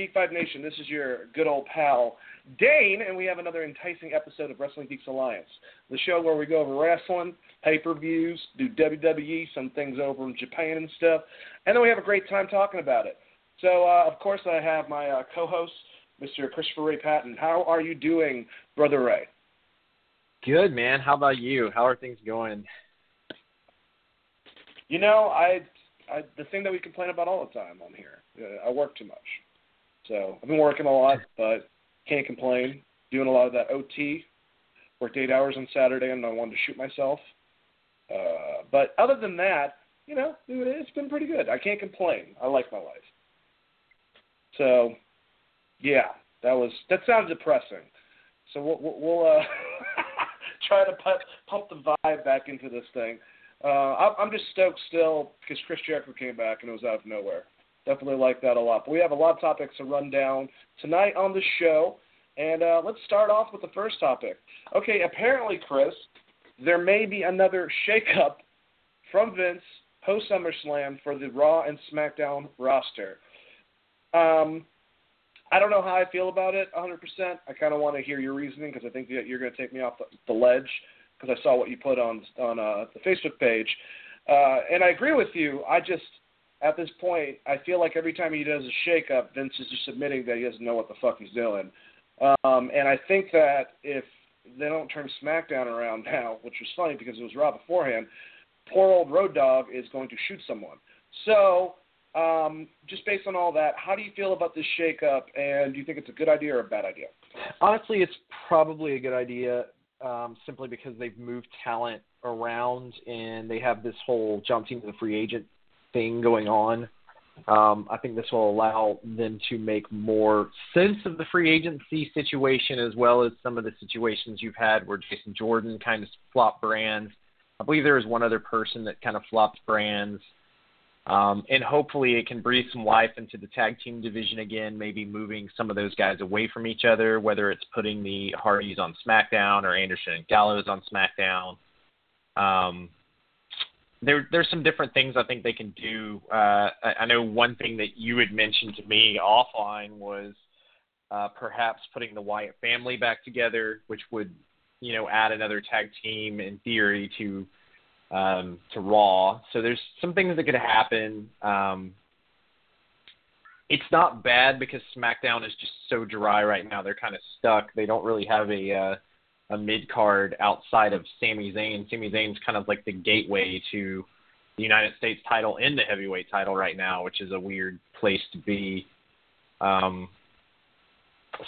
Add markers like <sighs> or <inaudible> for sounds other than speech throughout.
Geek Five Nation. This is your good old pal Dane, and we have another enticing episode of Wrestling Geeks Alliance, the show where we go over wrestling, pay per views, do WWE, some things over in Japan and stuff, and then we have a great time talking about it. So, uh, of course, I have my uh, co host, Mr. Christopher Ray Patton. How are you doing, Brother Ray? Good, man. How about you? How are things going? You know, I I, the thing that we complain about all the time on here. Uh, I work too much, so I've been working a lot, but can't complain. Doing a lot of that OT. Worked eight hours on Saturday, and I wanted to shoot myself. Uh, but other than that, you know, it's been pretty good. I can't complain. I like my life. So, yeah, that was that sounds depressing. So we'll, we'll uh, <laughs> try to pump, pump the vibe back into this thing. Uh, I'm just stoked still because Chris Jericho came back and it was out of nowhere. Definitely like that a lot. But we have a lot of topics to run down tonight on the show. And uh, let's start off with the first topic. Okay, apparently, Chris, there may be another shakeup from Vince post SummerSlam for the Raw and SmackDown roster. Um, I don't know how I feel about it 100%. I kind of want to hear your reasoning because I think that you're going to take me off the, the ledge because I saw what you put on on uh, the Facebook page, uh, and I agree with you. I just at this point, I feel like every time he does a shakeup, Vince is just admitting that he doesn't know what the fuck he's doing. Um, and I think that if they don't turn SmackDown around <laughs> now, which was funny because it was Raw beforehand, poor old Road Dog is going to shoot someone. So, um, just based on all that, how do you feel about this shakeup, and do you think it's a good idea or a bad idea? Honestly, it's probably a good idea um, simply because they've moved talent around and they have this whole jump team to the free agent thing going on. Um, I think this will allow them to make more sense of the free agency situation as well as some of the situations you've had where Jason Jordan kind of flopped brands. I believe there was one other person that kind of flopped brands. Um, and hopefully it can breathe some life into the tag team division again, maybe moving some of those guys away from each other, whether it's putting the Hardys on SmackDown or Anderson and Gallows on SmackDown. Um, there, there's some different things I think they can do. Uh, I, I know one thing that you had mentioned to me offline was uh, perhaps putting the Wyatt family back together, which would, you know, add another tag team in theory to um, to Raw. So there's some things that could happen. Um, it's not bad because SmackDown is just so dry right now. They're kind of stuck. They don't really have a uh, a mid card outside of Sami Zayn. Sami Zayn's kind of like the gateway to the United States title and the heavyweight title right now, which is a weird place to be. Um,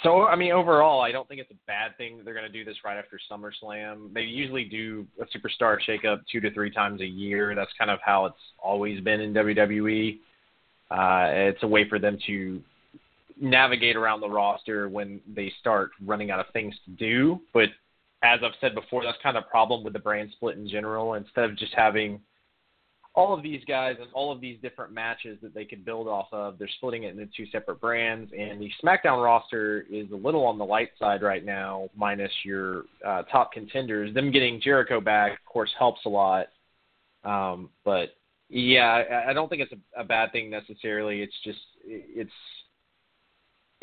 so I mean, overall, I don't think it's a bad thing that they're going to do this right after SummerSlam. They usually do a superstar shakeup two to three times a year. That's kind of how it's always been in WWE. Uh, it's a way for them to navigate around the roster when they start running out of things to do. But as I've said before, that's kind of a problem with the brand split in general. Instead of just having all of these guys and all of these different matches that they could build off of. They're splitting it into two separate brands, and the SmackDown roster is a little on the light side right now, minus your uh, top contenders. Them getting Jericho back, of course, helps a lot. Um, but yeah, I, I don't think it's a, a bad thing necessarily. It's just it's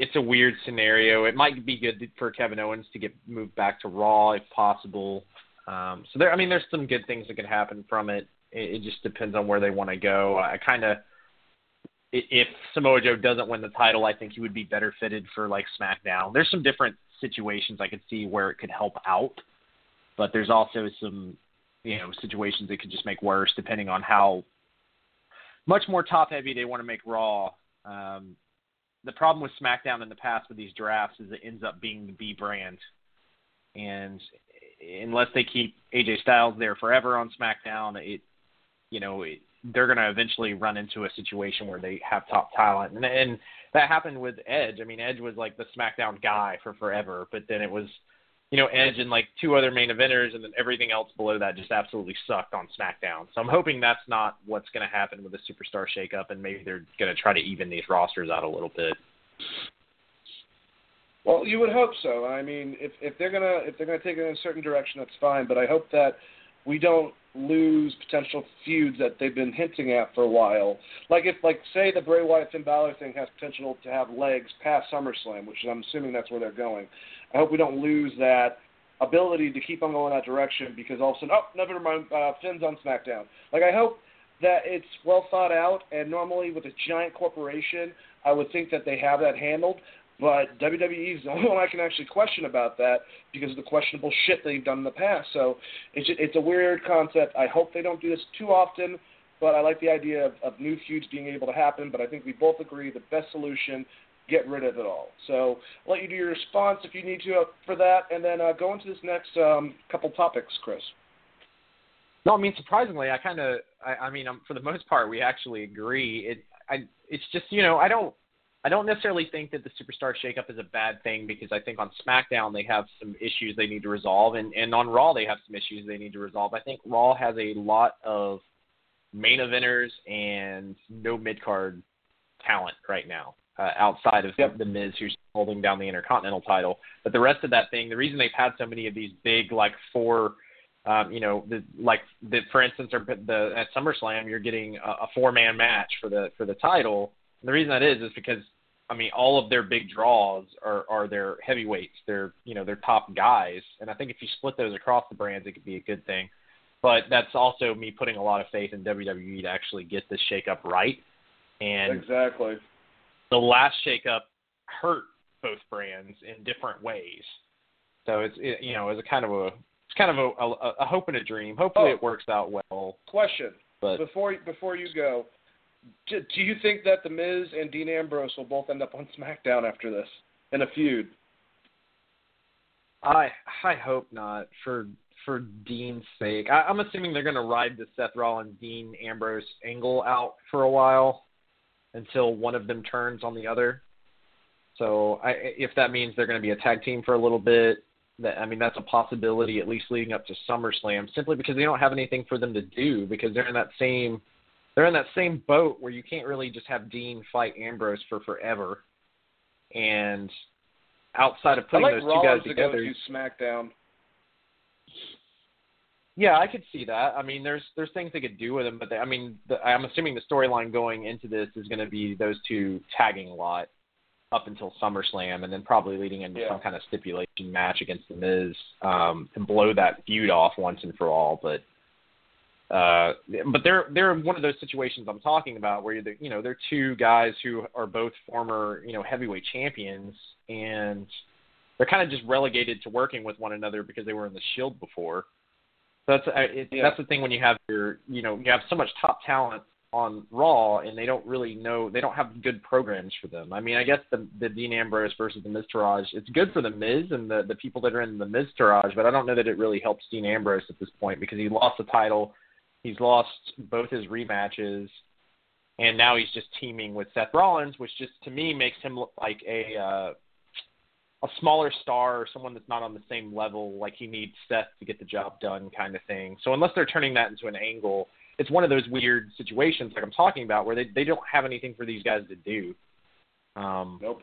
it's a weird scenario. It might be good for Kevin Owens to get moved back to Raw if possible. Um, so there, I mean, there's some good things that could happen from it. It, it just depends on where they want to go. I kind of, if Samoa Joe doesn't win the title, I think he would be better fitted for like SmackDown. There's some different situations I could see where it could help out, but there's also some, you know, situations that could just make worse depending on how much more top heavy they want to make Raw. Um, the problem with SmackDown in the past with these drafts is it ends up being the B brand, and unless they keep AJ Styles there forever on SmackDown, it you know, it, they're going to eventually run into a situation where they have top talent, and, and that happened with Edge. I mean, Edge was like the SmackDown guy for forever, but then it was, you know, Edge and like two other main eventers, and then everything else below that just absolutely sucked on SmackDown. So I'm hoping that's not what's going to happen with the superstar shakeup, and maybe they're going to try to even these rosters out a little bit. Well, you would hope so. I mean, if if they're gonna if they're gonna take it in a certain direction, that's fine. But I hope that we don't lose potential feuds that they've been hinting at for a while. Like if like say the Bray Wyatt Finn Balor thing has potential to have legs past SummerSlam, which I'm assuming that's where they're going. I hope we don't lose that ability to keep on going that direction because all of a sudden, oh, never mind, uh, Finn's on SmackDown. Like I hope that it's well thought out, and normally with a giant corporation, I would think that they have that handled. But WWE is the only <laughs> one I can actually question about that because of the questionable shit they've done in the past. So it's just, it's a weird concept. I hope they don't do this too often, but I like the idea of, of new feuds being able to happen. But I think we both agree the best solution get rid of it all. So I'll let you do your response if you need to uh, for that, and then uh, go into this next um, couple topics, Chris. No, I mean surprisingly, I kind of, I, I mean, um, for the most part, we actually agree. It, I, it's just you know, I don't, I don't necessarily think that the superstar shakeup is a bad thing because I think on SmackDown they have some issues they need to resolve, and and on Raw they have some issues they need to resolve. I think Raw has a lot of main eventers and no mid card talent right now uh, outside of yep. the Miz, who's holding down the Intercontinental title. But the rest of that thing, the reason they've had so many of these big like four um, you know, the, like the, for instance, or the at SummerSlam, you're getting a, a four man match for the for the title. And the reason that is is because I mean, all of their big draws are are their heavyweights, their you know their top guys, and I think if you split those across the brands, it could be a good thing. But that's also me putting a lot of faith in WWE to actually get this shakeup right. And exactly, the last shakeup hurt both brands in different ways. So it's it, you know it's a kind of a it's kind of a, a, a hope and a dream. Hopefully, oh, it works out well. Question: but, Before before you go, do, do you think that the Miz and Dean Ambrose will both end up on SmackDown after this in a feud? I I hope not for for Dean's sake. I, I'm assuming they're going to ride the Seth Rollins Dean Ambrose angle out for a while until one of them turns on the other. So I, if that means they're going to be a tag team for a little bit, that I mean that's a possibility at least leading up to SummerSlam, simply because they don't have anything for them to do because they're in that same they're in that same boat where you can't really just have Dean fight Ambrose for forever. And outside of putting like those Rollins two guys together, to go to SmackDown. Yeah, I could see that. I mean, there's there's things they could do with him, but they, I mean, the, I'm assuming the storyline going into this is going to be those two tagging a lot up until SummerSlam, and then probably leading into yeah. some kind of stipulation match against the Miz um, to blow that feud off once and for all. But uh, but they're they're one of those situations I'm talking about where you're you know they're two guys who are both former you know heavyweight champions and they're kind of just relegated to working with one another because they were in the Shield before. So that's it, yeah. that's the thing when you have your you know you have so much top talent on Raw and they don't really know they don't have good programs for them. I mean, I guess the the Dean Ambrose versus the Miztourage, it's good for the Miz and the the people that are in the Miztourage, but I don't know that it really helps Dean Ambrose at this point because he lost the title, he's lost both his rematches, and now he's just teaming with Seth Rollins, which just to me makes him look like a uh, a smaller star or someone that's not on the same level, like he needs Seth to get the job done, kind of thing. So unless they're turning that into an angle it's one of those weird situations like I'm talking about where they they don't have anything for these guys to do. Um, nope.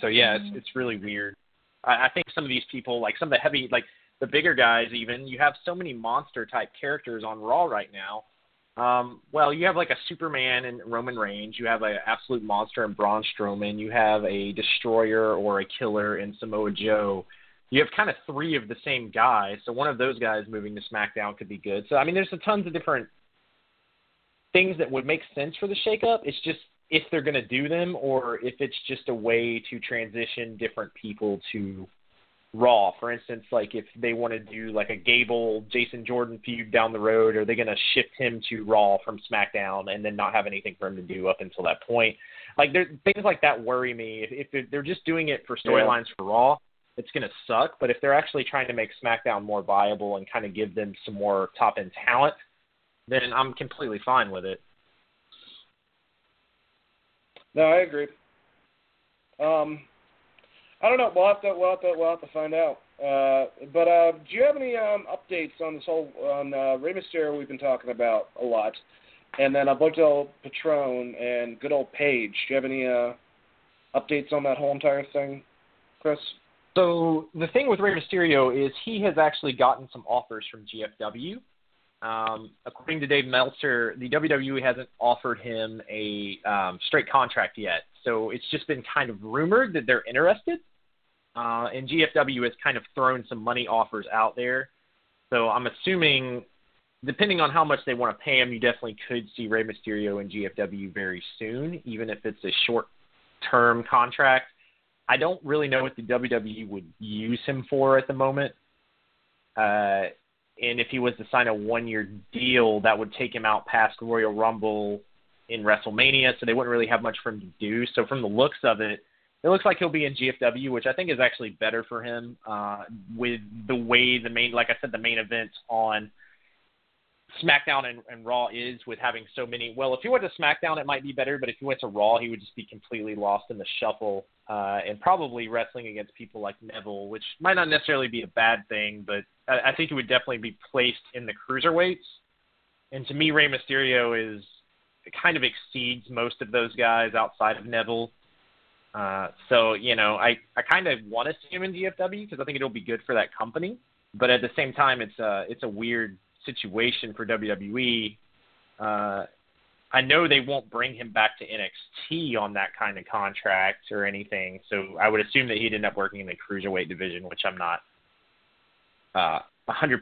So yeah, it's it's really weird. I, I think some of these people, like some of the heavy, like the bigger guys, even you have so many monster type characters on Raw right now. Um, well, you have like a Superman in Roman Reigns. You have an absolute monster in Braun Strowman. You have a destroyer or a killer in Samoa Joe you have kind of three of the same guy, so one of those guys moving to SmackDown could be good. So I mean, there's a tons of different things that would make sense for the shakeup. It's just if they're going to do them, or if it's just a way to transition different people to Raw. For instance, like if they want to do like a Gable Jason Jordan feud down the road, are they going to shift him to Raw from SmackDown and then not have anything for him to do up until that point? Like there, things like that worry me. If, if they're just doing it for storylines yeah. for Raw, it's going to suck. But if they're actually trying to make SmackDown more viable and kind of give them some more top end talent, then I'm completely fine with it. No, I agree. Um, I don't know. We'll have to we'll have to we'll have to find out. Uh, but uh, do you have any um, updates on this whole on uh, Rey Mysterio we've been talking about a lot, and then Alberto Patron and good old Paige? Do you have any uh, updates on that whole entire thing, Chris? So the thing with Rey Mysterio is he has actually gotten some offers from GFW. Um, according to Dave Meltzer, the WWE hasn't offered him a um, straight contract yet. So it's just been kind of rumored that they're interested. Uh, and GFW has kind of thrown some money offers out there. So I'm assuming, depending on how much they want to pay him, you definitely could see Rey Mysterio in GFW very soon, even if it's a short term contract. I don't really know what the WWE would use him for at the moment. Uh, and if he was to sign a one year deal, that would take him out past Royal Rumble in WrestleMania, so they wouldn't really have much for him to do. So from the looks of it, it looks like he'll be in GFW, which I think is actually better for him uh, with the way the main, like I said, the main event on SmackDown and, and Raw is with having so many. Well, if he went to SmackDown, it might be better, but if he went to Raw, he would just be completely lost in the shuffle uh, and probably wrestling against people like Neville, which might not necessarily be a bad thing, but I, I think he would definitely be placed in the cruiserweights. And to me, Rey Mysterio is kind of exceeds most of those guys outside of Neville. Uh, so you know, I I kind of want to see him in GFW because I think it'll be good for that company. But at the same time, it's a it's a weird situation for WWE. Uh, I know they won't bring him back to NXT on that kind of contract or anything, so I would assume that he'd end up working in the cruiserweight division, which I'm not uh, 100%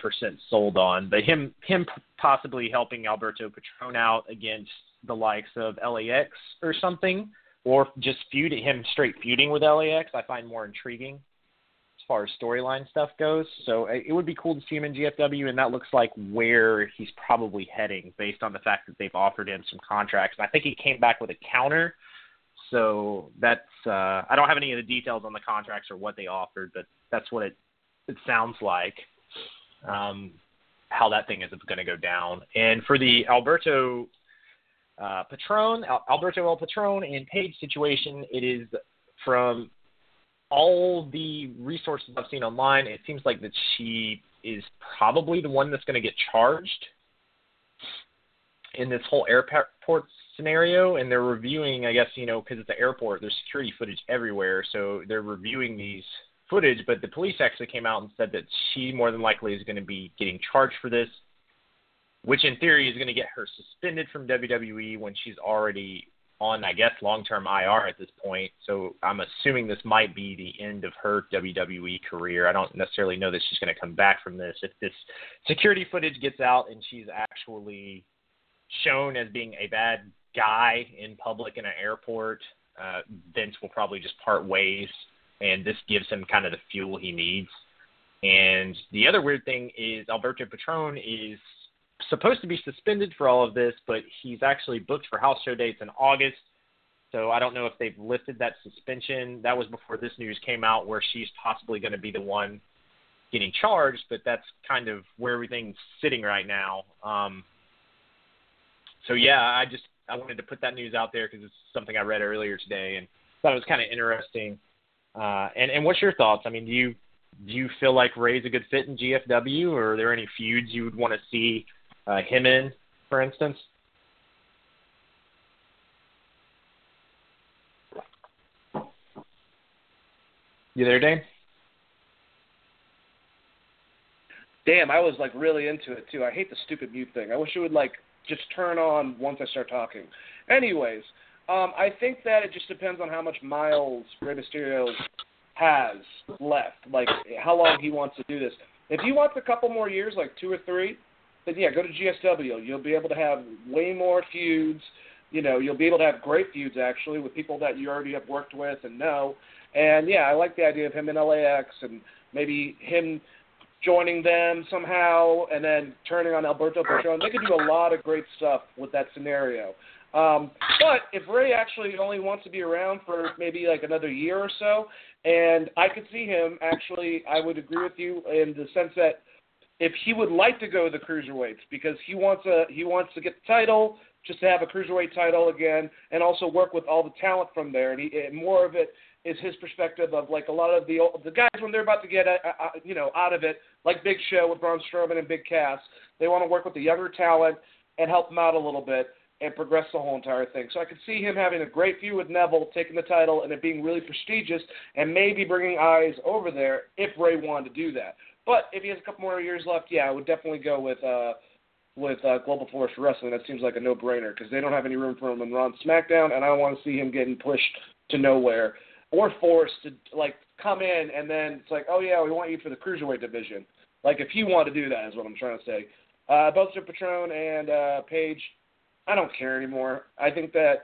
sold on. But him him possibly helping Alberto Patron out against the likes of LAX or something, or just feud him straight feuding with LAX, I find more intriguing far as storyline stuff goes. So it would be cool to see him in GFW, and that looks like where he's probably heading based on the fact that they've offered him some contracts. And I think he came back with a counter. So that's uh, I don't have any of the details on the contracts or what they offered, but that's what it it sounds like. Um, how that thing is going to go down. And for the Alberto uh, Patron, Alberto El Patron and Paige situation, it is from all the resources I've seen online, it seems like that she is probably the one that's going to get charged in this whole airport scenario. And they're reviewing, I guess, you know, because it's an airport, there's security footage everywhere. So they're reviewing these footage. But the police actually came out and said that she more than likely is going to be getting charged for this, which in theory is going to get her suspended from WWE when she's already on, I guess, long term IR at this point. So I'm assuming this might be the end of her WWE career. I don't necessarily know that she's going to come back from this. If this security footage gets out and she's actually shown as being a bad guy in public in an airport, uh, Vince will probably just part ways, and this gives him kind of the fuel he needs. And the other weird thing is Alberto Patron is supposed to be suspended for all of this, but he's actually booked for house show dates in August. So I don't know if they've lifted that suspension. That was before this news came out, where she's possibly going to be the one getting charged. But that's kind of where everything's sitting right now. Um, so yeah, I just I wanted to put that news out there because it's something I read earlier today and thought it was kind of interesting. Uh, and and what's your thoughts? I mean, do you do you feel like Rey's a good fit in GFW, or are there any feuds you would want to see uh, him in, for instance? You there, Dane? Damn, I was like really into it too. I hate the stupid mute thing. I wish it would like just turn on once I start talking. Anyways, um, I think that it just depends on how much miles Rey Mysterio has left, like how long he wants to do this. If he wants a couple more years, like two or three, then yeah, go to GFW. You'll be able to have way more feuds. You know, you'll be able to have great feuds actually with people that you already have worked with and know. And yeah, I like the idea of him in LAX and maybe him joining them somehow and then turning on Alberto Patron. They could do a lot of great stuff with that scenario. Um, but if Rey actually only wants to be around for maybe like another year or so, and I could see him actually, I would agree with you in the sense that if he would like to go the cruiserweights because he wants a he wants to get the title just to have a cruiserweight title again and also work with all the talent from there and, he, and more of it is his perspective of like a lot of the the guys when they're about to get uh, uh, you know out of it like Big Show with Braun Strowman and Big Cass they want to work with the younger talent and help them out a little bit and progress the whole entire thing. So I could see him having a great feud with Neville, taking the title, and it being really prestigious, and maybe bringing eyes over there if Rey wanted to do that. But if he has a couple more years left, yeah, I would definitely go with uh, with uh, Global Force Wrestling. That seems like a no-brainer because they don't have any room for him in Raw SmackDown, and I don't want to see him getting pushed to nowhere or forced to like come in and then it's like, oh yeah, we want you for the cruiserweight division. Like if you want to do that is what I'm trying to say. Uh, both Patron and uh, Paige, I don't care anymore. I think that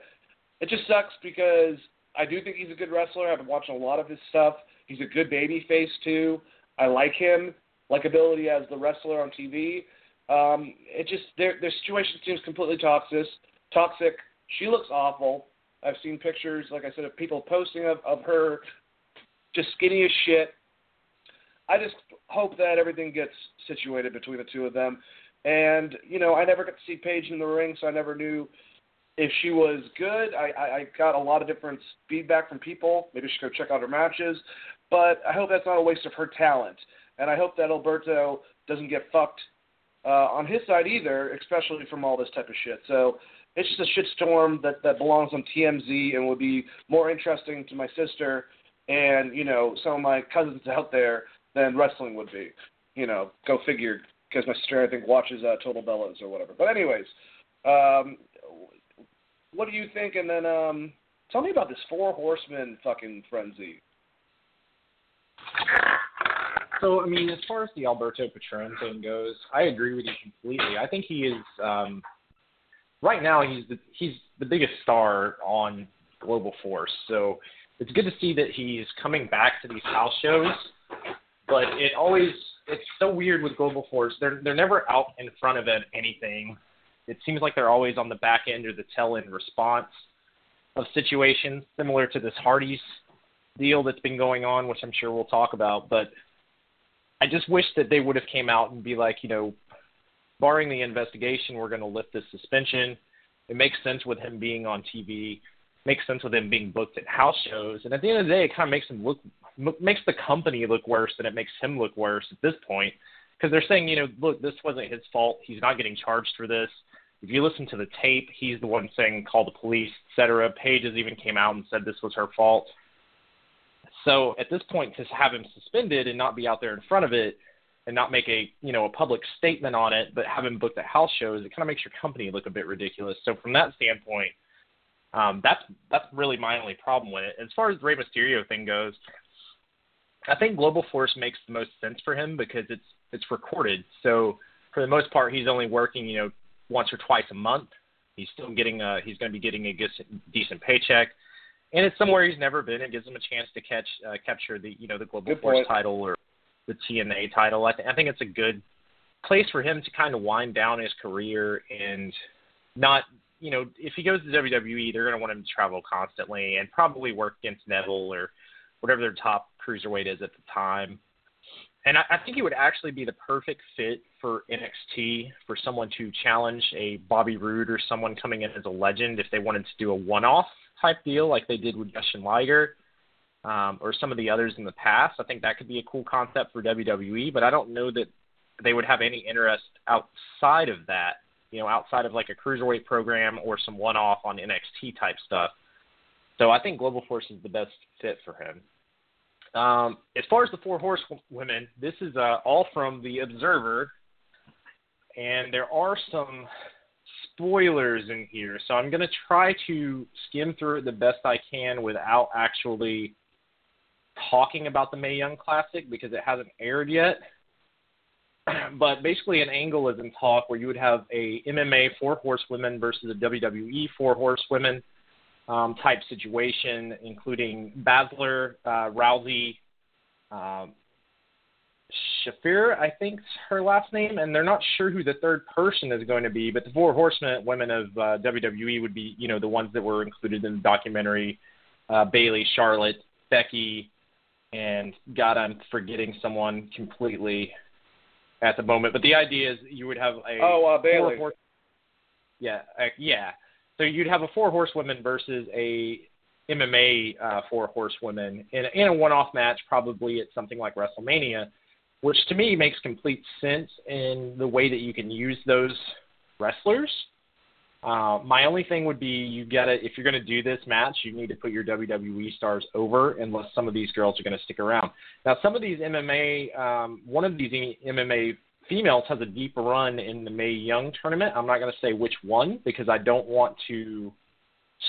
it just sucks because I do think he's a good wrestler. I've been watching a lot of his stuff. He's a good baby face too. I like him, likability as the wrestler on TV. Um, it just their their situation seems completely toxic. Toxic. She looks awful. I've seen pictures, like I said, of people posting of, of her just skinny as shit. I just hope that everything gets situated between the two of them. And you know, I never got to see Paige in the ring, so I never knew if she was good. I, I, I got a lot of different feedback from people. Maybe she should go check out her matches. But I hope that's not a waste of her talent. And I hope that Alberto doesn't get fucked uh, on his side either, especially from all this type of shit. So it's just a shitstorm that that belongs on TMZ and would be more interesting to my sister and you know some of my cousins out there than wrestling would be. You know, go figure. Because my sister I think watches uh, Total Bellas or whatever. But anyways, um, what do you think? And then um, tell me about this Four Horsemen fucking frenzy. So, I mean, as far as the Alberto Patron thing goes, I agree with you completely. I think he is um, right now he's the he's the biggest star on Global Force. So it's good to see that he's coming back to these house shows. But it always it's so weird with Global Force. They're they're never out in front of anything. It seems like they're always on the back end or the tail end response of situations, similar to this Hardy's deal that's been going on, which I'm sure we'll talk about. But I just wish that they would have came out and be like, you know, barring the investigation, we're going to lift this suspension. It makes sense with him being on TV. Makes sense with him being booked at house shows. And at the end of the day, it kind of makes him look makes the company look worse than it makes him look worse at this point because they're saying, you know, look, this wasn't his fault. He's not getting charged for this. If you listen to the tape, he's the one saying call the police, etc. Paige has even came out and said this was her fault. So at this point, to have him suspended and not be out there in front of it, and not make a you know a public statement on it, but have him book the house shows, it kind of makes your company look a bit ridiculous. So from that standpoint, um, that's that's really my only problem with it. As far as the Rey Mysterio thing goes, I think Global Force makes the most sense for him because it's it's recorded. So for the most part, he's only working you know once or twice a month. He's still getting a he's going to be getting a decent paycheck, and it's somewhere he's never been. It gives him a chance to catch uh, capture the you know the Global Good Force point. title or the TNA title. I, th- I think it's a good place for him to kind of wind down his career and not, you know, if he goes to WWE, they're going to want him to travel constantly and probably work against Neville or whatever their top cruiserweight is at the time. And I, I think he would actually be the perfect fit for NXT for someone to challenge a Bobby Roode or someone coming in as a legend if they wanted to do a one-off type deal like they did with Jushin Liger um, or some of the others in the past. I think that could be a cool concept for WWE, but I don't know that they would have any interest outside of that. You know, outside of like a cruiserweight program or some one-off on NXT type stuff. So I think Global Force is the best fit for him. Um, as far as the four horsewomen, this is uh, all from the Observer, and there are some spoilers in here. So I'm going to try to skim through it the best I can without actually talking about the Mae Young Classic because it hasn't aired yet. <clears throat> But basically, an angle is in talk where you would have a MMA four horsewomen versus a WWE four horsewomen um, type situation, including Baszler, uh, Rousey, um, Shafir, I think's her last name, and they're not sure who the third person is going to be. But the four horsemen women of uh, WWE would be, you know, the ones that were included in the documentary: uh, Bayley, Charlotte, Becky, and God, I'm forgetting someone completely at the moment. But the idea is you would have a oh uh, Bayley. Horse, yeah, uh, yeah. So you'd have a four horsewomen versus a MMA uh, four horsewomen in, in a one-off match, probably at something like WrestleMania, which to me makes complete sense in the way that you can use those wrestlers. Uh, my only thing would be you it if you're going to do this match, you need to put your WWE stars over, unless some of these girls are going to stick around. Now, some of these MMA, um, one of these MMA females has a deep run in the Mae Young tournament. I'm not going to say which one because I don't want to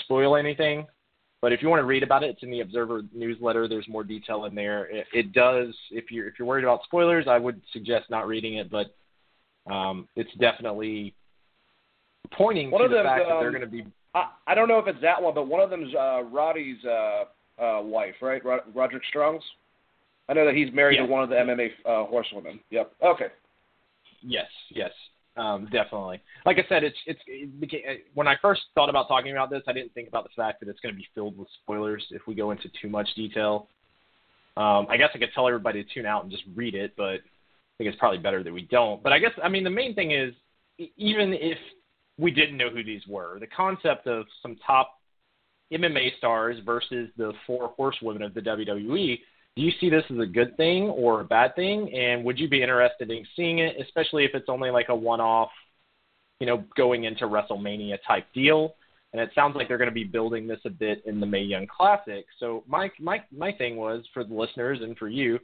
spoil anything. But if you want to read about it, it's in the Observer newsletter. There's more detail in there. It, it does. If you're if you're worried about spoilers, I would suggest not reading it. But um, it's definitely pointing one to the them, fact um, that they're going to be. I, I don't know if it's that one, but one of them's uh, Roddy's uh, uh, wife, right? Rod- Roderick Strong's. I know that he's married yeah. to one of the MMA uh, horsewomen. Yep. Okay. Yes. Yes. Um, definitely. Like I said, it's it's it became, when I first thought about talking about this, I didn't think about the fact that it's going to be filled with spoilers if we go into too much detail. Um, I guess I could tell everybody to tune out and just read it, but I think it's probably better that we don't. But I guess I mean the main thing is even if we didn't know who these were, the concept of some top MMA stars versus the four horsewomen of the WWE do you see this as a good thing or a bad thing? And would you be interested in seeing it, especially if it's only like a one off, you know, going into WrestleMania type deal? And it sounds like they're going to be building this a bit in the Mae Young Classic. So my my my thing was for the listeners and for you,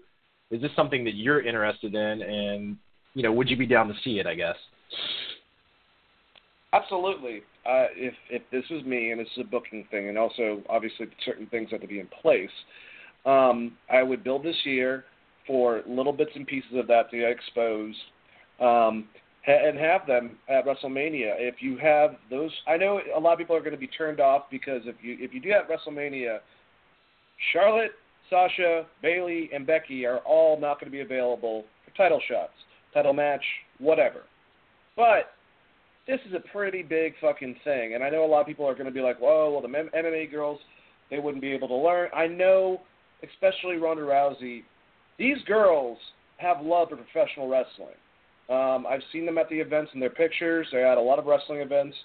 is this something that you're interested in? And you know, would you be down to see it? I guess. Absolutely. Uh, if if this was me and this is a booking thing, and also obviously certain things have to be in place, um, I would build this year for little bits and pieces of that to get exposed, um, and have them at WrestleMania. If you have those, I know a lot of people are going to be turned off because if you if you do at WrestleMania, Charlotte, Sasha, Bayley, and Becky are all not going to be available for title shots, title match, whatever. But this is a pretty big fucking thing, and I know a lot of people are going to be like, "Whoa, well, the MMA girls, they wouldn't be able to learn." I know especially Ronda Rousey, these girls have love for professional wrestling. Um, I've seen them at the events in their pictures. They're at a lot of wrestling events.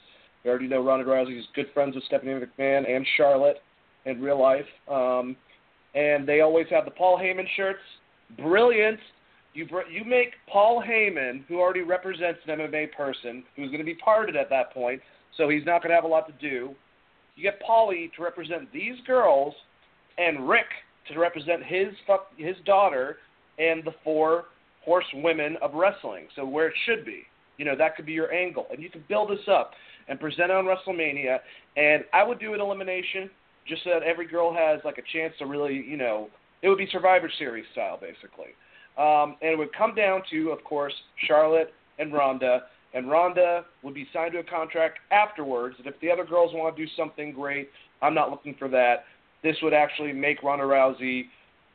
We already know Ronda Rousey is good friends with Stephanie McMahon and Charlotte in real life. Um, and they always have the Paul Heyman shirts. Brilliant. You you make Paul Heyman, who already represents an MMA person, who's going to be parted at that point, so he's not going to have a lot to do. You get Paulie to represent these girls, and Ric to represent his his daughter and the four horsewomen of wrestling. So where it should be, you know, that could be your angle, and you can build this up and present it on WrestleMania. And I would do an elimination just so that every girl has like a chance to really, you know, it would be Survivor Series style basically. Um, and it would come down to, of course, Charlotte and Ronda. And Ronda would be signed to a contract afterwards. And if the other girls want to do something great, I'm not looking for that this would actually make Ronda Rousey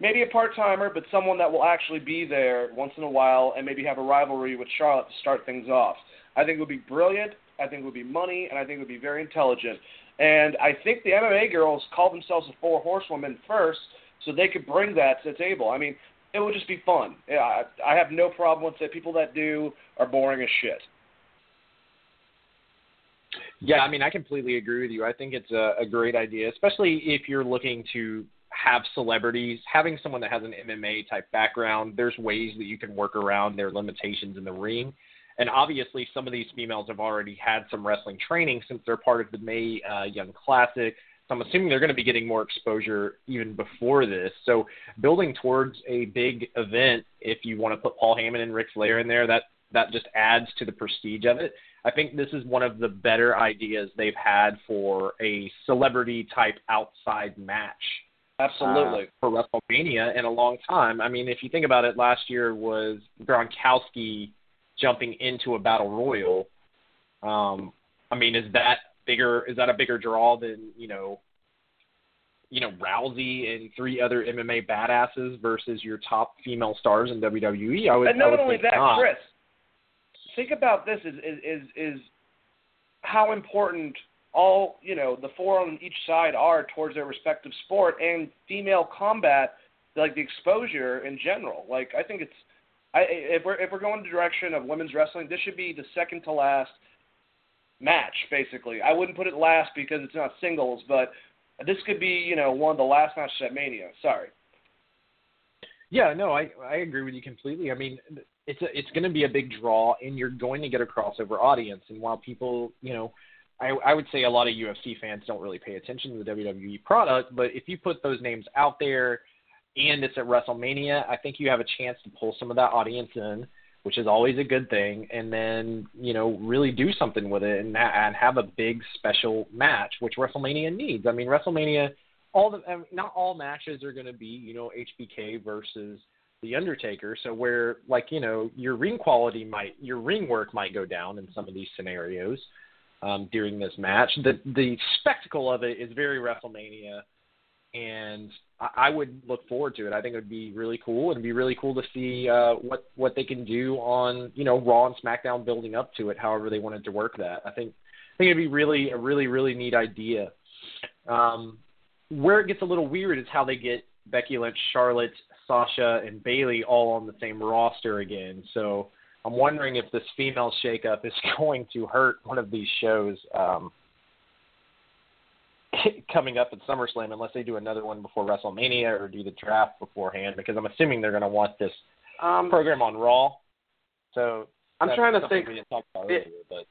maybe a part timer, but someone that will actually be there once in a while and maybe have a rivalry with Charlotte to start things off. I think it would be brilliant. I think it would be money, and I think it would be very intelligent. And I think the MMA girls call themselves the four horsewomen first, so they could bring that to the table. I mean, it would just be fun. Yeah, I, I have no problem with it. People that do are boring as shit. Yeah, I mean, I completely agree with you. I think it's a, a great idea, especially if you're looking to have celebrities, having someone that has an MMA type background. There's ways that you can work around their limitations in the ring. And obviously, some of these females have already had some wrestling training since they're part of the Mae uh, Young Classic. So I'm assuming they're going to be getting more exposure even before this. So building towards a big event, if you want to put Paul Heyman and Ric Flair in there, that that just adds to the prestige of it. I think this is one of the better ideas they've had for a celebrity type outside match. Absolutely. Uh, for WrestleMania in a long time. I mean, if you think about it, last year was Gronkowski jumping into a battle royal. Um, I mean, is that bigger? Is that a bigger draw than you know, you know, Rousey and three other MMA badasses versus your top female stars in WWE? I would. And not would only that, not. Chris think about this is, is is how important all you know the four on each side are towards their respective sport and female combat like the exposure in general. Like i think it's i if we're if we're going the direction of women's wrestling this should be the second to last match basically. I wouldn't put it last because it's not singles but this could be you know one of the last matches at mania. Sorry. Yeah, no, I I agree with you completely. I mean, it's a, it's going to be a big draw, and you're going to get a crossover audience. And while people, you know, I, I would say a lot of UFC fans don't really pay attention to the WWE product, but if you put those names out there and it's at WrestleMania, I think you have a chance to pull some of that audience in, which is always a good thing, and then you know really do something with it and, and have a big special match, which WrestleMania needs. I mean, WrestleMania, all the not all matches are going to be you know HBK versus the Undertaker. So where like you know your ring quality might your ring work might go down in some of these scenarios um, during this match. The the spectacle of it is very WrestleMania, and I, I would look forward to it. I think it would be really cool. It'd be really cool to see uh, what what they can do on you know Raw and SmackDown building up to it. However they wanted to work that. I think I think it'd be really a really really neat idea. Um, where it gets a little weird is how they get Becky Lynch, Charlotte, Sasha and Bayley all on the same roster again. So I'm wondering if this female shakeup is <laughs> going to hurt one of these shows um, <laughs> coming up at SummerSlam, unless they do another one before WrestleMania or do the draft beforehand, because I'm assuming they're going to want this um, program on Raw. So I'm trying to think. We didn't talk about earlier, but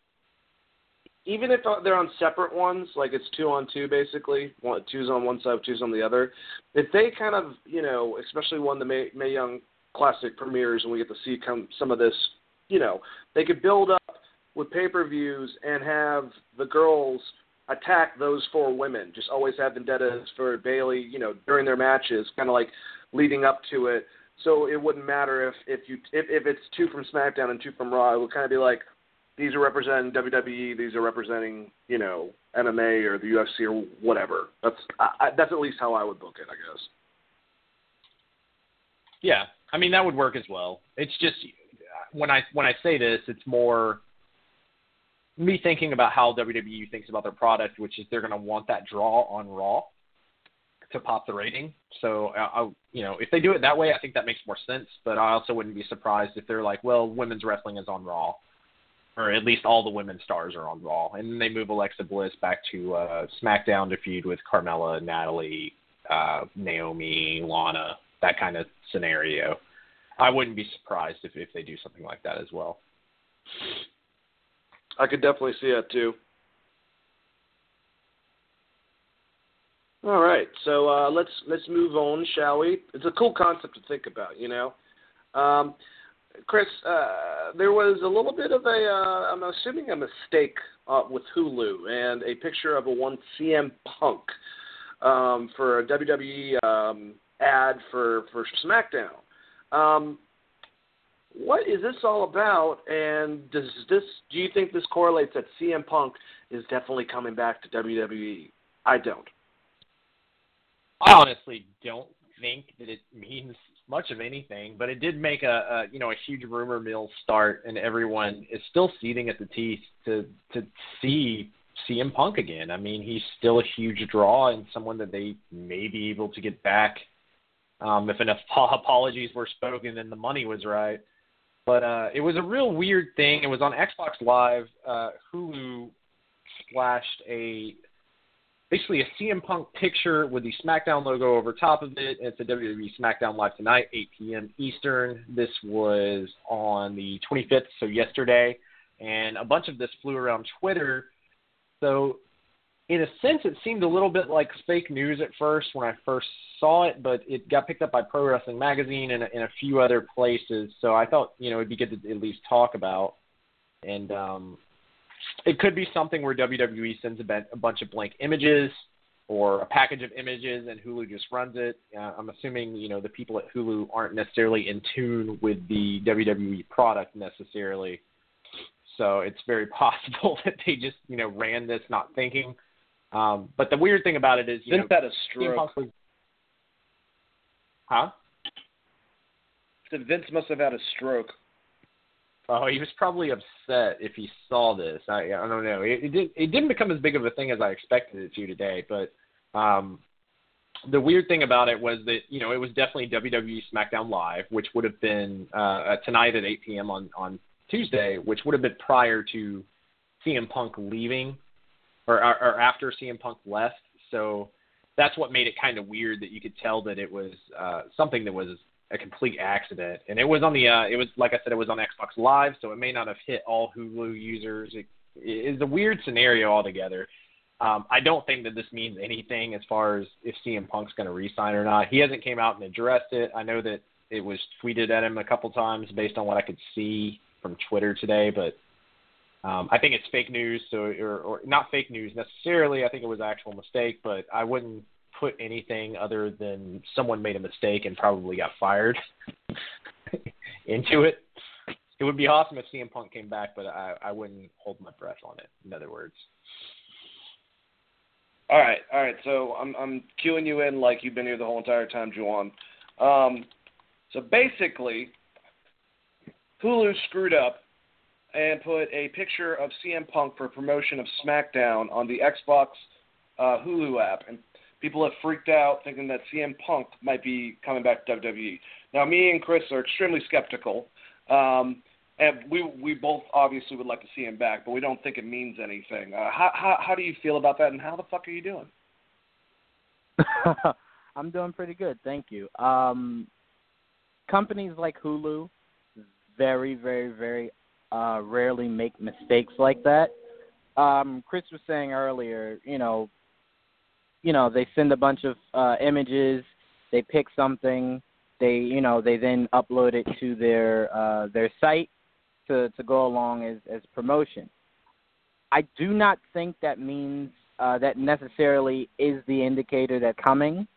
even if they're on separate ones, like it's two on two basically, one, two's on one side, two's on the other. If they kind of, you know, especially when the May, Mae Young Classic premieres and we get to see come, some of this, you know, they could build up with pay per views and have the girls attack those four women. Just always have vendettas for Bayley, you know, during their matches, kind of like leading up to it. So it wouldn't matter if if you if, if it's two from SmackDown and two from Raw. It would kind of be like these are representing WWE, these are representing you know MMA or the UFC or whatever. That's I, that's at least how I would book it, I guess. Yeah, I mean that would work as well. It's just when I when I say this, it's more me thinking about how WWE thinks about their product, which is they're going to want that draw on Raw to pop the rating. So, I, I, you know, if they do it that way, I think that makes more sense. But I also wouldn't be surprised if they're like, well, women's wrestling is on Raw, or at least all the women stars are on Raw, and then they move Alexa Bliss back to uh, SmackDown to feud with Carmella, Natalie, uh, Naomi, Lana, that kind of scenario. I wouldn't be surprised if if they do something like that as well. I could definitely see that too. All right, so uh, let's let's move on, shall we? It's a cool concept to think about, you know. Um, Chris, uh, there was a little bit of a, uh, I'm assuming a mistake uh, with Hulu and a picture of a one CM Punk um, for a WWE um, ad for for SmackDown. Um, what is this all about? And does this? Do you think this correlates that CM Punk is definitely coming back to WWE? I don't. I honestly don't think that it means much of anything, but it did make a, a you know a huge rumor mill start, and everyone is still seething at the teeth to to see CM Punk again. I mean, he's still a huge draw and someone that they may be able to get back um, if enough <laughs> apologies were spoken and the money was right. But uh, it was a real weird thing. It was on Xbox Live. Uh, Hulu splashed a basically a CM Punk picture with the SmackDown logo over top of it. It's a WWE SmackDown Live tonight, 8 p.m. Eastern. This was on the 25th, so yesterday, and a bunch of this flew around Twitter. So, in a sense, it seemed a little bit like fake news at first when I first saw it, but it got picked up by Pro Wrestling Magazine and, and a few other places. So I thought, you know, it'd be good to at least talk about. And um, it could be something where WWE sends a, a bunch of blank images or a package of images and Hulu just runs it. Uh, I'm assuming you know the people at Hulu aren't necessarily in tune with the WWE product necessarily, so it's very <laughs> possible that they just you know ran this not thinking. Um, but the weird thing about it is you Vince know had a stroke. Was... Huh? Vince must have had a stroke. Oh, he was probably upset if he saw this. I, I don't know. It, it did. It didn't become as big of a thing as I expected it to today. But um, the weird thing about it was that you know it was definitely WWE SmackDown Live, which would have been uh, tonight at 8 p.m. on on Tuesday, which would have been prior to CM Punk leaving, or, or, or after CM Punk left. So that's what made it kind of weird that you could tell that it was uh, something that was a complete accident, and it was on the uh, it was like I said, it was on Xbox Live, so it may not have hit all Hulu users. It, is a weird scenario altogether. Um, I don't think that this means anything as far as if CM Punk's going to resign or not. He hasn't came out and addressed it. I know that it was tweeted at him a couple times based on what I could see from Twitter today, but um, I think it's fake news, so or, or not fake news necessarily. I think it was an actual mistake, but I wouldn't put anything other than someone made a mistake and probably got fired <laughs> into it. It would be awesome if CM Punk came back, but I, I wouldn't hold my breath on it. In other words. All right, all right. So I'm I'm queuing you in like you've been here the whole entire time, Juwan. Um, so basically, Hulu screwed up and put a picture of CM Punk for promotion of SmackDown on the Xbox uh, Hulu app, and people have freaked out thinking that CM Punk might be coming back to WWE. Now, me and Chris are extremely skeptical, um, and we we both obviously would like to see him back, but we don't think it means anything. Uh, how how how do you feel about that, and how the fuck are you doing? <laughs> I'm doing pretty good, thank you. Um, companies like Hulu very, very, very uh, rarely make mistakes like that. Um, Chris was saying earlier, you know, you know, they send a bunch of uh, images, they pick something, they, you know, they then upload it to their uh, their site to to go along as as promotion. I do not think that means uh, that necessarily is the indicator that coming.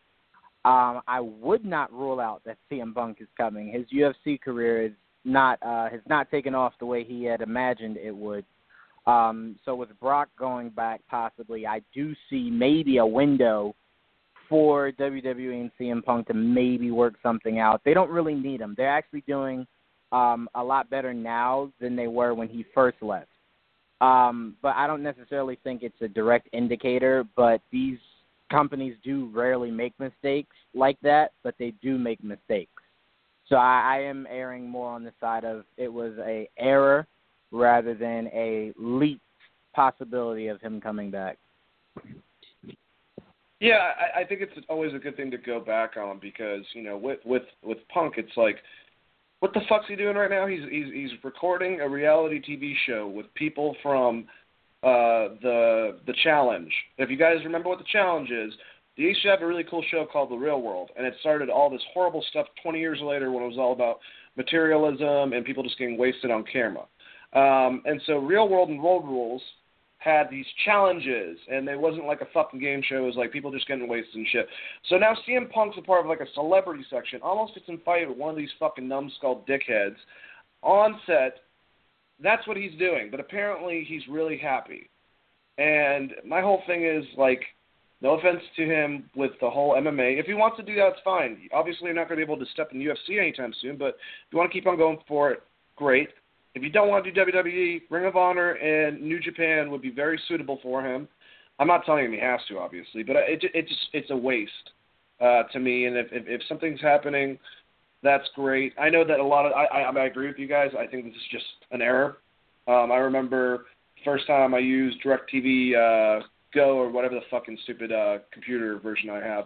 Um, I would not rule out that CM Punk is coming. His UFC career is not uh, has not taken off the way he had imagined it would. Um, so with Brock going back, possibly, I do see maybe a window for WWE and CM Punk to maybe work something out. They don't really need him. They're actually doing um, a lot better now than they were when he first left. Um, but I don't necessarily think it's a direct indicator. But these companies do rarely make mistakes like that, but they do make mistakes. So I, I am erring more on the side of it was a error rather than a leap possibility of him coming back. Yeah, I, I think it's always a good thing to go back on because you know with with with Punk, it's like, what the fuck's he doing right now? He's he's he's recording a reality TV show with people from uh, the the challenge. If you guys remember what the challenge is, they used to have a really cool show called The Real World, and it started all this horrible stuff 20 years later when it was all about materialism and people just getting wasted on camera. Um, and so Real World and Road Rules had these challenges, and it wasn't like a fucking game show. It was like people just getting wasted and shit. So now CM Punk's a part of like a celebrity section. Almost gets in fight with one of these fucking numbskull dickheads on set. That's what he's doing, but apparently he's really happy. And my whole thing is like no offense to him with the whole MMA. If he wants to do that, it's fine. Obviously, you're not going to be able to step in UFC anytime soon, but if you want to keep on going for it, great. If you don't want to do WWE, Ring of Honor and New Japan would be very suitable for him. I'm not telling him he has to, obviously, but it it just it's a waste uh, to me. And if, if if something's happening, that's great. I know that a lot of I I, I agree with you guys. I think this is just an error. Um, I remember first time I used DirecTV uh, Go or whatever the fucking stupid uh, computer version I have.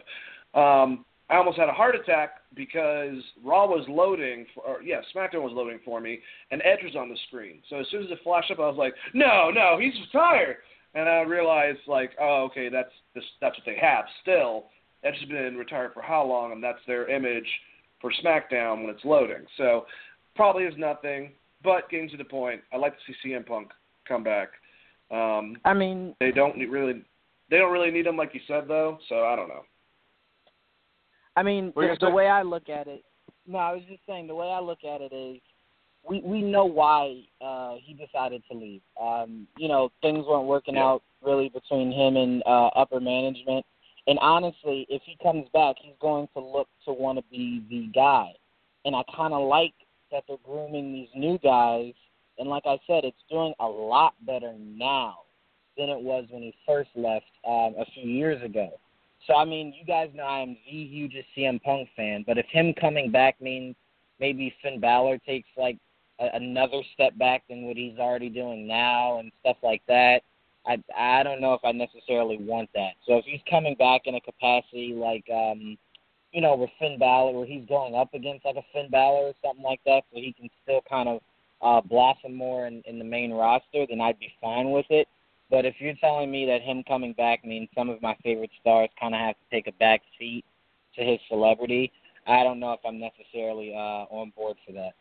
Um, I almost had a heart attack because Raw was loading, for, or yeah, SmackDown was loading for me, and Edge was on the screen. So as soon as it flashed up, I was like, no, no, he's retired. And I realized, like, oh, okay, that's that's what they have. Still, Edge has been retired for how long, and that's their image for SmackDown when it's loading. So probably is nothing. But getting to the point, I'd like to see CM Punk come back. Um, I mean, they don't really, they don't really need him like you said though. So I don't know. I mean, the, the way I look at it, no, I was just saying the way I look at it is, we we know why uh, he decided to leave. Um, you know, things weren't working yeah. out really between him and uh, upper management. And honestly, if he comes back, he's going to look to want to be the guy. And I kind of like that they're grooming these new guys and like I said, it's doing a lot better now than it was when he first left um, a few years ago. So I mean, you guys know I am the hugest CM Punk fan, but if him coming back means maybe Finn Balor takes like a, another step back than what he's already doing now and stuff like that, I I don't know if I necessarily want that. So if he's coming back in a capacity like um you know, with Finn Balor where he's going up against like a Finn Balor or something like that, so he can still kind of uh, blossom more in, in the main roster, then I'd be fine with it. But if you're telling me that him coming back means some of my favorite stars kind of have to take a back seat to his celebrity, I don't know if I'm necessarily uh, on board for that.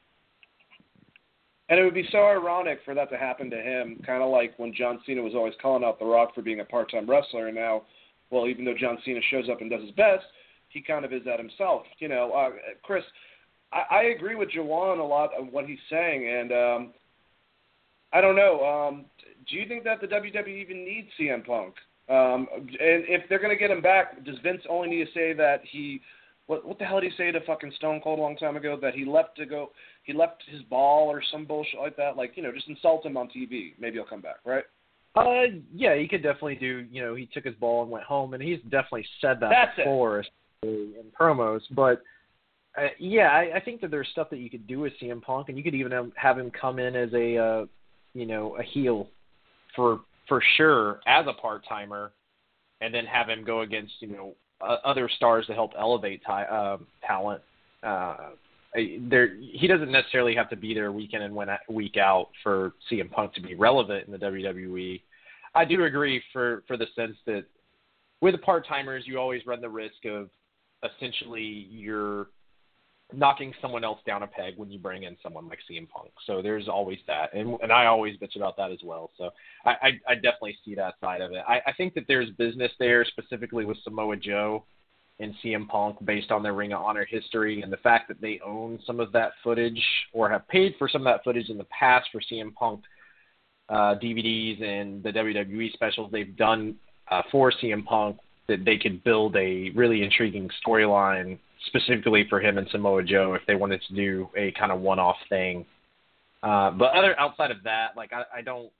And it would be so ironic for that to happen to him, kind of like when John Cena was always calling out The Rock for being a part-time wrestler, and now, well, even though John Cena shows up and does his best, he kind of is that himself. You know, uh, Chris, I, I agree with Jawan a lot of what he's saying, and um, I don't know. Um, do you think that the WWE even needs CM Punk? Um, and if they're going to get him back, does Vince only need to say that he what what the hell did he say to fucking Stone Cold a long time ago that he left to go he left his ball or some bullshit like that? Like you know, just insult him on TV. Maybe he'll come back, right? Uh, yeah, he could definitely do. You know, he took his ball and went home, and he's definitely said that That's before in promos. But uh, yeah, I, I think that there's stuff that you could do with CM Punk, and you could even have him come in as a uh, you know a heel for for sure as a part timer, and then have him go against you know uh, other stars to help elevate t- uh, talent. Uh, there, he doesn't necessarily have to be there week in and week out for CM Punk to be relevant in the WWE. I do agree for for the sense that with part timers, you always run the risk of essentially you're knocking someone else down a peg when you bring in someone like CM Punk. So there's always that, and and I always bitch about that as well. So I I, I definitely see that side of it. I, I think that there's business there specifically with Samoa Joe and CM Punk based on their Ring of Honor history and the fact that they own some of that footage or have paid for some of that footage in the past for CM Punk uh, DVDs and the WWE specials they've done uh, for CM Punk that they could build a really intriguing storyline specifically for him and Samoa Joe if they wanted to do a kind of one-off thing. Uh, but other outside of that, like I, I don't,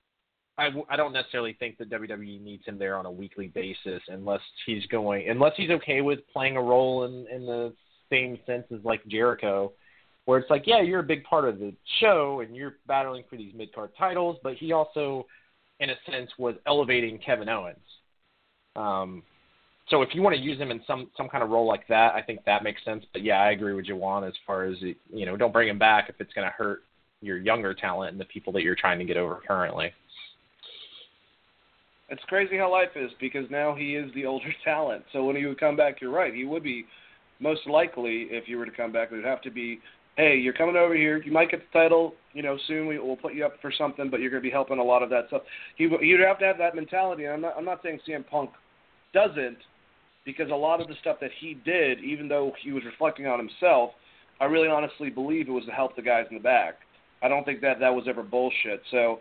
I, I don't necessarily think that WWE needs him there on a weekly basis unless he's going, unless he's okay with playing a role in in the same sense as like Jericho, where it's like, yeah, you're a big part of the show and you're battling for these mid card titles, but he also, in a sense, was elevating Kevin Owens. Um, so if you want to use him in some some kind of role like that, I think that makes sense. But yeah, I agree with Jawan as far as you know, don't bring him back if it's going to hurt your younger talent and the people that you're trying to get over currently. It's crazy how life is because now he is the older <laughs> talent. So when he would come back, you're right. He would be most likely if you were to come back, it would have to be, hey, you're coming over here. You might get the title, you know, soon. We, will put you up for something, but you're going to be helping a lot of that stuff. He you'd have to have that mentality. And I'm not I'm not saying CM Punk doesn't because a lot of the stuff that he did, even though he was reflecting on himself, I really honestly believe it was to help the guys in the back. I don't think that that was ever bullshit. So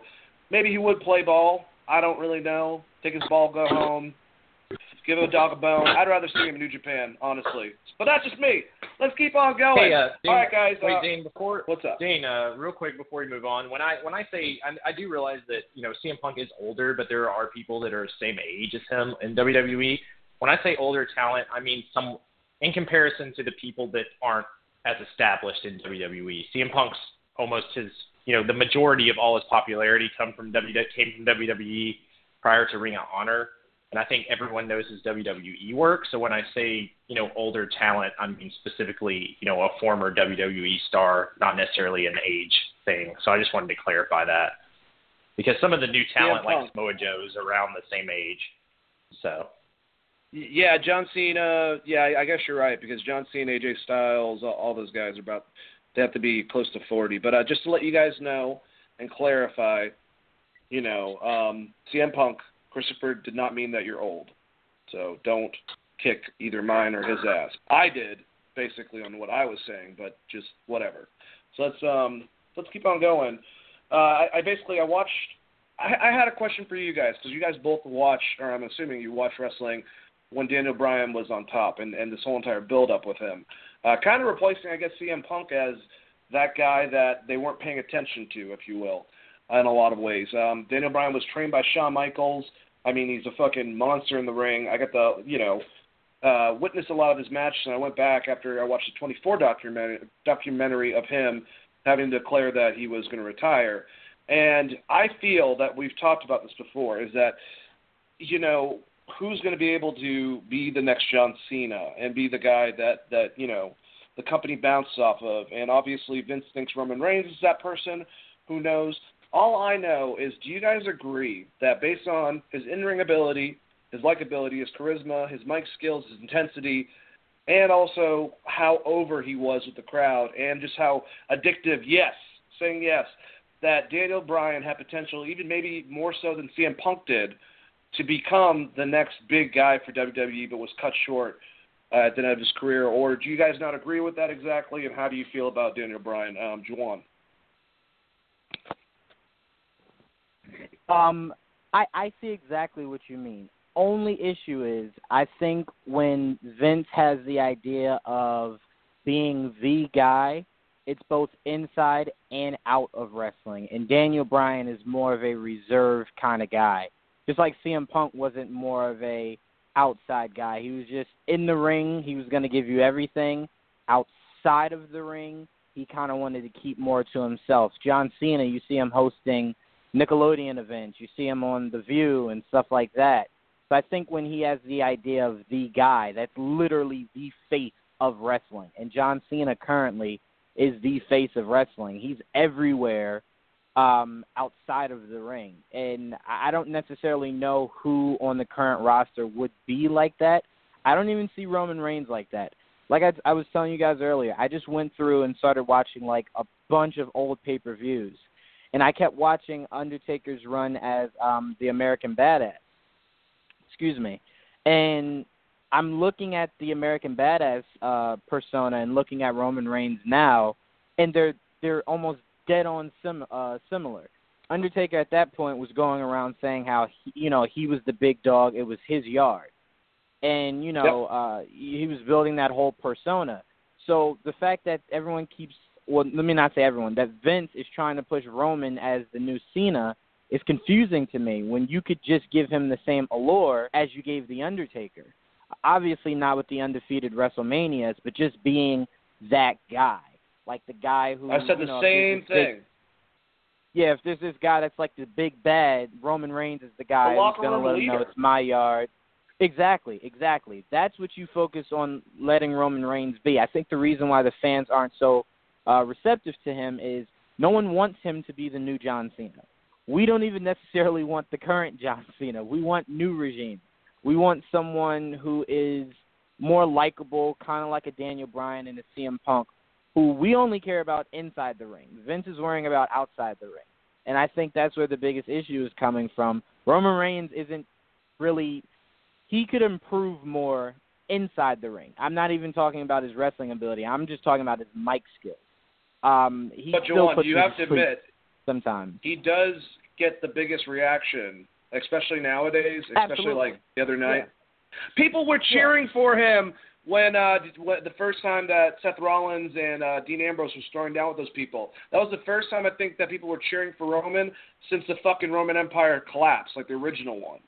maybe he would play ball. I don't really know. Take his ball, go home, give a dog a bone. I'd rather see him in New Japan, honestly. But that's just me. Let's keep on going. Hey, uh, All right, guys. Wait, uh, Dane, before what's up? Dane, uh, real quick before we move on, when I when I say I, I do realize that you know CM Punk is older, but there are people that are the same age as him in WWE when I say older talent, I mean some in comparison to the people that aren't as established in WWE. CM Punk's almost his, you know, the majority of all his popularity come from w, came from WWE prior to Ring of Honor, and I think everyone knows his WWE work. So when I say, you know, older talent, I mean specifically, you know, a former WWE star, not necessarily an age thing. So I just wanted to clarify that because some of the new talent, like Samoa Joe, is around the same age. So yeah, John Cena. Yeah, I guess you're right because John Cena, AJ Styles, all, those guys are about they have to be close to 40. But uh, just to let you guys know and clarify, you know, um, CM Punk, Christopher did not mean that you're old, so don't kick either mine or his ass. I did basically on what I was saying, but just whatever. So let's um let's keep on going. Uh, I, I basically I watched. I, I had a question for you guys because you guys both watch, or I'm assuming you watch wrestling when Daniel Bryan was on top and, and this whole entire build up with him. Uh, kind of replacing, I guess, CM Punk as that guy that they weren't paying attention to, if you will, in a lot of ways. Um, Daniel Bryan was trained by Shawn Michaels. I mean, he's a fucking monster in the ring. I got the, you know, uh, witnessed a lot of his matches, and I went back after I watched the 24 documentary, documentary of him having declared that he was going to retire. And I feel that we've talked about this before, is that, you know, who's going to be able to be the next John Cena and be the guy that that you know the company bounced off of. And obviously Vince thinks Roman Reigns is that person, Who knows? All I know is, do you guys agree that based on his in-ring ability, his likability, his charisma, his mic skills, his intensity, and also how over he was with the crowd, and just how addictive, yes, saying yes, that Daniel Bryan had potential, even maybe more so than CM Punk did, to become the next big guy for WWE, but was cut short uh, at the end of his career. Or do you guys not agree with that exactly? And how do you feel about Daniel Bryan, um, Juwan? Um, I I see exactly what you mean. Only issue is I think when Vince has the idea of being the guy, it's both inside and out of wrestling. And Daniel Bryan is more of a reserved kind of guy. Just like CM Punk wasn't more of a outside guy. He was just in the ring, he was going to give you everything. Outside of the ring, he kind of wanted to keep more to himself. John Cena, you see him hosting Nickelodeon events. You see him on The View and stuff like that. So I think when he has the idea of the guy, that's literally the face of wrestling. And John Cena currently is the face of wrestling. He's everywhere um, outside of the ring. And I don't necessarily know who on the current roster would be like that. I don't even see Roman Reigns like that. Like I, I was telling you guys earlier, I just went through and started watching like a bunch of old pay per views and I kept watching Undertaker's run as um, the American Badass. Excuse me, and I'm looking at the American Badass uh, persona and looking at Roman Reigns now, and they're they're almost dead on sim, uh, similar. Undertaker at that point was going around saying how he, you know he was the big dog, it was his yard, and you know yep. uh, he was building that whole persona. So the fact that everyone keeps well, let me not say everyone, that Vince is trying to push Roman as the new Cena is confusing to me when you could just give him the same allure as you gave The Undertaker. Obviously, not with the undefeated WrestleManias, but just being that guy. Like the guy who. I said the know, same thing. Big, yeah, if there's this guy that's like the big bad, Roman Reigns is the guy the who's going to let him know it's my yard. Exactly, exactly. That's what you focus on letting Roman Reigns be. I think the reason why the fans aren't so uh, receptive to him is no one wants him to be the new John Cena. We don't even necessarily want the current John <laughs> Cena. We want new regime. We want someone who is more likable, kind of like a Daniel Bryan and a CM Punk, who we only care about inside the ring. Vince is worrying about outside the ring. And I think that's where the biggest issue is coming from. Roman Reigns isn't really he could improve more inside the ring. I'm not even talking about his wrestling ability. I'm just talking about his mic skills. Um, he but still Juwan, puts you have to admit, sometimes he does get the biggest reaction, especially nowadays, especially Absolutely. like the other night. Yeah. People were cheering for him when uh the first time that Seth Rollins and uh Dean Ambrose was throwing down with those people. That was the first time I think that people were cheering for Roman since the fucking Roman Empire collapsed, like the original one.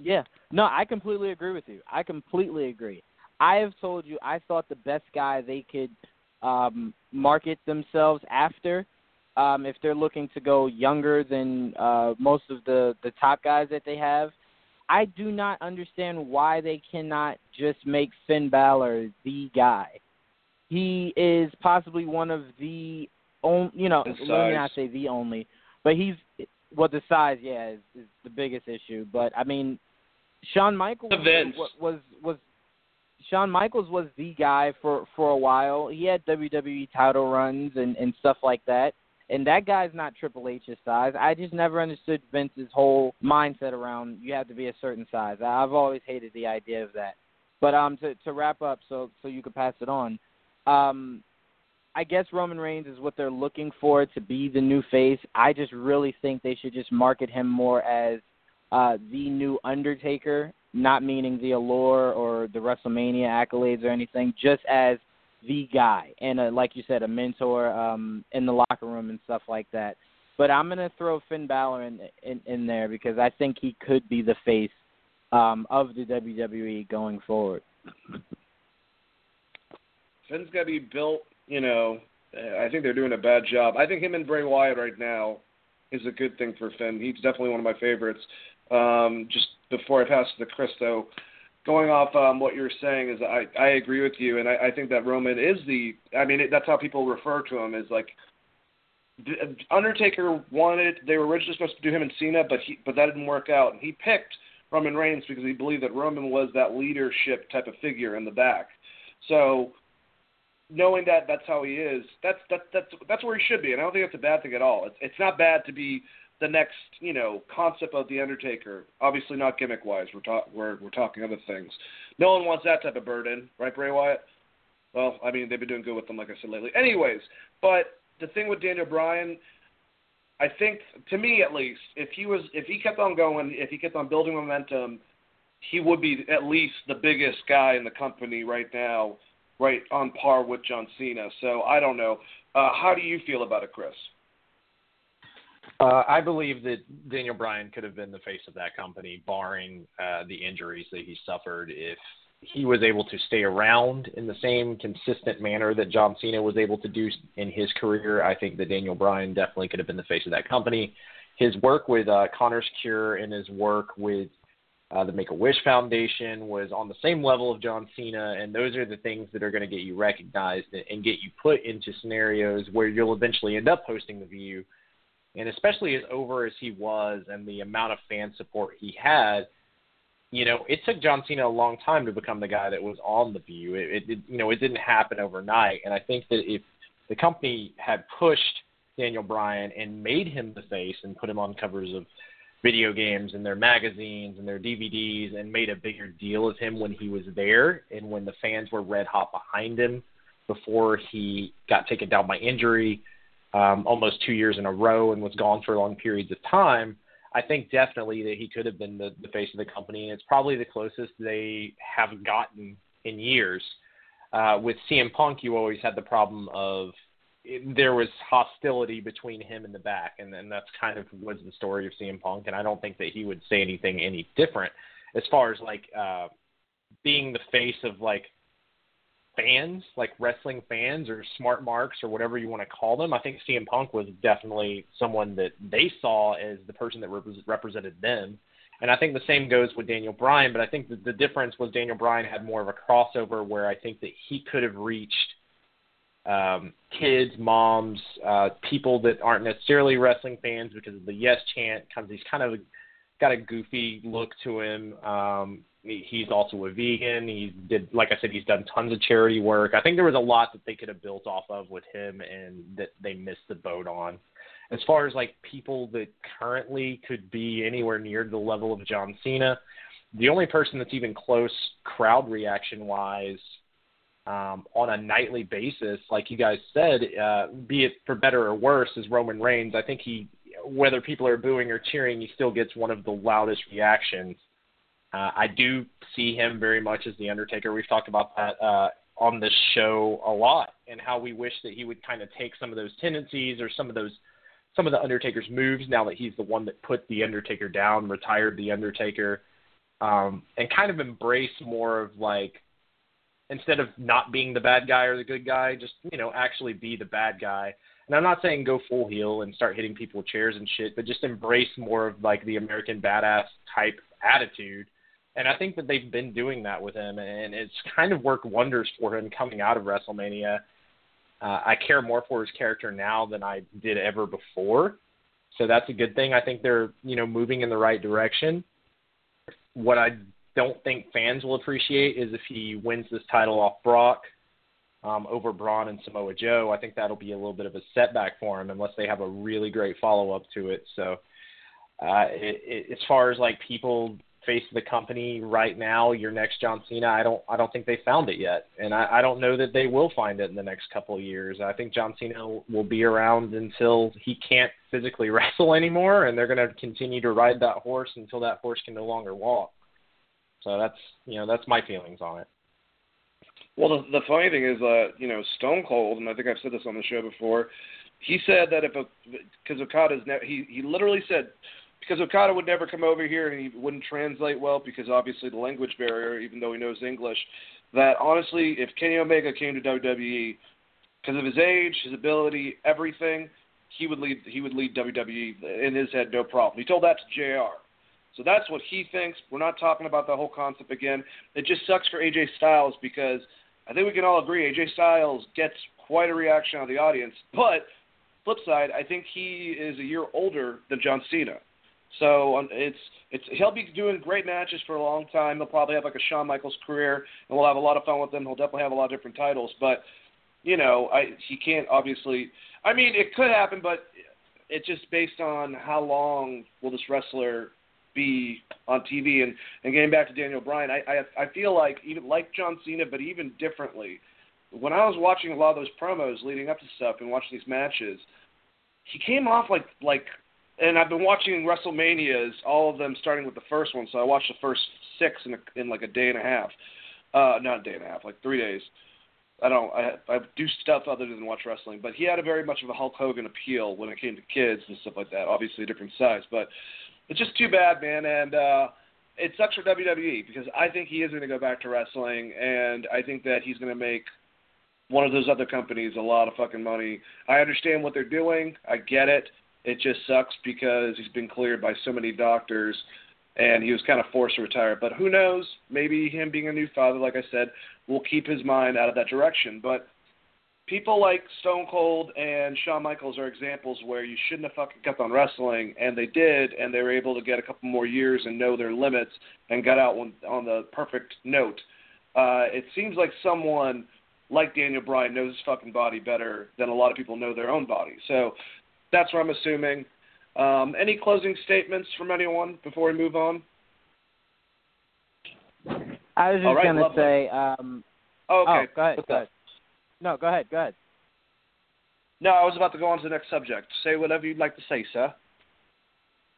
Yeah. No, I completely agree with you. I completely agree. I have told you I thought the best guy they could um, market themselves after. Um, if they're looking to go younger than uh, most of the the top guys that they have, I do not understand why they cannot just make Finn Balor the guy. He is possibly one of the only, you know, let me not say the only, but he's well the size, yeah, is, is the biggest issue. But I mean, Shawn Michaels was was was Shawn Michaels was the guy for for a while. He had WWE title runs and and stuff like that. And that guy's not Triple H's size. I just never understood Vince's whole mindset around you have to be a certain size. I've always hated the idea of that. But um, to to wrap up, so so you could pass it on. Um, I guess Roman Reigns is what they're looking for to be the new face. I just really think they should just market him more as uh, the new Undertaker, not meaning the allure or the WrestleMania accolades or anything, just as the guy and uh like you said, a mentor um, in the locker room and stuff like that. But I'm gonna throw Finn Balor in in, in there because I think he could be the face um, of the WWE going forward. Finn's got to be built, you know. I think they're doing a bad job. I think him and Bray Wyatt right now is a good thing for Finn. He's definitely one of my favorites. Um, just before I pass to Chris, though, going off um, what you're saying is I, I agree with you, and I, I think that Roman is the. I mean, it, that's how people refer to him is like Undertaker wanted they were originally supposed to do him and Cena, but he but that didn't work out. And he picked Roman Reigns because he believed that Roman was that leadership type of figure in the back. So knowing that that's how he is, that's that's that's that's where he should be. And I don't think that's a bad thing at all. It's it's not bad to be the next you know concept of the Undertaker. Obviously not gimmick wise. We're talk we're we're talking other things. No one wants that type of burden, right, Bray Wyatt? Well, I mean they've been doing good with them, like I said lately. Anyways, but the thing with Daniel Bryan, I think to me at least, if he was if he kept on going, if he kept on building momentum, he would be at least the biggest guy in the company right now, right on par with John Cena. So I don't know. Uh, how do you feel about it, Chris? Uh, I believe that Daniel Bryan could have been the face of that company, barring uh, the injuries that he suffered. If he was able to stay around in the same consistent manner that John Cena was able to do in his career, I think that Daniel Bryan definitely could have been the face of that company. His work with uh, Connor's Cure and his work with uh, the Make a Wish Foundation was on the same level of John Cena, and those are the things that are going to get you recognized and get you put into scenarios where you'll eventually end up hosting the View. And especially as over as he was and the amount of fan support he had, you know, it took John Cena a long time to become the guy that was on the View. It, it you know, it didn't happen overnight, and I think that if the company had pushed Daniel Bryan and made him the face and put him on covers of video games and their magazines and their DVDs and made a bigger deal of him when he was there and when the fans were red hot behind him before he got taken down by injury um, almost two years in a row and was gone for long periods of time. I think definitely that he could have been the, the face of the company, and it's probably the closest they have gotten in years. Uh, with CM Punk, you always had the problem of it, there was hostility between him and the back, and, and that's kind of was the story of CM Punk. And I don't think that he would say anything any different as far as like uh, being the face of like fans, like wrestling fans or smart marks or whatever you want to call them. I think CM Punk was definitely someone that they saw as the person that rep- represented them. And I think the same goes with Daniel Bryan, but I think the difference was Daniel Bryan had more of a crossover where I think that he could have reached um, kids, moms, uh, people that aren't necessarily wrestling fans because of the yes chant. Because he's kind of got a goofy look to him. Um, he's also a vegan. He did, like I said, he's done tons of charity work. I think there was a lot that they could have built off of with him, and that they missed the boat on. As far as like people that currently could be anywhere near the level of John Cena, the only person that's even close crowd reaction wise um, on a nightly basis, like you guys said, uh, be it for better or worse, is Roman Reigns. I think he, whether people are booing or cheering, he still gets one of the loudest reactions uh, I do see him very much as the Undertaker. We've talked about that uh, on this show a lot, and how we wish that he would kind of take some of those tendencies or some of those some of the Undertaker's moves. Now that he's the one that put the Undertaker down, retired the Undertaker, um, and kind of embrace more of like instead of not being the bad guy or the good guy, just you know actually be the bad guy. And I'm not saying go full heel and start hitting people with chairs and shit, but just embrace more of like the American badass type attitude and I think that they've been doing that with him, and it's kind of worked wonders for him coming out of WrestleMania. Uh, I care more for his character now than I did ever before, so that's a good thing. I think they're you know moving in the right direction. What I don't think fans will appreciate is if he wins this title off Brock um, over Braun and Samoa Joe. I think that'll be a little bit of a setback for him unless they have a really great follow up to it. So, uh, it, it, as far as like people face of the company right now, your next John Cena, I don't I don't think they found it yet, and I, I don't know that they will find it in the next couple of years. I think John Cena will be around until he can't physically <laughs> wrestle anymore, and they're going to continue to ride that horse until that horse can no longer walk. So that's you know that's my feelings on it. Well, the, the funny thing is, uh, you know, Stone Cold, and I think I've said this on the show before. He said that if a because Okada's ne- he he literally said because Okada would never come over here and he wouldn't translate well because obviously the language barrier, even though he knows English. That honestly, if Kenny Omega came to WWE, because of his age, his ability, everything, he would lead. He would lead WWE in his head, no problem. He told that to Jr. So that's what he thinks. We're not talking about the whole concept again. It just sucks for AJ Styles because I think we can all agree AJ Styles gets quite a reaction out of the audience, but flip side, I think he is a year older than John Cena. So um, it's it's he'll be doing great matches for a long time. He'll probably have like a Shawn Michaels career, and we'll have a lot of fun with him. He'll definitely have a lot of different titles, but you know, I he can't obviously. I mean, it could happen, but it's just based on how long will this wrestler be on TV. And and getting back to Daniel Bryan, I I, I feel like even like John Cena, but even differently. When I was watching a lot of those promos leading up to stuff and watching these matches, he came off like like and I've been watching WrestleManias, all of them starting with the first one. So I watched the first six in a, in like a day and a half. Uh, not a day and a half, like three days. I don't. I, I do stuff other than watch wrestling, but he had a very much of a Hulk Hogan appeal when it came to kids and stuff like that. Obviously, a different size, but it's just too bad, man. And uh, it sucks for WWE because I think he is going to go back to wrestling, and I think that he's going to make one of those other companies a lot of fucking money. I understand what they're doing. I get it. It just sucks because he's been cleared by so many doctors and he was kind of forced to retire. But who knows? Maybe him being a new father, like I said, will keep his mind out of that direction. But people like Stone Cold and Shawn Michaels are examples where you shouldn't have fucking kept on wrestling, and they did, and they were able to get a couple more years and know their limits and got out on, on the perfect note. Uh, it seems like someone like Daniel Bryan knows his fucking body better than a lot of people know their own body. So that's what I'm assuming. Um, any closing statements from anyone before we move on? I was just right, gonna say. Um, Oh, okay. Oh, go ahead. Go ahead. No, go ahead. Go ahead. No, I was about to go on to the next subject. Say whatever you'd like to say, sir.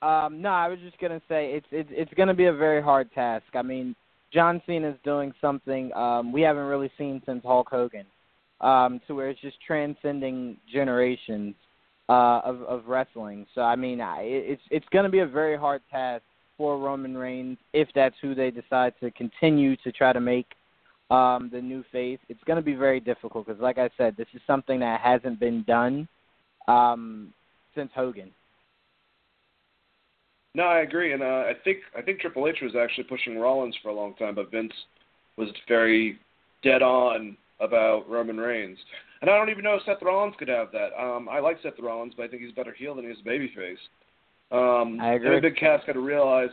Um, no, I was just gonna say it's it's it's gonna be a very hard task. I mean, John Cena is doing something um, we haven't really seen since Hulk Hogan, um, to where it's just transcending generations uh, of of wrestling. So I mean, I, it's it's gonna be a very hard task for Roman Reigns if that's who they decide to continue to try to make um, the new face. It's going to be very difficult because, like I said, this is something that hasn't been done um, since Hogan. No, I agree, and uh, I think I think Triple H was actually pushing Rollins for a long time, but Vince was very dead on about Roman Reigns. And I don't even know if Seth Rollins could have that. Um, I like Seth Rollins, but I think he's better heel than he is babyface. Um, I agree. And a big cat's got to realize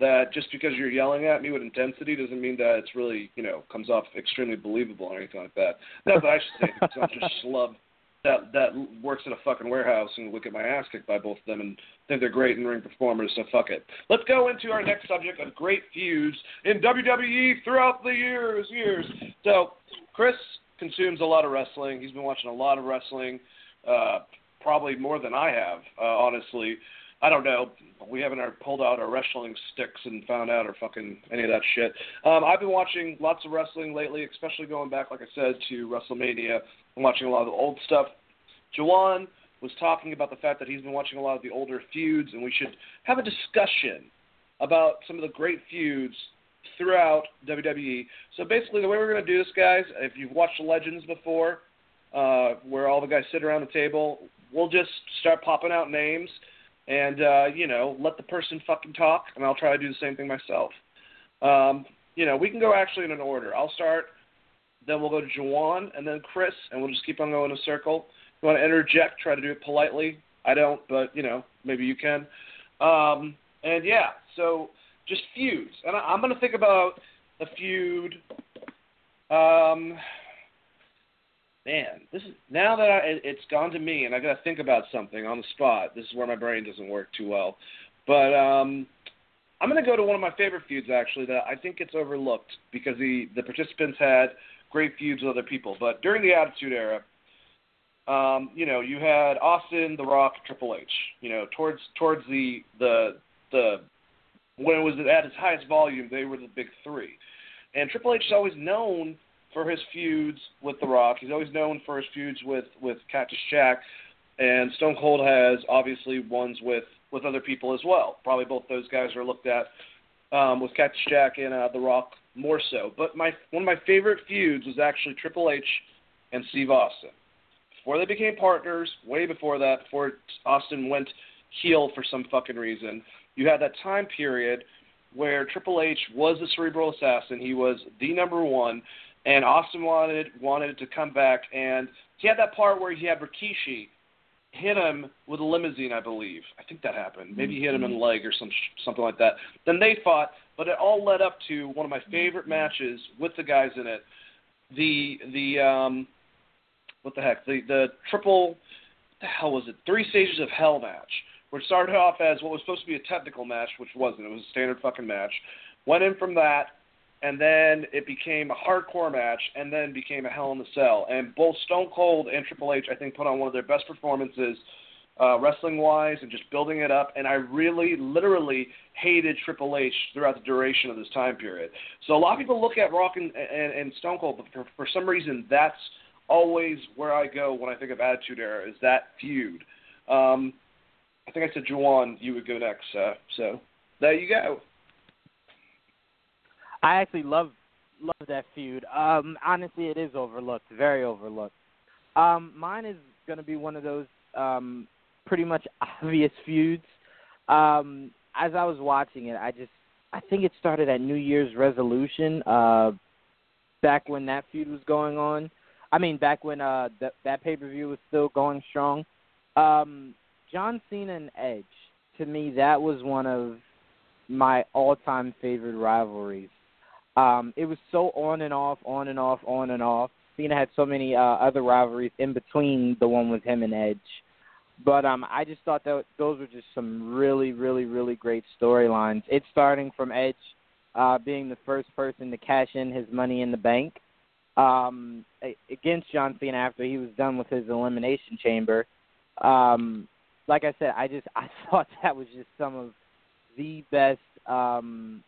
that just because you're yelling at me with intensity doesn't mean that it's really, you know, comes off extremely believable or anything like that. That's what I should say. Because I'm just a <laughs> schlub that that works at a fucking warehouse and would get my ass kicked by both of them and think they're great in ring performers. So fuck it. Let's go into our next subject of great feuds in WWE throughout the years. Years. So Chris consumes a lot of wrestling. He's been watching a lot of wrestling, uh, probably more than I have, uh, honestly. I don't know. We haven't pulled out our wrestling sticks and found out or fucking any of that shit. Um, I've been watching lots of wrestling lately, especially going back, like I said, to WrestleMania. I'm watching a lot of the old stuff. Jawan was talking about the fact that he's been watching a lot of the older feuds, and we should have a discussion about some of the great feuds throughout WWE. So basically, the way we're going to do this, guys, if you've watched Legends before, uh, where all the guys sit around the table, we'll just start popping out names and uh, you know, let the person fucking talk, and I'll try to do the same thing myself. Um, you know, we can go actually in an order. I'll start, then we'll go to Jawan, and then Chris, and we'll just keep on going in a circle. If you want to interject, try to do it politely. I don't, but you know, maybe you can. Um, and yeah, so just feuds, and I, I'm going to think about a feud. Um, man, this is now that I, it, it's gone to me, and I got to think about something on the spot. This is where my brain doesn't work too well, but um, I'm going to go to one of my favorite feuds actually that I think gets overlooked because the the participants had great feuds with other people. But during the Attitude Era, um, you know, you had Austin, The Rock, Triple H. You know, towards towards the the the when it was at its highest volume, they were the big three. And Triple H is always known for his feuds with The Rock. He's always known for his feuds with with Cactus Jack, and Stone Cold has obviously ones with with other people as well. Probably both those guys are looked at um, with Cactus Jack and uh, The Rock more so. But my one of my favorite feuds was actually Triple H and Steve Austin. Before they became partners, way before that, before Austin went heel for some fucking reason, you had that time period where Triple H was the cerebral assassin. He was the number one, and Austin wanted wanted to come back, and he had that part where he had Rikishi hit him with a limousine, I believe. I think that happened. Maybe he hit him in the leg or some something like that. Then they fought, but it all led up to one of my favorite matches with the guys in it. The the um, what the heck? The the triple. The hell was it? Three stages of hell match, which started off as what was supposed to be a technical match, which wasn't. It was a standard fucking match. Went in from that, and then it became a hardcore match, and then became a Hell in a Cell. And both Stone Cold and Triple H, I think, put on one of their best performances, uh, wrestling wise, and just building it up. And I really, literally hated Triple H throughout the duration of this time period. So a lot of people look at Rock and, and, and Stone Cold, but for, for some reason, that's always where I go when I think of Attitude Era is that feud. Um, I think I said Juwan, you would go next. Uh, so there you go. I actually love love that feud. Um, honestly, it is overlooked, very overlooked. Um, mine is going to be one of those um, pretty much <laughs> obvious feuds. Um, as I was watching it, I just I think it started at New Year's Revolution, uh, back when that feud was going on. I mean, back when uh, th- that pay per view was still going strong. Um, John Cena and Edge, to me, that was one of my all time favorite rivalries. Um, it was so on and off, on and off, on and off. Cena had so many uh, other rivalries in between the one with him and Edge. But um, I just thought that those were just some really, really, really great storylines. It's starting from Edge uh, being the first person to cash in his Money in the Bank um, against John Cena after he was done with his Elimination Chamber. Um, like I said, I just <laughs> I thought that was just some of the best um,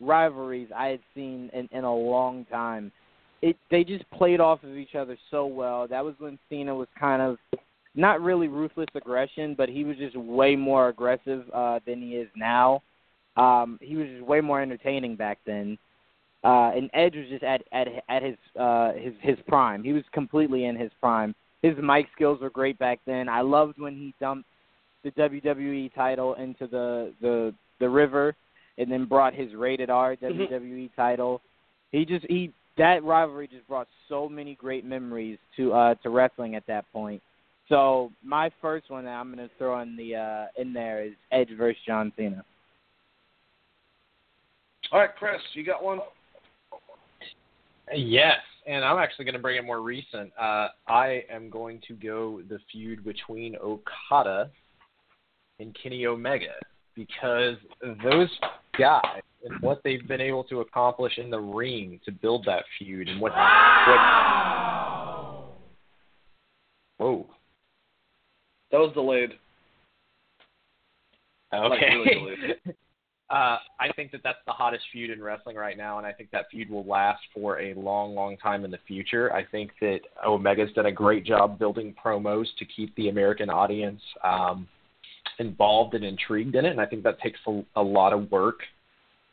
rivalries I had seen in, in a long time. It they just played off of each other so well. That was when Cena was kind of not really ruthless aggression, but he was just way more aggressive uh, than he is now. Um, he was just way more entertaining back then. Uh, and Edge was just at at at his uh, his his prime. He was completely in his prime. His mic skills were great back then. I loved when he dumped the WWE title into the the the river and then brought his rated R mm-hmm. WWE title. He just he that rivalry just brought so many great memories to uh to wrestling at that point. So my first one that I'm gonna throw in the uh in there is Edge versus John Cena. All right, Chris, you got one? Yes, and I'm actually going to bring it more recent. Uh, I am going to go the feud between Okada and Kenny Omega because those guys and what they've been able to accomplish in the ring to build that feud and what wow. what whoa that was delayed okay like really delayed. <laughs> uh, I think that that's the hottest feud in wrestling right now, and I think that feud will last for a long, long time in the future. I think that Omega's done a great job building promos to keep the American audience um, involved and intrigued in it, and I think that takes a, a lot of work,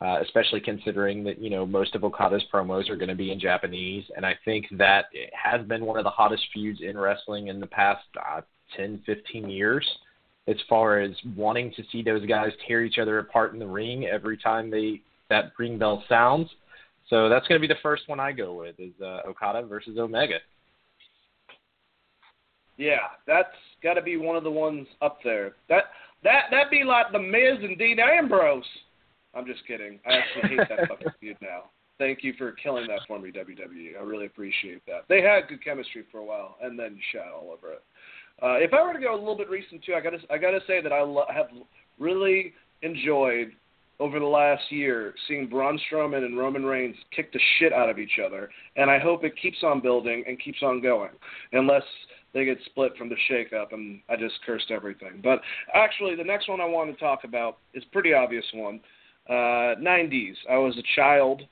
uh, especially considering that you know most of Okada's promos are going to be in Japanese, and I think that it has been one of the hottest feuds in wrestling in the past uh, 10, 15 years. As far as wanting to see those guys tear each other apart in the ring every time they that ring bell sounds, so that's going to be the first one I go with is uh, Okada versus Omega. Yeah, that's got to be one of the ones up there. That that that'd be like the Miz and Dean Ambrose. I'm just kidding. I actually hate that <laughs> fucking feud now. Thank you for killing that for me, WWE. I really appreciate that. They had good chemistry for a while, and then shot all over it. Uh, if I were to go a little bit recent too, I gotta I gotta say that I lo- have really enjoyed over the last year seeing Braun Strowman and Roman Reigns kick the shit out of each other, and I hope it keeps on building and keeps on going, unless they get split from the shakeup, and I just cursed everything. But actually, the next one I want to talk about is a pretty obvious one. Uh, 90s. I was a child.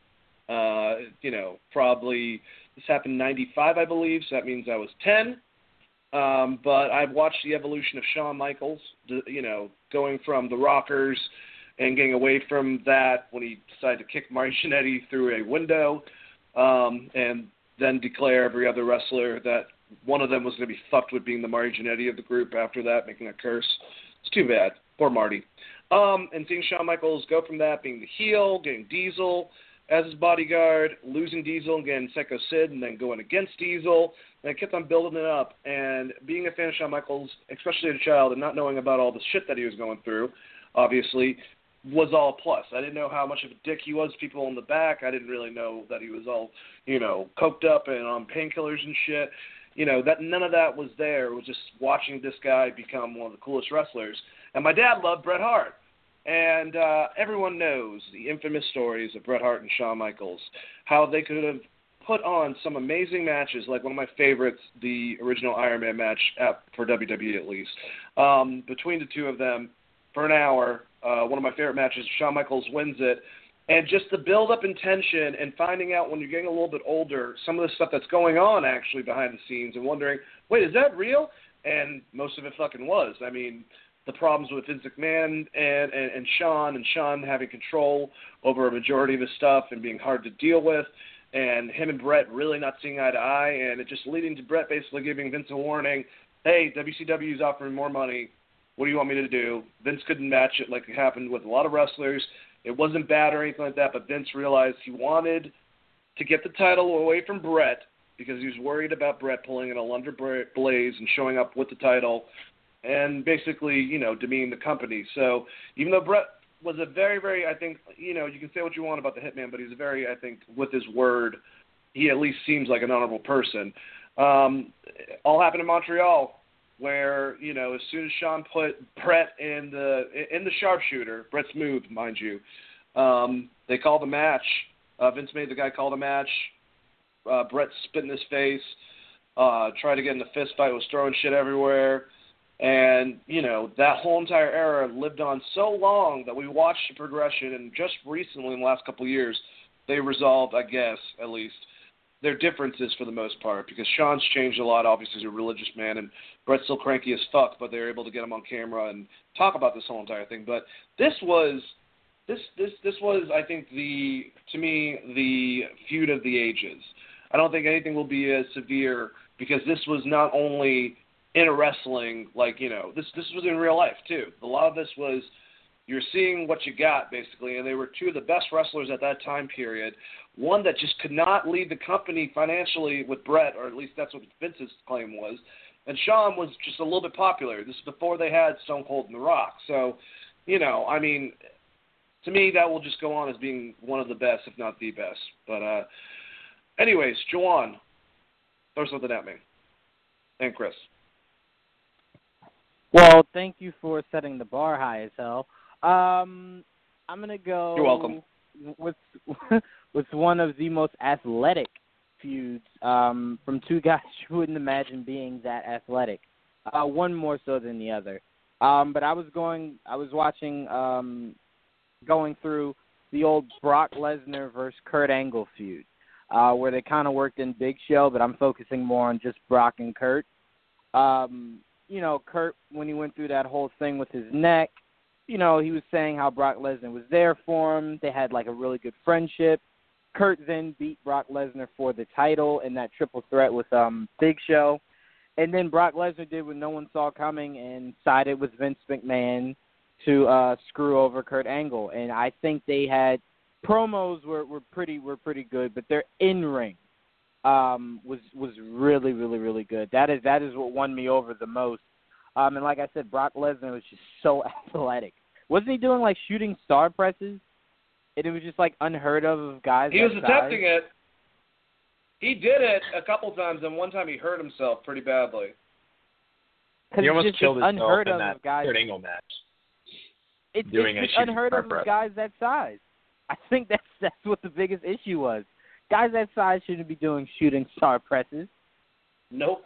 Uh, you know, probably this happened in 95, I believe, so that means I was 10. Um, but I've watched the evolution of Shawn Michaels, you know, going from the Rockers and getting away from that when he decided to kick Marty Jannetty through a window, um, and then declare every other wrestler that one of them was going to be fucked with being the Marty Jannetty of the group after that, making a curse. It's too bad. Poor Marty. Um, and seeing Shawn Michaels go from that being the heel, getting Diesel, as his bodyguard, losing Diesel and getting Psycho Sid, and then going against Diesel. And I kept on building it up. And being a fan of Shawn Michaels, especially as a child, and not knowing about all the shit that he was going through, obviously, was all plus. I didn't know how much of a dick he was to people in the back. I didn't really know that he was all, you know, coked up and on painkillers and shit. You know, that none of that was there. It was just watching this guy become one of the coolest wrestlers. And my dad loved Bret Hart. And uh, everyone knows the infamous stories of Bret Hart and Shawn Michaels, how they could have put on some amazing matches, like one of my favorites, the original Iron Man match at, for WWE at least, um, between the two of them for an hour. Uh, one of my favorite matches, Shawn Michaels wins it. And just the build up in tension and finding out when you're getting a little bit older some of the stuff that's going on actually behind the scenes and wondering, wait, is that real? And most of it fucking was. I mean, the problems with Vince McMahon and, and, and Shawn, and Shawn having control over a majority of his stuff and being hard to deal with, and him and Bret really not seeing eye to eye, and it just leading to Bret basically giving Vince a warning hey, WCW is offering more money. What do you want me to do? Vince couldn't match it like it happened with a lot of wrestlers. It wasn't bad or anything like that, but Vince realized he wanted to get the title away from Bret because he was worried about Bret pulling an Alundra Blaze and showing up with the title and basically, you know, demean the company. So even though Bret was a very, very, I think, you know, you can say what you want about the Hitman, but he's a very, I think, with his word, he at least seems like an honorable person. Um, all happened in Montreal, where you know, as soon as Shawn put Bret in the in the sharpshooter, Bret's move, mind you, um, they called the match. Uh, Vince made the guy call the match. Uh, Bret spit in his face, uh, tried to get in the fist fight, was throwing shit everywhere. And, you know, that whole entire era lived on so long that we watched the progression, and just recently, in the last couple of years, they resolved, I guess, at least, their differences for the most part, because Shawn's changed a lot. Obviously, he's a religious man, and Bret's still cranky as fuck, but they're able to get him on camera and talk about this whole entire thing. But this was. This this this was I think the to me the feud of the ages. I don't think anything will be as severe because this was not only in a wrestling like you know this this was in real life too. A lot of this was you're seeing what you got basically, and they were two of the best wrestlers at that time period. One that just could not lead the company financially with Bret, or at least that's what Vince's claim was. And Shawn was just a little bit popular. This is before they had Stone Cold and The Rock. So, you know, I mean, to me, that will just go on as being one of the best, if not the best. But, uh, anyways, Joanne, throw something at me. And Chris. Well, thank you for setting the bar high as hell. Um, I'm gonna go. You're welcome. With <laughs> with one of the most athletic feuds um, from two guys <laughs> you wouldn't imagine being that athletic. Uh, one more so than the other. Um, but I was going, I was watching, um, going through the old Brock Lesnar versus Kurt Angle feud, uh, where they kind of worked in Big Show, but I'm focusing more on just Brock and Kurt. Um, you know, Kurt when he went through that whole thing with his neck, you know, he was saying how Brock Lesnar was there for him. They had like a really good friendship. Kurt then beat Brock Lesnar for the title in that triple threat with um Big Show. And then Brock Lesnar did what no one saw coming and sided with Vince McMahon to uh screw over Kurt Angle. And I think they had promos were, were pretty were pretty good, but their in ring um, was was really really really good. That is that is what won me over the most. Um, and like I said, Brock Lesnar was just so <laughs> athletic. Wasn't he doing like shooting star presses? And it was just like unheard of of guys. He was size. attempting it. He did it a couple times, and one time he hurt himself pretty badly. He almost just, killed just himself unheard in of that guys. Kurt Angle match. It's, doing it's just unheard of press. of guys that size. I think that's that's what the biggest issue was. Guys that size shouldn't be doing shooting star presses. Nope.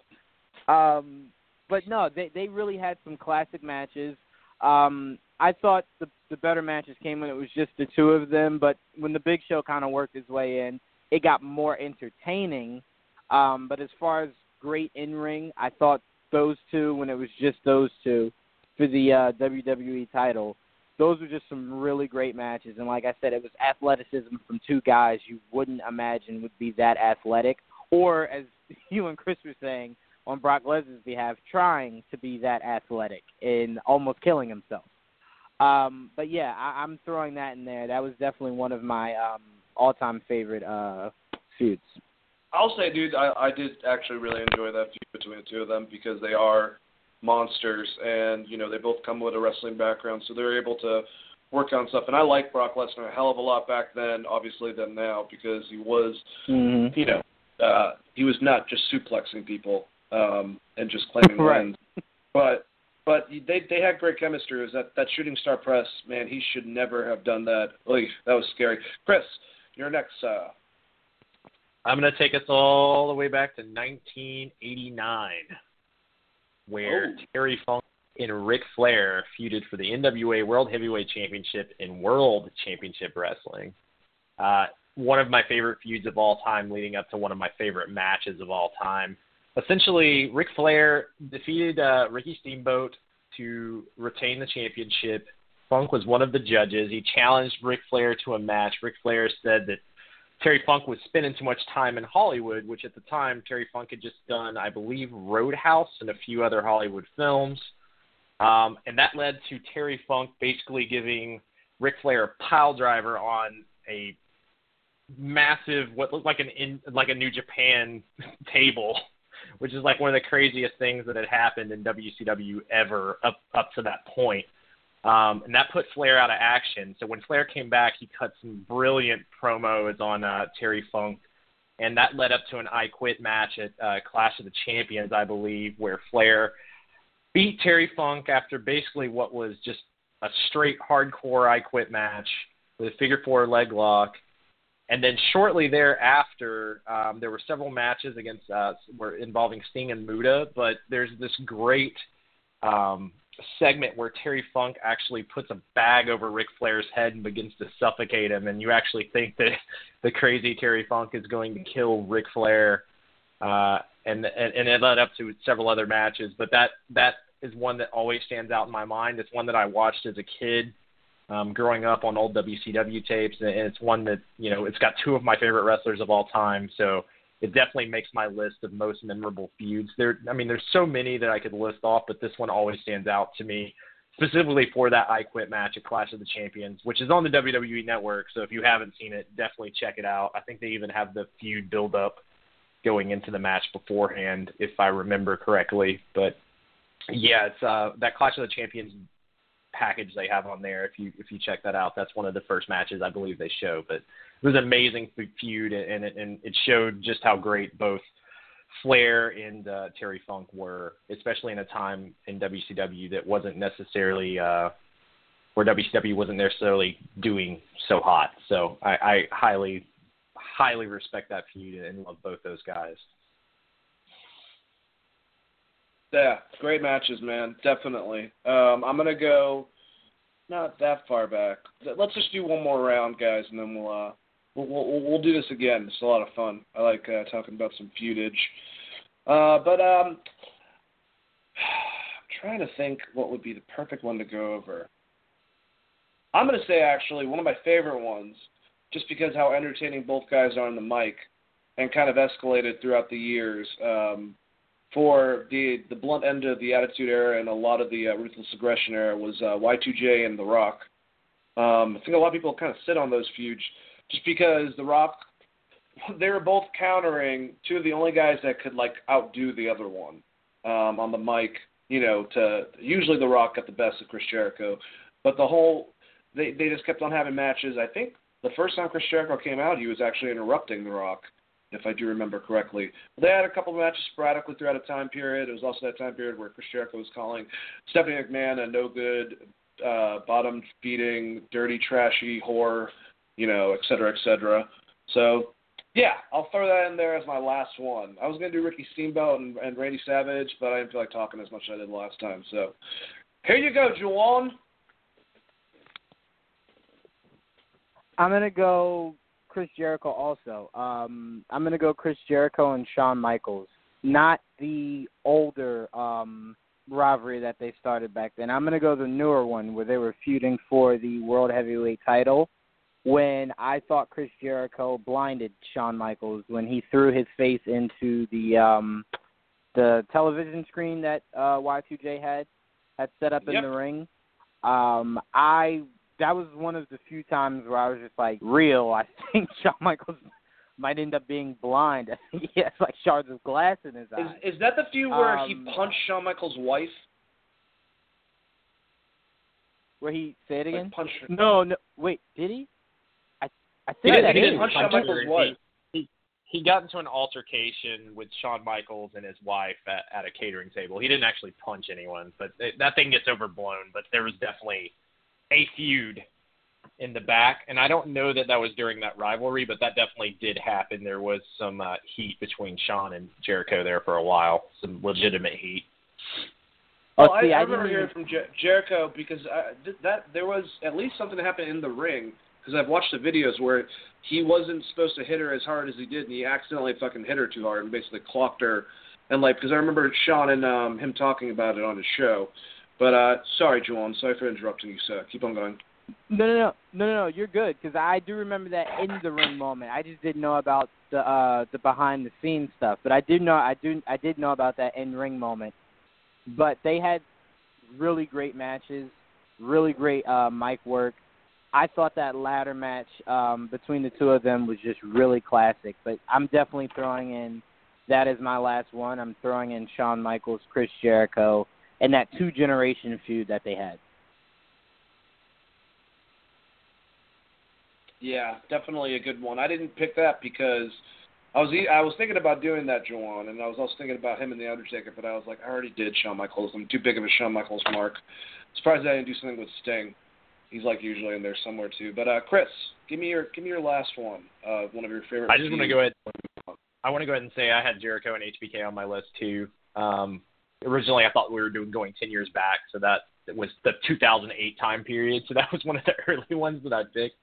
Um, but no, they they really had some classic matches. Um, I thought the the better matches came when it was just the two of them, but when the Big Show kind of worked his way in, it got more entertaining. Um, but as far as great in ring, I thought those two when it was just those two for the uh, WWE title, those were just some really great matches. And like I said, it was athleticism from two guys you wouldn't imagine would be that athletic, or as <laughs> you and Chris were saying on Brock Lesnar's behalf, trying to be that athletic and almost killing himself. Um, but yeah, I, I'm throwing that in there. That was definitely one of my um, all-time favorite uh, feuds. I'll say, dude, I, I did actually really enjoy that feud between the two of them because they are monsters, and you know they both come with a wrestling background, so they're able to work on stuff. And I like Brock Lesnar a hell of a lot back then, obviously, than now because he was, Mm-hmm. you know, uh, he was not just suplexing people um, and just claiming Right. wins, but but they they had great chemistry. It was that that shooting star press, man, he should never have done that. Oy, that was scary. Chris, you're next. Uh, I'm going to take us all the way back to 1989, where Oh. Terry Funk and Ric Flair feuded for the NWA World Heavyweight Championship and World Championship Wrestling. Uh, one of my favorite feuds of all time, leading up to one of my favorite matches of all time. Essentially, Ric Flair defeated uh, Ricky Steamboat to retain the championship. Funk was one of the judges. He challenged Ric Flair to a match. Ric Flair said that Terry Funk was spending too much time in Hollywood, which at the time Terry Funk had just done, I believe, Roadhouse and a few other Hollywood films. Um, and that led to Terry Funk basically giving Ric Flair a pile driver on a massive, what looked like an in, like a New Japan <laughs> table, which is like one of the craziest things that had happened in WCW ever up up to that point. Um, and that put Flair out of action. So when Flair came back, he cut some brilliant promos on uh, Terry Funk, and that led up to an I Quit match at uh, Clash of the Champions, I believe, where Flair beat Terry Funk after basically what was just a straight hardcore I Quit match with a figure four leg lock. And then shortly thereafter, um, there were several matches against uh, were involving Sting and Muta, but there's this great um, segment where Terry Funk actually puts a bag over Ric Flair's head and begins to suffocate him, and you actually think that <laughs> the crazy Terry Funk is going to kill Ric Flair, uh, and, and and it led up to several other matches. But that that is one that always stands out in my mind. It's one that I watched as a kid. Um, growing up on old WCW tapes, and it's one that you know it's got two of my favorite wrestlers of all time. So it definitely makes my list of most memorable feuds. There, I mean, there's so many that I could list off, but this one always stands out to me, specifically for that I Quit match at Clash of the Champions, which is on the WWE Network. So if you haven't seen it, definitely check it out. I think they even have the feud build up going into the match beforehand, if I remember correctly. But yeah, it's uh, that Clash of the Champions package they have on there. If you if you check that out, that's one of the first matches I believe they show. But it was an amazing feud, and it, and it showed just how great both Flair and uh, Terry Funk were, especially in a time in WCW that wasn't necessarily uh, where WCW wasn't necessarily doing so hot. So I, I highly highly respect that feud and love both those guys. Yeah, great matches, man. Definitely. Um, I'm gonna go not that far back. Let's just do one more round, guys, and then we'll uh, we'll we'll, we'll do this again. It's a lot of fun. I like uh, talking about some feudage. Uh, but um, <sighs> I'm trying to think what would be the perfect one to go over. I'm gonna say actually one of my favorite ones, just because how entertaining both guys are on the mic, and kind of escalated throughout the years. Um, for the the blunt end of the Attitude Era and a lot of the uh, Ruthless Aggression Era was uh, Y2J and The Rock. Um, I think a lot of people kind of sit on those feuds just because The Rock, they were both countering two of the only guys that could like outdo the other one um, on the mic. You know, to usually The Rock got the best of Chris Jericho, but the whole they they just kept on having matches. I think the first time Chris Jericho came out, he was actually interrupting The Rock if I do remember correctly. They had a couple of matches sporadically throughout a time period. It was also that time period where Chris Jericho was calling Stephanie McMahon a no good, uh, bottom feeding, dirty, trashy whore, you know, et cetera, et cetera. So, yeah, I'll throw that in there as my last one. I was going to do Ricky Steamboat and, and Randy Savage, but I didn't feel like talking as much as I did last time. So, here you go, Juwan. I'm gonna go Chris Jericho also. Um, I'm gonna go Chris Jericho and Shawn Michaels, not the older um, rivalry that they started back then. I'm gonna go the newer one where they were feuding for the World Heavyweight Title. When I thought Chris Jericho blinded Shawn Michaels when he threw his face into the um, the television screen that uh, Y2J had had set up in Yep. the ring. Um, I that was one of the few times where I was just like, real. I think <laughs> Shawn Michaels might end up being blind. <laughs> he has like shards of glass in his eyes. Is, is that the few where Um, he punched Shawn Michaels' wife? Where he say it Like, again? punched her. No, no. Wait, did he? I I think Yeah, that he is. didn't punch Shawn Michaels' wife. He, he got into an altercation with Shawn Michaels and his wife at, at a catering table. He didn't actually punch anyone, but it, that thing gets overblown. But there was definitely a feud in the back, and I don't know that that was during that rivalry, but that definitely did happen. There was some uh, heat between Shawn and Jericho there for a while, some legitimate heat. Well, Oh, I, see, I I remember hearing from Jer- Jericho because I, th- that there was at least something that happened in the ring because I've watched the videos where he wasn't supposed to hit her as hard as he did, and he accidentally fucking hit her too hard and basically clocked her. And like, because I remember Shawn and um, him talking about it on his show. But uh, sorry, Joel, sorry for interrupting you, sir. Keep on going. No, no, no, no, no, no. You're good because I do remember that in the ring moment. I just didn't know about the uh the behind the scenes stuff, but I did know I do I did know about that in ring moment. But they had really great matches, really great uh mic work. I thought that ladder match um between the two of them was just really classic. But I'm definitely throwing in that is my last one. I'm throwing in Shawn Michaels, Chris Jericho, and that two generation feud that they had. Yeah, definitely a good one. I didn't pick that because I was e- I was thinking about doing that, Joanne, and I was also thinking about him and the Undertaker, but I was like, I already did Shawn Michaels. I'm too big of a Shawn Michaels mark. Surprised I didn't do something with Sting. He's like usually in there somewhere too. But uh, Chris, give me your give me your last one. Uh, one of your favorite. I just want to go ahead. I want to go ahead and say I had Jericho and HBK on my list too. Um, originally, I thought we were doing going ten years back, so that was the 2008 time period. So <laughs> that was one of the early ones that I picked.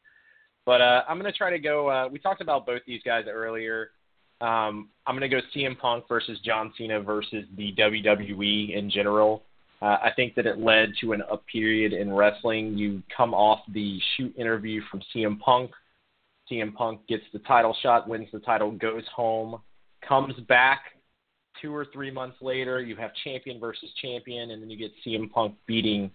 But uh, I'm going to try to go. Uh, we talked about both these guys earlier. Um, I'm going to go CM Punk versus John Cena versus the WWE in general. Uh, I think that it led to an up period in wrestling. You come off the shoot interview from CM Punk. CM Punk gets the title shot, wins the title, goes home, comes back two or three months later. You have champion versus champion, and then you get CM Punk beating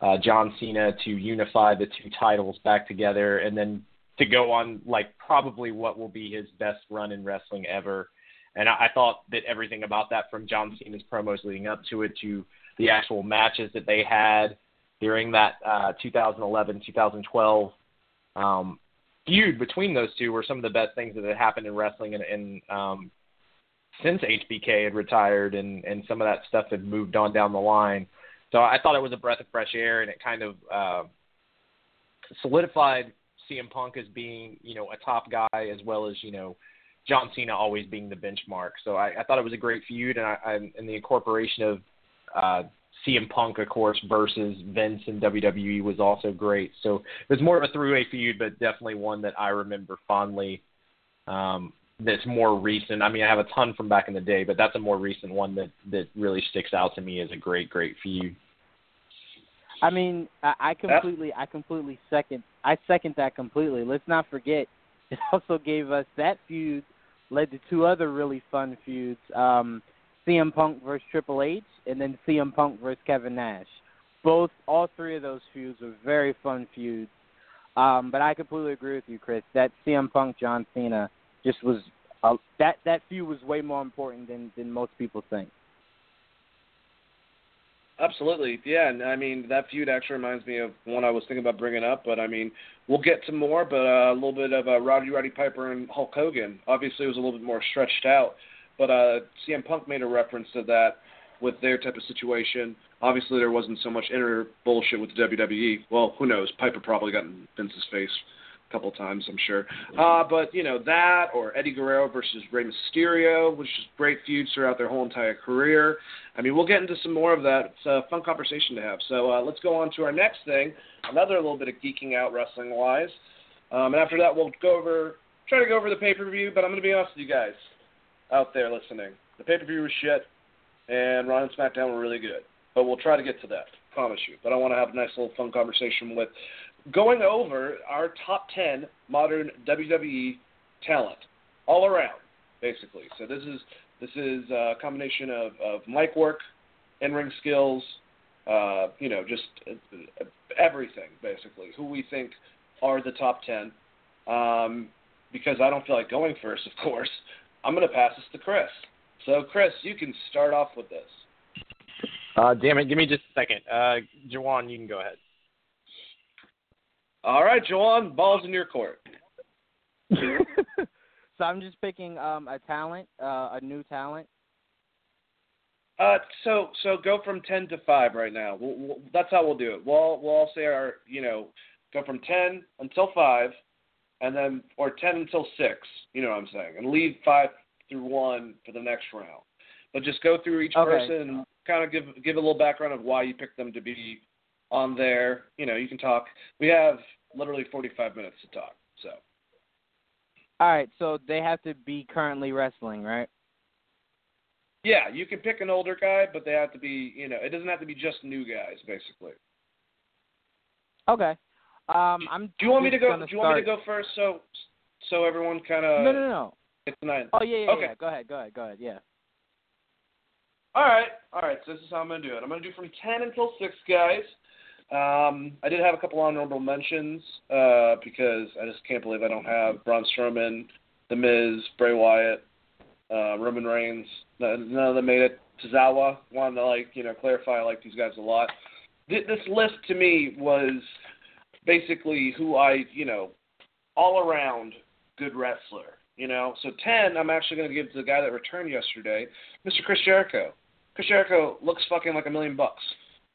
uh, John Cena to unify the two titles back together, and then to go on like probably what will be his best run in wrestling ever. And I, I thought that everything about that, from John Cena's promos leading up to it to the actual matches that they had during that uh, 2011 2012 um, feud between those two, were some of the best things that had happened in wrestling, and, and um, since HBK had retired, and and some of that stuff had moved on down the line. So I thought it was a breath of fresh air, and it kind of uh, solidified CM Punk as being, you know, a top guy as well as, you know, John Cena always being the benchmark. So I, I thought it was a great feud, and I, I and the incorporation of uh, CM Punk, of course, versus Vince and WWE was also great. So it was more of a three-way feud, but definitely one that I remember fondly. Um, that's more recent. I mean, I have a ton from back in the day, but that's a more recent one that that really sticks out to me as a great, great feud. I mean, I, I completely, I completely second, I second that completely. Let's not forget, <laughs> it also gave us that feud led to two other really fun feuds: um, CM Punk versus Triple H, and then CM Punk versus Kevin Nash. Both, all three of those feuds were very fun feuds. Um, but I completely agree with you, Chris. That CM Punk John Cena just was uh, that that feud was way more important than than most people think. Absolutely, yeah. And I mean, that feud actually reminds me of one I was thinking about bringing up. But I mean, we'll get to more. But uh, a little bit of uh, Roddy Roddy Piper and Hulk Hogan. Obviously, it was a little bit more stretched out. But uh, CM Punk made a reference to that with their type of situation. Obviously, there wasn't so much inner bullshit with the WWE. Well, who knows? Piper probably got in Vince's face couple times, I'm sure. Uh, but you know that, or Eddie Guerrero versus Rey Mysterio, which is great feuds throughout their whole entire career. I mean, we'll get into some more of that. It's a fun conversation to have. So uh, let's go on to our next thing. Another little bit of geeking out wrestling wise. Um, and after that, we'll go over, try to go over the pay per view. But I'm going to be honest with you guys out there listening. The pay per view was shit, and Raw and SmackDown were really good. But we'll try to get to that. Promise you. But I want to have a nice little fun conversation with going over our top 10 modern WWE talent all around, basically. So this is this is a combination of, of mic work, in-ring skills, uh, you know, just uh, everything basically. Who we think are the top ten. Um, because I don't feel like going first, of course. I'm going to pass this to Chris. So, Chris, you can start off with this. Uh, damn it, give me just a second. Uh, Jawan, you can go ahead. All right, Jawan, ball's in your court. <laughs> so I'm just picking um, a talent, uh, a new talent. Uh, so so go from ten to five right now. We'll, we'll, that's how we'll do it. We'll we'll all say our you know go from ten until five, and then or ten until six. You know what I'm saying, and leave five through one for the next round. But just go through each okay. person and kind of give give a little background of why you picked them to be on there. You know, you can talk. We have literally 45 minutes to talk. So. All right, so they have to be currently wrestling, right? Yeah, you can pick an older guy, but they have to be, you know, it doesn't have to be just new guys, basically. Okay. Um, I'm. Do you want me to go? Do you want me to go first, so so everyone kind of? No, no, no. It's nine. Oh yeah, yeah, okay. yeah. Go ahead, go ahead, go ahead. Yeah. All right, all right. So this is how I'm gonna do it. I'm gonna do from ten until six guys. Um, I did have a couple honorable mentions uh, because I just can't believe I don't have Braun Strowman, The Miz, Bray Wyatt, uh, Roman Reigns. None of them made it. Tozawa wanted to like you know clarify I like these guys a lot. This list to me was basically who I you know all around good wrestler. You know, so ten I'm actually going to give to the guy that returned yesterday, Mr. Chris Jericho. Chris Jericho looks fucking like a million bucks.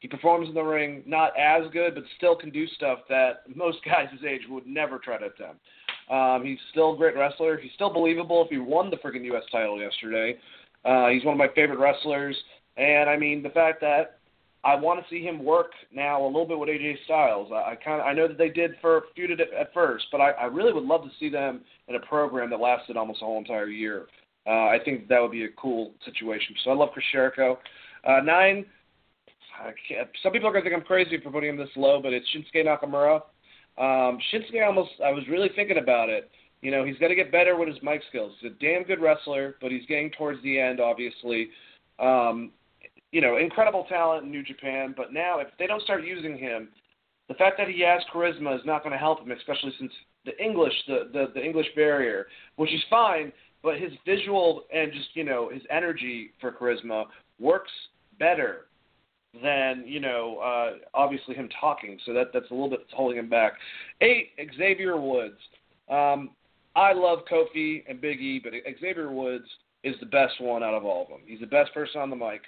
He performs in the ring, not as good, but still can do stuff that most <laughs> guys his age would never try to attempt. Um, he's still a great wrestler. He's still believable if he won the freaking U.S. title yesterday. Uh, he's one of my favorite wrestlers. And I mean, the fact that I want to see him work now a little bit with AJ Styles. I, I kind of I know that they did for feuded at, at first, but I, I really would love to see them in a program that lasted almost a whole entire year. Uh, I think that would be a cool situation. So I love Chris Jericho. Uh, nine, some people are going to think I'm crazy for putting him this low, but it's Shinsuke Nakamura. Um, Shinsuke almost, I was really thinking about it. You know, he's got to get better with his mic skills. He's a damn good wrestler, but he's getting towards the end, obviously. Um, you know, incredible talent in New Japan, but now if they don't start using him, the fact that he has charisma is not going to help him, especially since the English, the, the the English barrier, which is fine, but his visual and just you know his energy for charisma works better than you know uh, obviously him talking. So that that's a little bit holding him back. Eight Xavier Woods. Um, I love Kofi and Big E, but Xavier Woods is the best one out of all of them. He's the best person on the mic.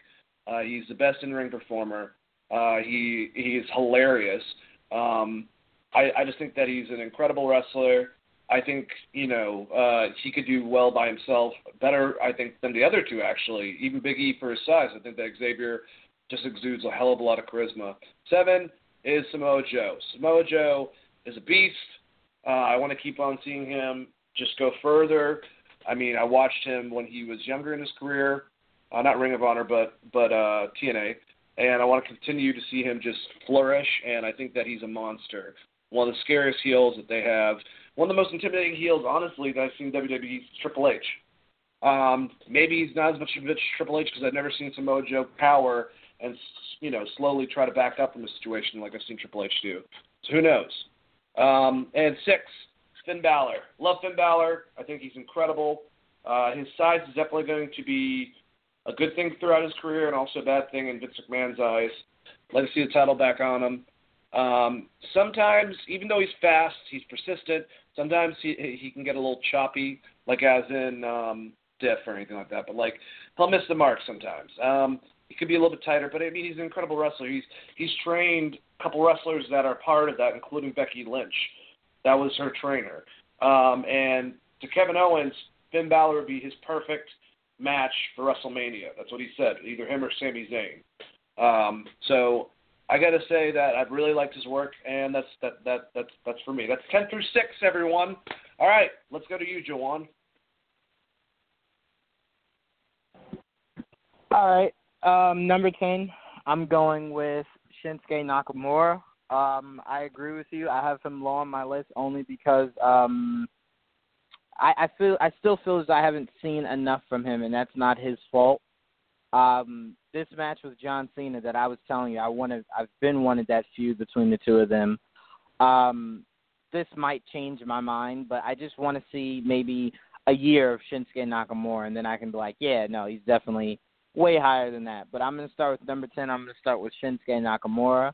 Uh, he's the best in ring performer. Uh, he he is hilarious. Um, I, I just think that he's an incredible wrestler. I think you know uh, he could do well by himself, better I think than the other two actually. Even Big E for his size, I think that Xavier just exudes a hell of a lot of charisma. Seven is Samoa Joe. Samoa Joe is a beast. Uh, I want to keep on seeing him just go further. I mean, I watched him when he was younger in his career, uh, not Ring of Honor, but but uh, TNA, and I want to continue to see him just flourish. And I think that he's a monster. One of the scariest heels that they have. One of the most intimidating heels, honestly, that I've seen WWE Triple H. Um, maybe he's not as much of a Triple H because I've never seen Samoa Joe power and you know slowly try to back up from a situation like I've seen Triple H do. So who knows? Um, and six, Finn Balor. Love Finn Balor. I think he's incredible. Uh, his size is definitely going to be a good thing throughout his career and also a bad thing in Vince McMahon's eyes. Let us see the title back on him. Um, sometimes, even though he's fast, he's persistent. Sometimes he he can get a little choppy, like as in um, Diff or anything like that. But like he'll miss the mark sometimes. Um, he could be a little bit tighter, but I mean he's an incredible wrestler. He's he's trained a couple wrestlers that are part of that, including Becky Lynch. That was her trainer. Um, and to Kevin Owens, Finn Balor would be his perfect match for WrestleMania. That's what he said. Either him or Sami Zayn. Um, so I got to say that I've really liked his work, and that's that that that's that's for me. That's ten through six, everyone. All right, let's go to you, Jawan. All right. Um, number 10, I'm going with Shinsuke Nakamura. Um, I agree with you. I have him low on my list only because um, I, I feel I still feel as I haven't seen enough from him, and that's not his fault. Um, this match with John Cena that I was telling you I wanted. I've been wanted that feud between the two of them. Um, this might change my mind, but I just want to see maybe a year of Shinsuke Nakamura, and then I can be like, yeah, no, he's definitely way higher than that. But I'm going to start with number 10. I'm going to start with Shinsuke Nakamura.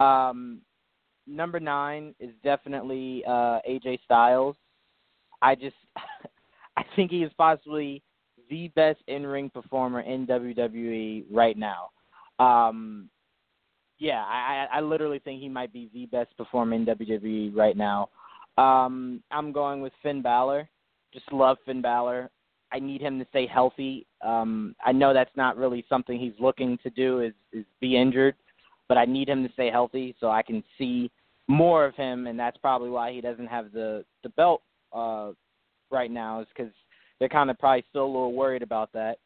Um, number nine is definitely uh, AJ Styles. I just, <laughs> I think he is possibly the best in-ring performer in WWE right now. Um, yeah, I, I literally think he might be the best performer in WWE right now. Um, I'm going with Finn Balor. Just love Finn Balor. I need him to stay healthy. Um, I know that's not really something he's looking to do is is be injured, but I need him to stay healthy so I can see more of him, and that's probably why he doesn't have the the belt uh, right now is because they're kind of probably still a little worried about that.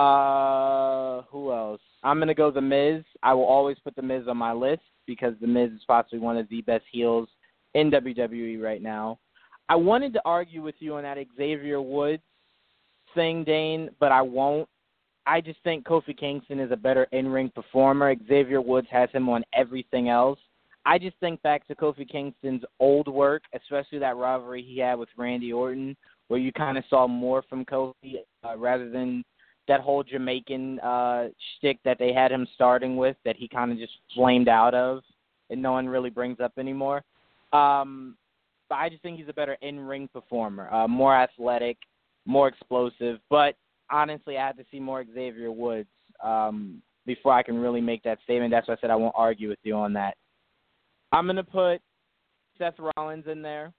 Uh, who else? I'm gonna go The Miz. I will always put The Miz on my list because The Miz is possibly one of the best heels in WWE right now. I wanted to argue with you on that Xavier Woods thing, Dane, but I won't. I just think Kofi Kingston is a better in-ring performer. Xavier Woods has him on everything else. I just think back to Kofi Kingston's old work, especially that rivalry he had with Randy Orton, where you kind of saw more from Kofi uh, rather than that whole Jamaican uh, shtick that they had him starting with that he kind of just flamed out of and no one really brings up anymore. Um, but I just think he's a better in-ring performer, uh, more athletic, more explosive. But honestly, I have to see more Xavier Woods um, before I can really make that statement. That's why I said I won't argue with you on that. I'm gonna put Seth Rollins in there.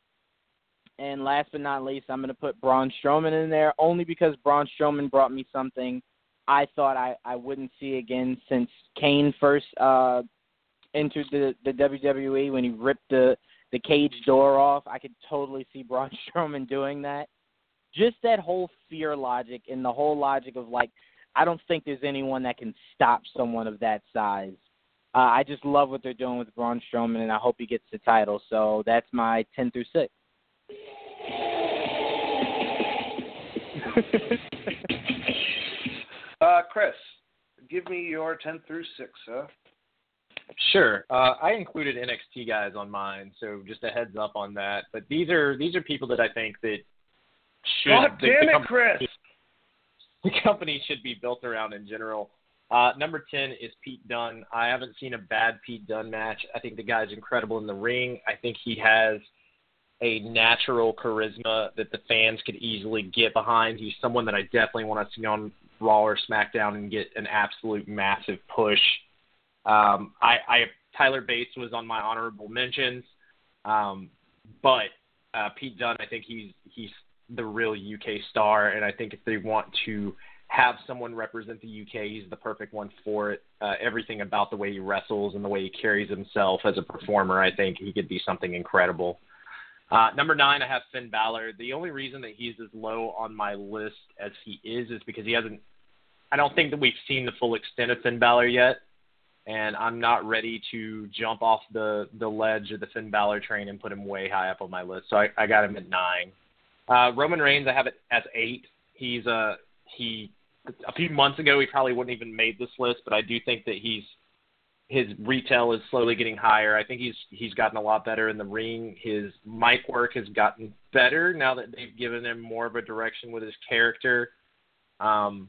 And last but not least, I'm going to put Braun Strowman in there only because Braun Strowman brought me something I thought I, I wouldn't see again since Kane first uh, entered the, the WWE when he ripped the, the cage door off. I could totally see Braun <laughs> Strowman doing that. Just that whole fear logic and the whole logic of like, I don't think there's anyone that can stop someone of that size. Uh, I just love what they're doing with Braun Strowman, and I hope he gets the title. So that's my 10 through 6. <laughs> uh, Chris, give me your 10 through 6, huh? Sure. Uh, I included NXT guys on mine, so just a heads up on that. But these are these are people that I think that should. God the, damn the it, company, Chris! <laughs> The company should be built around in general. Uh, number 10 is Pete Dunne. I haven't seen a bad Pete Dunne match. I think the guy's incredible in the ring. I think he has a natural charisma that the fans could easily get behind. He's someone that I definitely want to see on Raw or SmackDown and get an absolute massive push. Um, I, I Tyler Bates was on my honorable mentions, um, but uh, Pete Dunne, I think he's he's the real UK star, and I think if they want to have someone represent the UK, he's the perfect one for it. Uh, everything about the way he wrestles and the way he carries himself as a performer, I think he could be something incredible. Uh, number nine, I have Finn Balor. The only reason that he's as low on my list as he is is because he hasn't. I don't think that we've seen the full extent of Finn Balor yet, and I'm not ready to jump off the the ledge of the Finn Balor train and put him way high up on my list. So I, I got him at nine. Uh, Roman Reigns, I have it as eight. He's a uh, he. A few months ago, he probably wouldn't even made this list, but I do think that he's his retail is slowly getting higher. I think he's he's gotten a lot better in the ring. His mic work has gotten better now that they've given him more of a direction with his character. Um,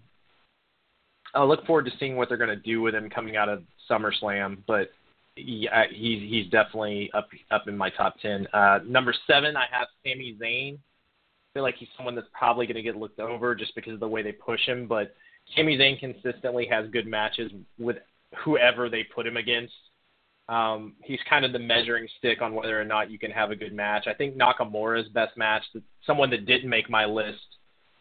I look forward to seeing what they're going to do with him coming out of SummerSlam, but yeah, he's he's definitely up up in my top ten. Uh, number seven, I have Sami Zayn. Feel like he's someone that's probably going to get looked over just because of the way they push him, but Sami Zayn consistently has good matches with whoever they put him against. Um, he's kind of the measuring stick on whether or not you can have a good match. I think Nakamura's best match, someone that didn't make my list,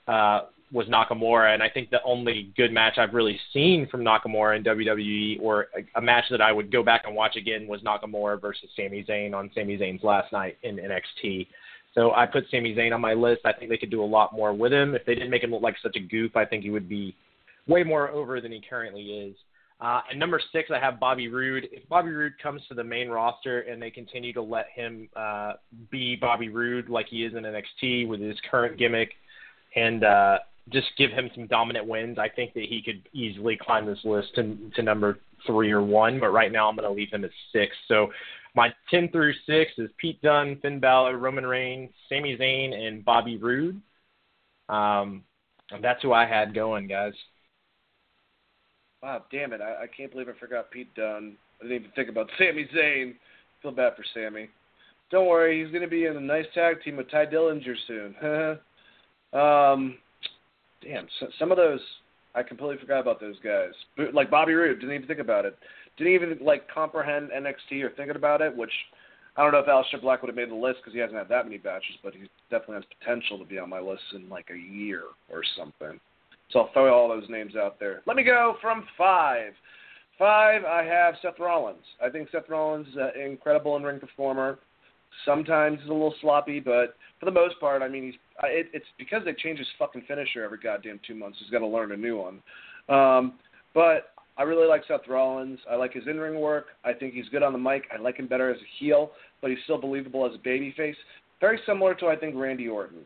uh, was Nakamura, and I think the only good match I've really seen from Nakamura in WWE, or a, a match that I would go back and watch again, was Nakamura versus Sami Zayn on Sami Zayn's last night in NXT. So I put Sami Zayn on my list. I think they could do a lot more with him. If they didn't make him look like such a goof, I think he would be way more over than he currently is. Uh, and number six, I have Bobby Roode. If Bobby Roode comes to the main roster and they continue to let him uh, be Bobby Roode like he is in NXT with his current gimmick, and uh, just give him some dominant wins, I think that he could easily climb this list to to number three or one. But right now, I'm going to leave him at six. So my ten through six is Pete Dunne, Finn Balor, Roman Reigns, Sami Zayn, and Bobby Roode. Um, that's who I had going, guys. Wow, damn it! I, I can't believe I forgot Pete Dunne. I didn't even think about Sami Zayn. Feel bad for Sami. Don't worry, he's going to be in a nice tag team with Tye Dillinger soon. <laughs> um, damn, so, some of those I completely forgot about those guys. Like Bobby Roode, didn't even think about it. Didn't even like comprehend NXT or thinking about it. Which I don't know if Aleister Black would have made the list because he hasn't had that many batches, but he definitely has potential to be on my list in like a year or something. So I'll throw all those names out there. Let me go from five. Five, I have Seth Rollins. I think Seth Rollins is an incredible in ring performer. Sometimes he's a little sloppy, but for the most part, I mean, he's it, it's because they change his fucking finisher every goddamn two months. He's got to learn a new one. Um, but I really like Seth Rollins. I like his in-ring work. I think he's good on the mic. I like him better as a heel, but he's still believable as a babyface. Very similar to I think Randy Orton.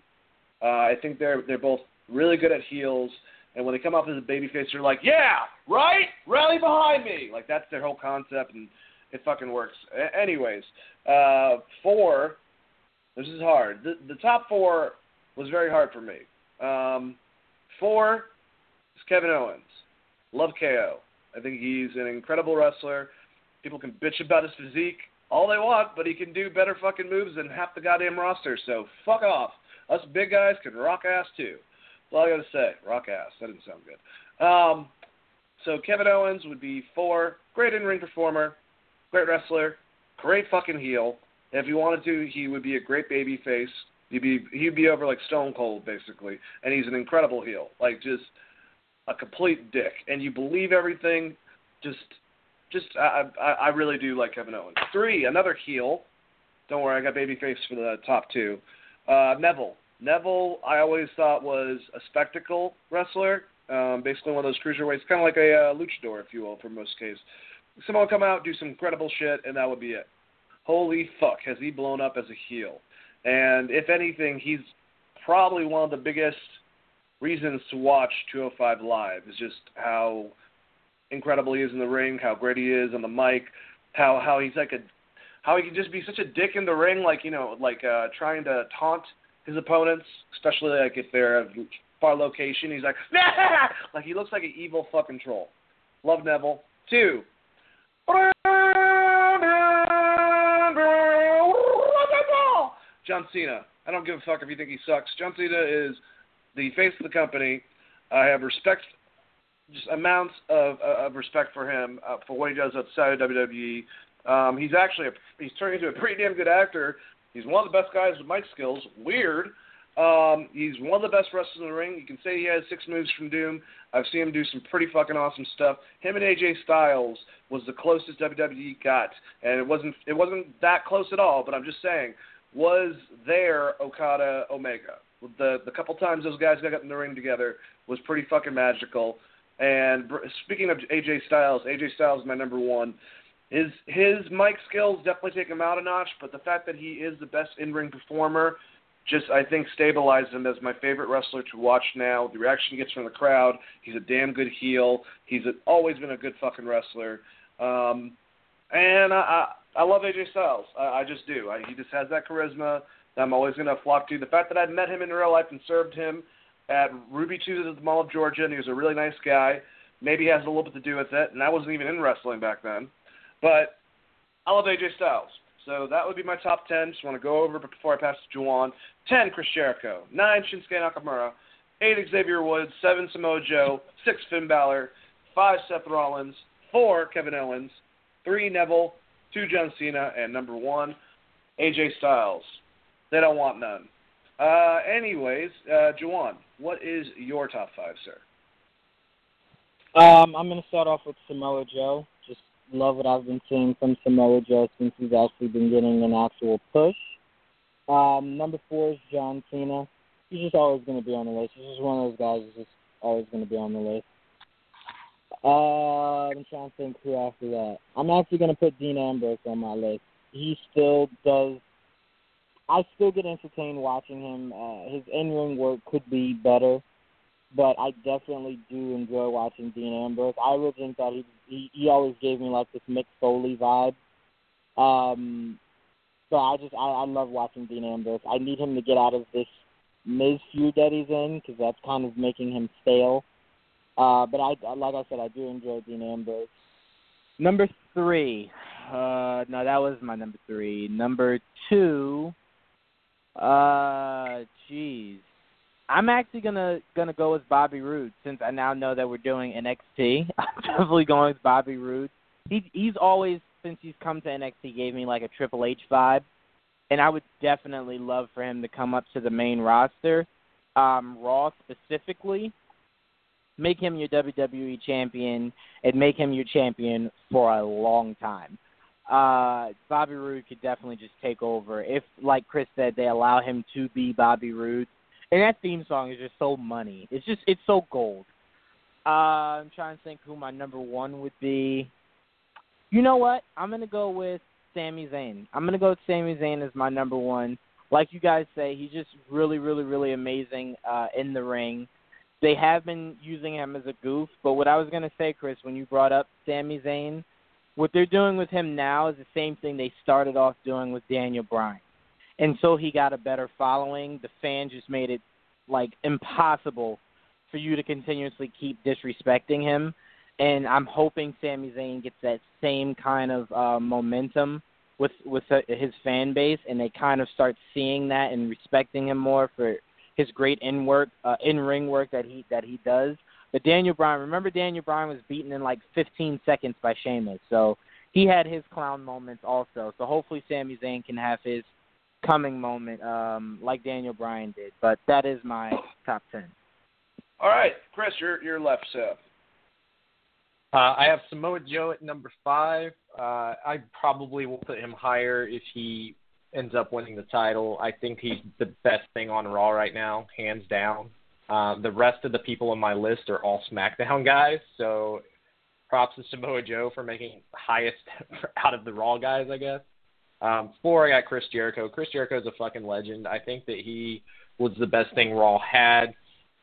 Uh, I think they're they're both really good at heels. And when they come off as a babyface, they're like, "Yeah, right, rally behind me." Like that's their whole concept, and it fucking works. A- anyways, uh, four. This is hard. The, the top four was very hard for me. Um, four is Kevin Owens. Love KO. I think he's an incredible wrestler. People can bitch about his physique all they want, but he can do better fucking moves than half the goddamn roster. So fuck off. Us big guys can rock ass too. That's all I gotta say. Rock ass. That didn't sound good. Um, so Kevin Owens would be four. Great in ring performer, great wrestler, great fucking heel. If he wanted to, he would be a great baby face. He'd be he'd be over like Stone Cold basically, and he's an incredible heel. Like just a complete dick, and you believe everything. Just just I I, I really do like Kevin Owens. Three, another heel. Don't worry, I got babyface for the top two. Uh, Neville. Neville, I always thought was a spectacle wrestler. Um, basically, one of those cruiserweights, kind of like a uh, luchador, if you will, for most cases. Someone come out, do some incredible shit, and that would be it. Holy fuck, has he blown up as a heel? And if anything, he's probably one of the biggest reasons to watch 205 Live. Is just how incredible he is in the ring, how great he is on the mic, how how he's like a how he can just be such a dick in the ring, like you know, like uh, trying to taunt his opponents, especially like if they're at far location. He's like, nah! <laughs> like he looks like an evil fucking troll. Love Neville. Two. John Cena. I don't give a fuck if you think he sucks. John Cena is the face of the company. I have respect, just amounts of of respect for him uh, for what he does outside of WWE. Um, he's actually a, he's turned into a pretty damn good actor. He's one of the best guys with mic skills. Weird. Um, he's one of the best wrestlers in the ring. You can say he has six moves from Doom. I've seen him do some pretty fucking awesome stuff. Him and AJ Styles was the closest WWE got, and it wasn't it wasn't that close at all. But I'm just saying, was there Okada Omega? The the couple times those guys got in the ring together was pretty fucking magical. And speaking of AJ Styles, AJ Styles is my number one. His his mic skills definitely take him out a notch, but the fact that he is the best in ring performer just I think stabilized him as my favorite wrestler to watch now. The reaction he gets from the crowd, he's a damn good heel. He's a, always been a good fucking wrestler, um, and I, I I love AJ Styles. I, I just do. I, he just has that charisma that I'm always going to flock to. The fact that I'd met him in real life and served him at Ruby Tuesday at the Mall of Georgia, and he was a really nice guy. Maybe has a little bit to do with it, and I wasn't even in wrestling back then. But I love AJ Styles. So that would be my top 10. Just want to go over before I pass to Juwan. 10, Chris Jericho. 9, Shinsuke Nakamura. 8, Xavier Woods. 7, Samoa Joe. 6, Finn Balor. 5, Seth Rollins. 4, Kevin Owens. 3, Neville. 2, John Cena. And number 1, AJ Styles. They don't want none. Uh, anyways, uh, Juwan, what is your top 5, sir? Um, I'm going to start off with Samoa Joe Just love what I've been seeing from Samoa Joe since he's actually been getting an actual push. Um, number four is John Cena. He's just always going to be on the list. He's just one of those guys who's just always going to be on the list. Uh, I'm trying to think who after that. I'm actually going to put Dean Ambrose on my list. He still does. I still get entertained watching him. Uh, his in-ring work could be better, but I definitely do enjoy watching Dean Ambrose. I really think that he he, he always gave me like this Mick Foley vibe. Um, so I just I, I love watching Dean Ambrose. I need him to get out of this Miz feud that he's in because that's kind of making him stale. Uh, but I like I said, I do enjoy Dean Ambrose. Number three. Uh, no, that was my number three. Number two. Uh, jeez. I'm actually gonna gonna go with Bobby Roode since I now know that we're doing NXT. <laughs> I'm definitely going with Bobby Roode. He he's always since he's come to NXT gave me like a Triple H vibe, and I would definitely love for him to come up to the main roster, um, Raw specifically. Make him your WWE champion and make him your champion for a long time. Uh, Bobby Roode could definitely just take over if, like Chris said, they allow him to be Bobby Roode. And that theme song is just so money. It's just it's so gold. Uh, I'm trying to think who my number one would be. You know what? I'm gonna go with Sami Zayn. I'm gonna go with Sami Zayn as my number one. Like you guys say, he's just really, really, really amazing uh, in the ring. They have been using him as a goof, but what I was gonna say, Chris, when you brought up Sami Zayn, what they're doing with him now is the same thing they started off doing with Daniel Bryan. And so he got a better following, the fans just made it like impossible for you to continuously keep disrespecting him. And I'm hoping Sami Zayn gets that same kind of uh, momentum with with his fan base, and they kind of start seeing that and respecting him more for his great in work, uh, in ring work that he that he does. But Daniel Bryan, remember Daniel Bryan was beaten in like 15 seconds by Sheamus, so he had his clown moments also. So hopefully Sami Zayn can have his coming moment um, like Daniel Bryan did. But that is my top 10. All right, Chris, you're you're left, Seth. Uh, I have Samoa Joe at number five. Uh, I probably will put him higher if he ends up winning the title. I think he's the best thing on Raw right now, hands down. Um, the rest of the people on my list are all SmackDown guys, so props to Samoa Joe for making highest <laughs> out of the Raw guys, I guess. Um, four, I got Chris Jericho. Chris Jericho is a fucking legend. I think that he was the best thing Raw had.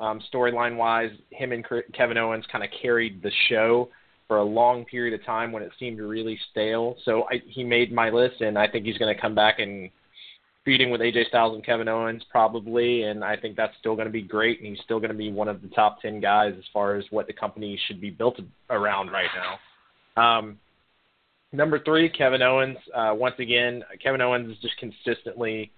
Um, Storyline wise, him and Kevin Owens kind of carried the show for a long period of time when it seemed really stale. So I, he made my list, and I think he's going to come back and feeding with AJ Styles and Kevin Owens probably, and I think that's still going to be great, and he's still going to be one of the top ten guys as far as what the company should be built around right now. Um, number three, Kevin Owens. Uh, once again, Kevin Owens is just consistently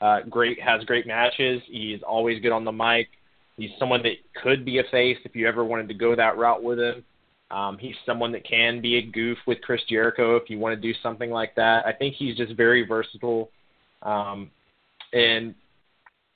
uh, great, has great matches. He's always good on the mic. He's someone that could be a face if you ever wanted to go that route with him. Um, he's someone that can be a goof with Chris Jericho if you want to do something like that. I think he's just very versatile um, and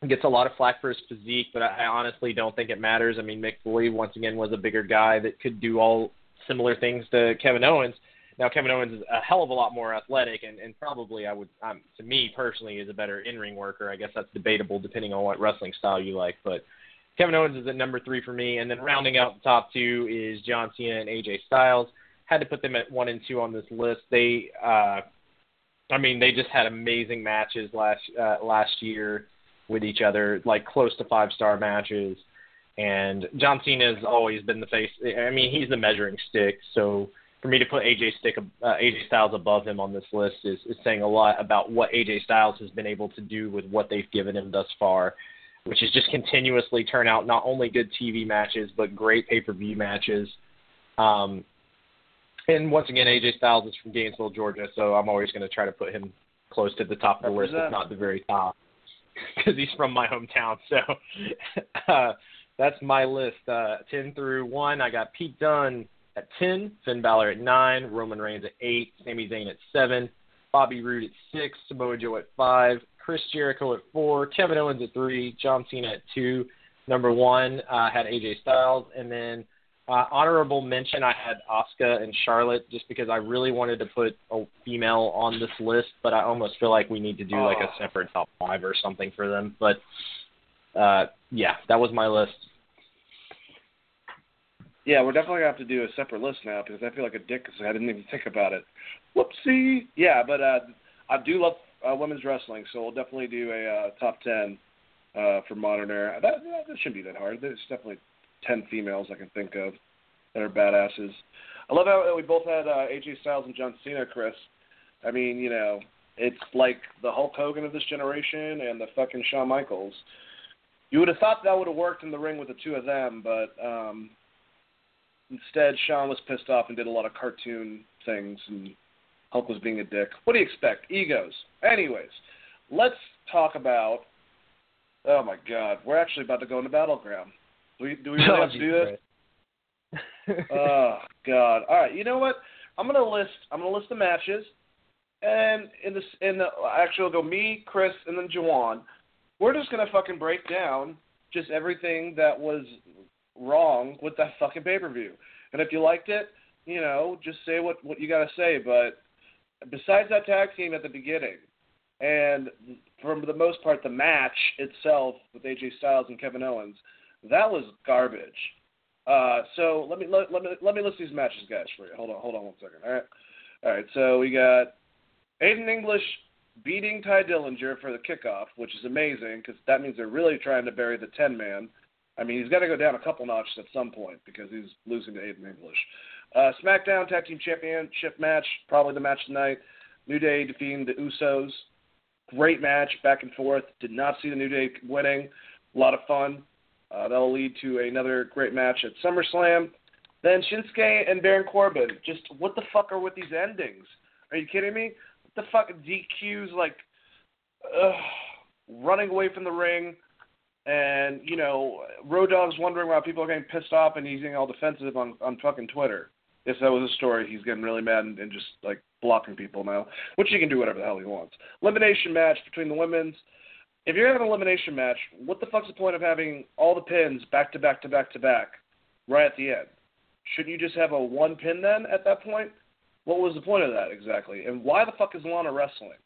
gets a lot of flack for his physique, but I, honestly don't think it matters. I mean, Mick Foley once again was a bigger guy that could do all similar things to Kevin Owens. Now Kevin Owens is a hell of a lot more athletic, and, and probably I would, um, to me personally, is a better in-ring worker. I guess that's debatable depending on what wrestling style you like, but Kevin Owens is at number three for me, and then rounding out the top two is John Cena and AJ Styles. Had to put them at one and two on this list. They uh, I mean, they just had amazing matches last uh, last year with each other, like close to five star matches. And John Cena has always been the face. I mean, he's the measuring stick. So for me to put AJ stick uh, AJ Styles above him on this list is, is saying a lot about what AJ Styles has been able to do with what they've given him thus far, which is just continuously turn out not only good TV matches but great pay per view matches. Um, and once again, AJ Styles is from Gainesville, Georgia, so I'm always going to try to put him close to the top of the list, if not the very top, because he's from my hometown. So <laughs> uh, that's my list. Uh, 10 through 1, I got Pete Dunne at 10, Finn Balor at 9, Roman Reigns at 8, Sami Zayn at 7, Bobby Roode at 6, Samoa Joe at 5, Chris Jericho at 4, Kevin Owens at 3, John Cena at 2. Number 1 uh, had AJ Styles, and then – uh, honorable mention, I had Asuka and Charlotte just because I really wanted to put a female on this list, but I almost feel like we need to do like a oh. separate top five or something for them. But uh, yeah, that was my list. Yeah, we're definitely gonna have to do a separate list now because I feel like a dick because I didn't even think about it. Whoopsie. Yeah, but uh, I do love uh, women's wrestling, so we'll definitely do a uh, top ten uh, for modern era. That, that shouldn't be that hard. It's definitely ten females I can think of that are badasses. I love how we both had uh, AJ Styles and John Cena, Chris. I mean, you know, it's like the Hulk Hogan of this generation and the fucking Shawn Michaels. You would have thought that would have worked in the ring with the two of them, but um, instead Shawn was pissed off and did a lot of cartoon things, and Hulk was being a dick. What do you expect? Egos. Anyways, let's talk about. Oh my God, we're actually about to go into battleground. Do we, do we <laughs> really Oh, have to do this? oh <laughs> God! All right, you know what? I'm gonna list. I'm gonna list the matches, and in this, in the actually, it'll go me, Chris, and then Jawan. We're just gonna fucking break down just everything that was wrong with that fucking pay per view. And if you liked it, you know, just say what what you gotta say. But besides that tag team at the beginning, and for the most part, the match itself with AJ Styles and Kevin Owens, that was garbage. Uh, so let me let, let me let me list these matches, guys, for you. Hold on, hold on one second. All right, all right. So we got Aiden English beating Tye Dillinger for the kickoff, which is amazing because that means they're really trying to bury the ten man. I mean, he's got to go down a couple notches at some point because he's losing to Aiden English. Uh, SmackDown Tag Team Championship match, probably the match tonight. New Day defeating the Usos. Great match, back and forth. Did not see the New Day winning. A lot of fun. Uh, that'll lead to another great match at SummerSlam. Then Shinsuke and Baron Corbin. Just what the fuck are with these endings? Are you kidding me? What the fuck? DQs like ugh, running away from the ring, and you know, Road Dogg's wondering why people are getting pissed off, and he's getting all defensive on on fucking Twitter. If that was a story, he's getting really mad and, and just like blocking people now, which he can do whatever the hell he wants. Elimination match between the women's if you're having an elimination match, what the fuck's the point of having all the pins back to back to back to back right at the end? Shouldn't you just have a one pin then at that point? What was the point of that exactly? And why the fuck is Lana wrestling?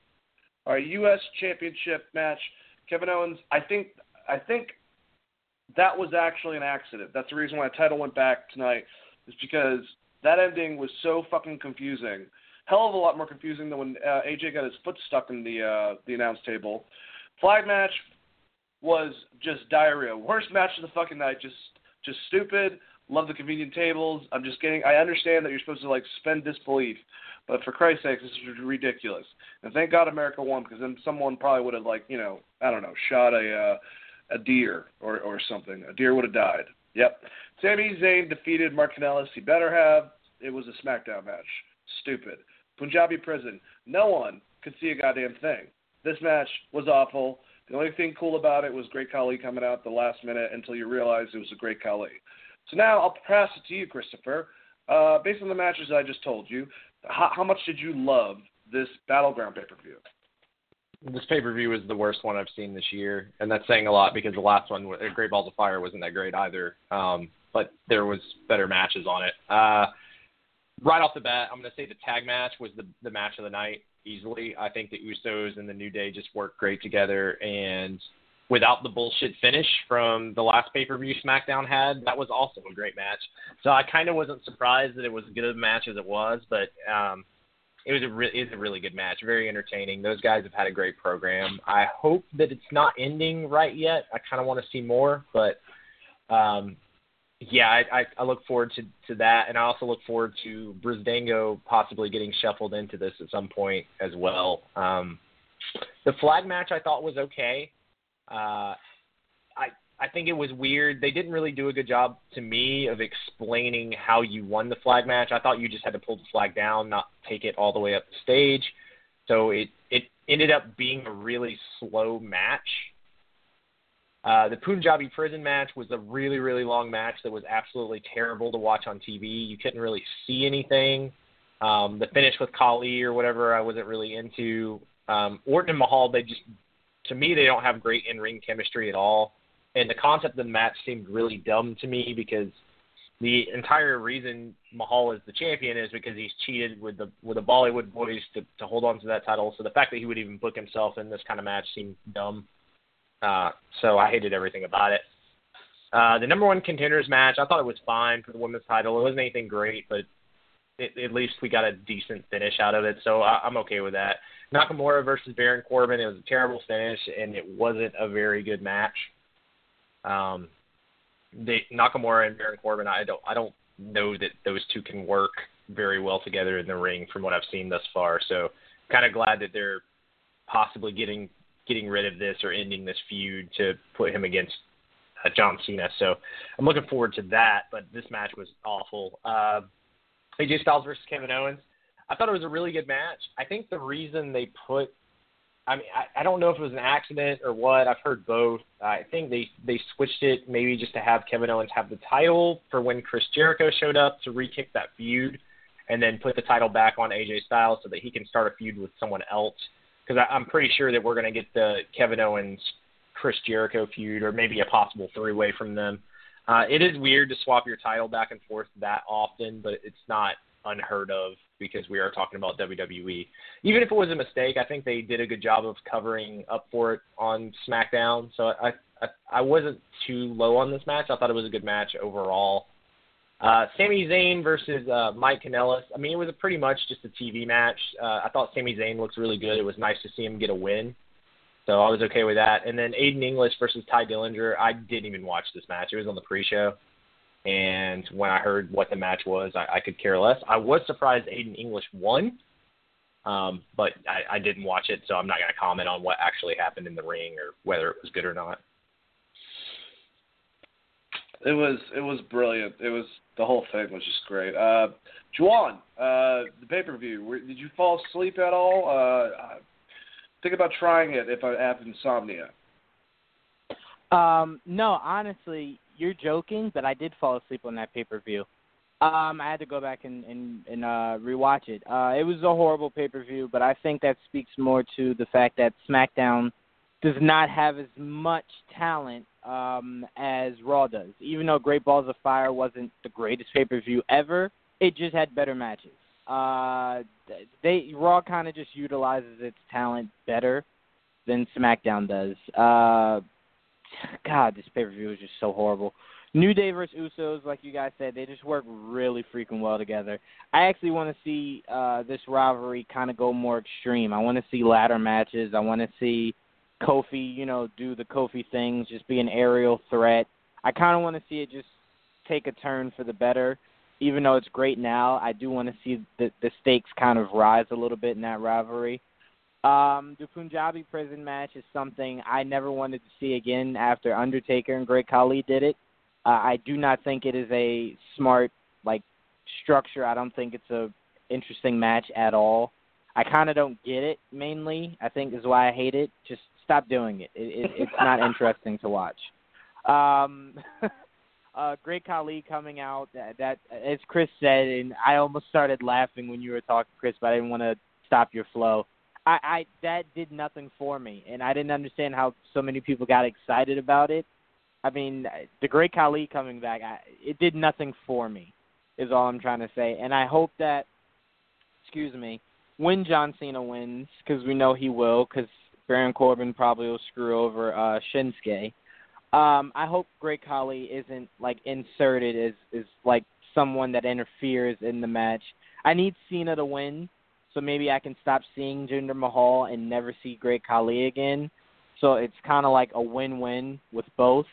All right, U.S. Championship match. Kevin Owens. I think I think that was actually an accident. That's the reason why the title went back tonight. Is because that ending was so fucking confusing. Hell of a lot more confusing than when uh, AJ got his foot stuck in the uh, the announce table. Flag match was just diarrhea. Worst match of the fucking night. Just just stupid. Love the convenient tables. I'm just getting. I understand that you're supposed to like suspend disbelief, but for Christ's sake, this is ridiculous. And thank God America won because then someone probably would have like you know I don't know shot a uh, a deer or or something. A deer would have died. Yep. Sami Zayn defeated Mark Kanellis. He better have. It was a SmackDown match. Stupid. Punjabi Prison. No one could see a goddamn thing. This match was awful. The only thing cool about it was Great Khali coming out the last minute until you realized it was a Great Khali. So now I'll pass it to you, Christopher. Uh, based on the matches I just told you, how, how much did you love this Battleground pay per view? This pay per view was the worst one I've seen this year, and that's saying a lot because the last one, uh, Great Balls of Fire, wasn't that great either. Um, but there was better matches on it. Uh, right off the bat, I'm going to say the tag match was the the match of the night easily. I think the Usos and the New Day just work great together, and without the bullshit finish from the last pay per view SmackDown had, that was also a great match. So I kind of wasn't surprised that it was as good a match as it was, but um, it was a re- it's a really good match, very entertaining. Those guys have had a great program. I hope that it's not ending right yet. I kind of want to see more, but um, yeah, I, I, I look forward to, to that, and I also look forward to Breezango possibly getting shuffled into this at some point as well. Um, the flag match I thought was okay. Uh, I I think it was weird. They didn't really do a good job to me of explaining how you won the flag match. I thought you just had to pull the flag down, not take it all the way up the stage. So it it ended up being a really slow match. Uh, the Punjabi prison match was a really, really long match that was absolutely terrible to watch on TV. You couldn't really see anything. Um, the finish with Khali or whatever, I wasn't really into. Um, Orton and Mahal, they just, to me, they don't have great in-ring chemistry at all. And the concept of the match seemed really dumb to me because the entire reason Mahal is the champion is because he's cheated with the with the Bollywood boys to to hold on to that title. So the fact that he would even book himself in this kind of match seemed dumb. Uh, so I hated everything about it. Uh, the number one contenders match, I thought it was fine for the women's title. It wasn't anything great, but it, at least we got a decent finish out of it, so I, I'm okay with that. Nakamura versus Baron Corbin, it was a terrible finish, and it wasn't a very good match. Um, they, Nakamura and Baron Corbin, I don't I don't know that those two can work very well together in the ring from what I've seen thus far. So kind of glad that they're possibly getting getting rid of this or ending this feud to put him against uh, John Cena. So I'm looking forward to that. But this match was awful. Uh, AJ Styles versus Kevin Owens. I thought it was a really good match. I think the reason they put I mean, I, I don't know if it was an accident or what. I've heard both. I think they they switched it maybe just to have Kevin Owens have the title for when Chris Jericho showed up to re-kick that feud, and then put the title back on AJ Styles so that he can start a feud with someone else. Because I'm pretty sure that we're going to get the Kevin Owens Chris Jericho feud, or maybe a possible three-way from them. Uh, it is weird to swap your title back and forth that often, but it's not unheard of because we are talking about WWE. Even if it was a mistake, I think they did a good job of covering up for it on SmackDown. So I I, I wasn't too low on this match. I thought it was a good match overall. Uh, Sami Zayn versus uh, Mike Kanellis. I mean, it was a pretty much just a TV match. Uh, I thought Sami Zayn looks really good. It was nice to see him get a win. So I was okay with that. And then Aiden English versus Tye Dillinger. I didn't even watch this match. It was on the pre-show. And when I heard what the match was, I, I could care less. I was surprised Aiden English won, um, but I, I didn't watch it, so I'm not going to comment on what actually happened in the ring or whether it was good or not. It was it was brilliant. It was the whole thing was just great. Uh, Juwan, uh, the pay per view. Did you fall asleep at all? Uh, think about trying it if I have insomnia. Um, no, honestly, you're joking, but I did fall asleep on that pay per view. Um, I had to go back and and, and uh, rewatch it. Uh, it was a horrible pay per view, but I think that speaks more to the fact that SmackDown does not have as much talent um, as Raw does. Even though Great Balls of Fire wasn't the greatest pay per view ever, it just had better matches. Uh, they Raw kind of just utilizes its talent better than SmackDown does. Uh, God, this pay per view was just so horrible. New Day versus Usos, like you guys said, they just work really freaking well together. I actually want to see uh, this rivalry kind of go more extreme. I want to see ladder matches. I want to see Kofi, you know, do the Kofi things, just be an aerial threat. I kind of want to see it just take a turn for the better. Even though it's great now, I do want to see the the stakes kind of rise a little bit in that rivalry. Um, the Punjabi prison match is something I never wanted to see again after Undertaker and Great Khali did it. Uh, I do not think it is a smart like structure. I don't think it's a interesting match at all. I kind of don't get it. Mainly, I think is why I hate it. Just stop doing it. it, it it's not interesting to watch. Um, <laughs> uh, Great Khali coming out. That, that as Chris said, and I almost started laughing when you were talking, Chris, but I didn't want to stop your flow. I, I that did nothing for me, and I didn't understand how so many people got excited about it. I mean, the Great Khali coming back, I, it did nothing for me, is all I'm trying to say. And I hope that, excuse me, when John Cena wins, because we know he will, because Baron Corbin probably will screw over uh, Shinsuke. Um, I hope Great Khali isn't like inserted as is like someone that interferes in the match. I need Cena to win so maybe I can stop seeing Jinder Mahal and never see Great Khali again. So it's kind of like a win-win with both.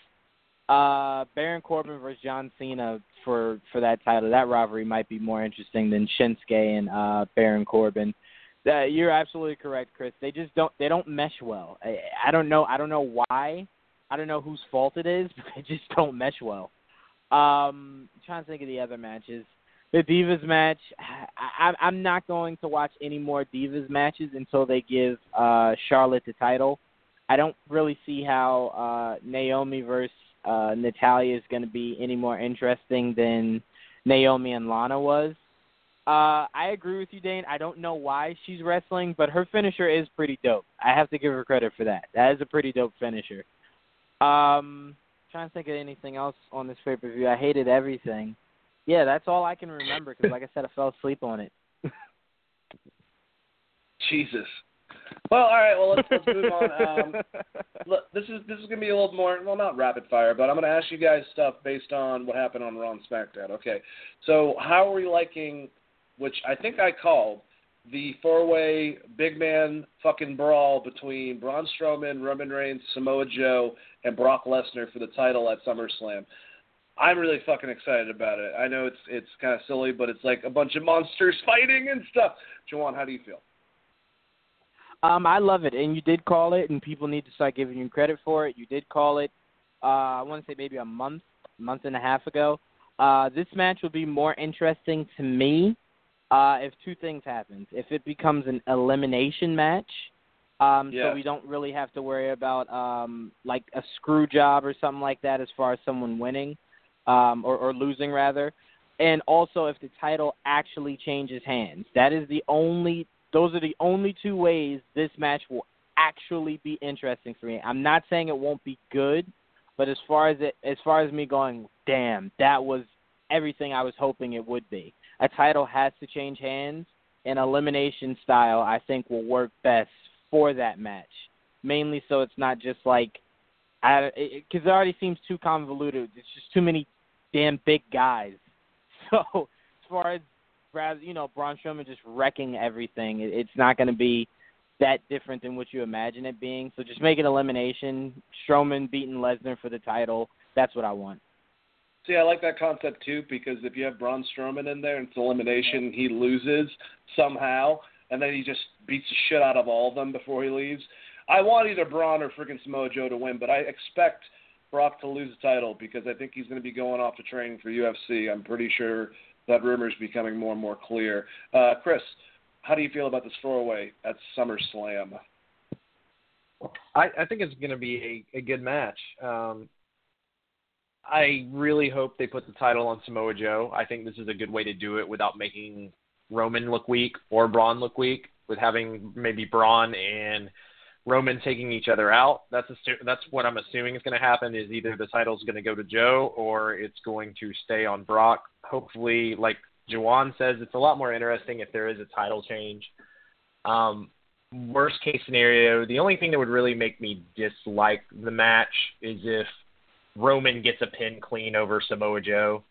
Uh, Baron Corbin versus John Cena for for that title. That rivalry might be more interesting than Shinsuke and uh, Baron Corbin. You're absolutely correct, Chris. They just don't they don't mesh well. I, I don't know I don't know why. I don't know whose fault it is, <laughs> but they just don't mesh well. Um, I'm trying to think of the other matches the Divas match, I, I, I'm not going to watch any more Divas matches until they give uh, Charlotte the title. I don't really see how uh, Naomi versus uh, Natalya is going to be any more interesting than Naomi and Lana was. Uh, I agree with you, Dane. I don't know why she's wrestling, but her finisher is pretty dope. I have to give her credit for that. That is a pretty dope finisher. Um, trying to think of anything else on this pay per view. I hated everything. Yeah, that's all I can remember because, like I said, I fell asleep on it. <laughs> Jesus. Well, all right. Well, let's let's move on. Um, <laughs> look, this is this is gonna be a little more well, not rapid fire, but I'm gonna ask you guys stuff based on what happened on Raw and SmackDown. Okay. So, how are we liking? Which I think I called the four-way big man fucking brawl between Braun Strowman, Roman Reigns, Samoa Joe, and Brock Lesnar for the title at SummerSlam. I'm really fucking excited about it. I know it's it's kind of silly, but it's like a bunch of monsters <laughs> fighting and stuff. Jawan, how do you feel? Um, I love it, and you did call it, and people need to start giving you credit for it. You did call it. Uh, I want to say maybe a month, month and a half ago. Uh, this match will be more interesting to me uh, if two things happen. If it becomes an elimination match, um, yeah. so we don't really have to worry about um, like a screw job or something like that as far as someone winning um, or, or losing rather. And also if the title actually changes hands. That is the only those are the only two ways this match will actually be interesting for me. I'm not saying it won't be good, but as far as it as far as me going, damn, that was everything I was hoping it would be. A title has to change hands, and elimination style I think will work best for that match. Mainly so it's not just like because it, it, already seems too convoluted. It's just too many damn big guys. <laughs> So as far as rather you know Braun Strowman just wrecking everything, it, it's not going to be that different than what you imagine it being. So just make an elimination. Strowman beating Lesnar for the title. That's what I want. See, I like that concept too because if you have Braun Strowman in there and it's elimination, he loses somehow, and then he just beats the shit out of all of them before he leaves. I want either Braun or freaking Samoa Joe to win, but I expect Brock to lose the title because I think he's going to be going off to training for UFC. I'm pretty sure that rumor is becoming more and more clear. Uh, Chris, how do you feel about this throwaway at SummerSlam? I, I think it's going to be a, a good match. Um, I really hope they put the title on Samoa Joe. I think this is a good way to do it without making Roman look weak or Braun look weak, with having maybe Braun and Roman taking each other out. That's assu- that's what I'm assuming is going to happen. Is either the title's going to go to Joe or it's going to stay on Brock. Hopefully, like Jawan says, it's a lot more interesting if there is a title change. Um, worst case scenario, the only thing that would really make me dislike the match is if Roman gets a pin clean over Samoa Joe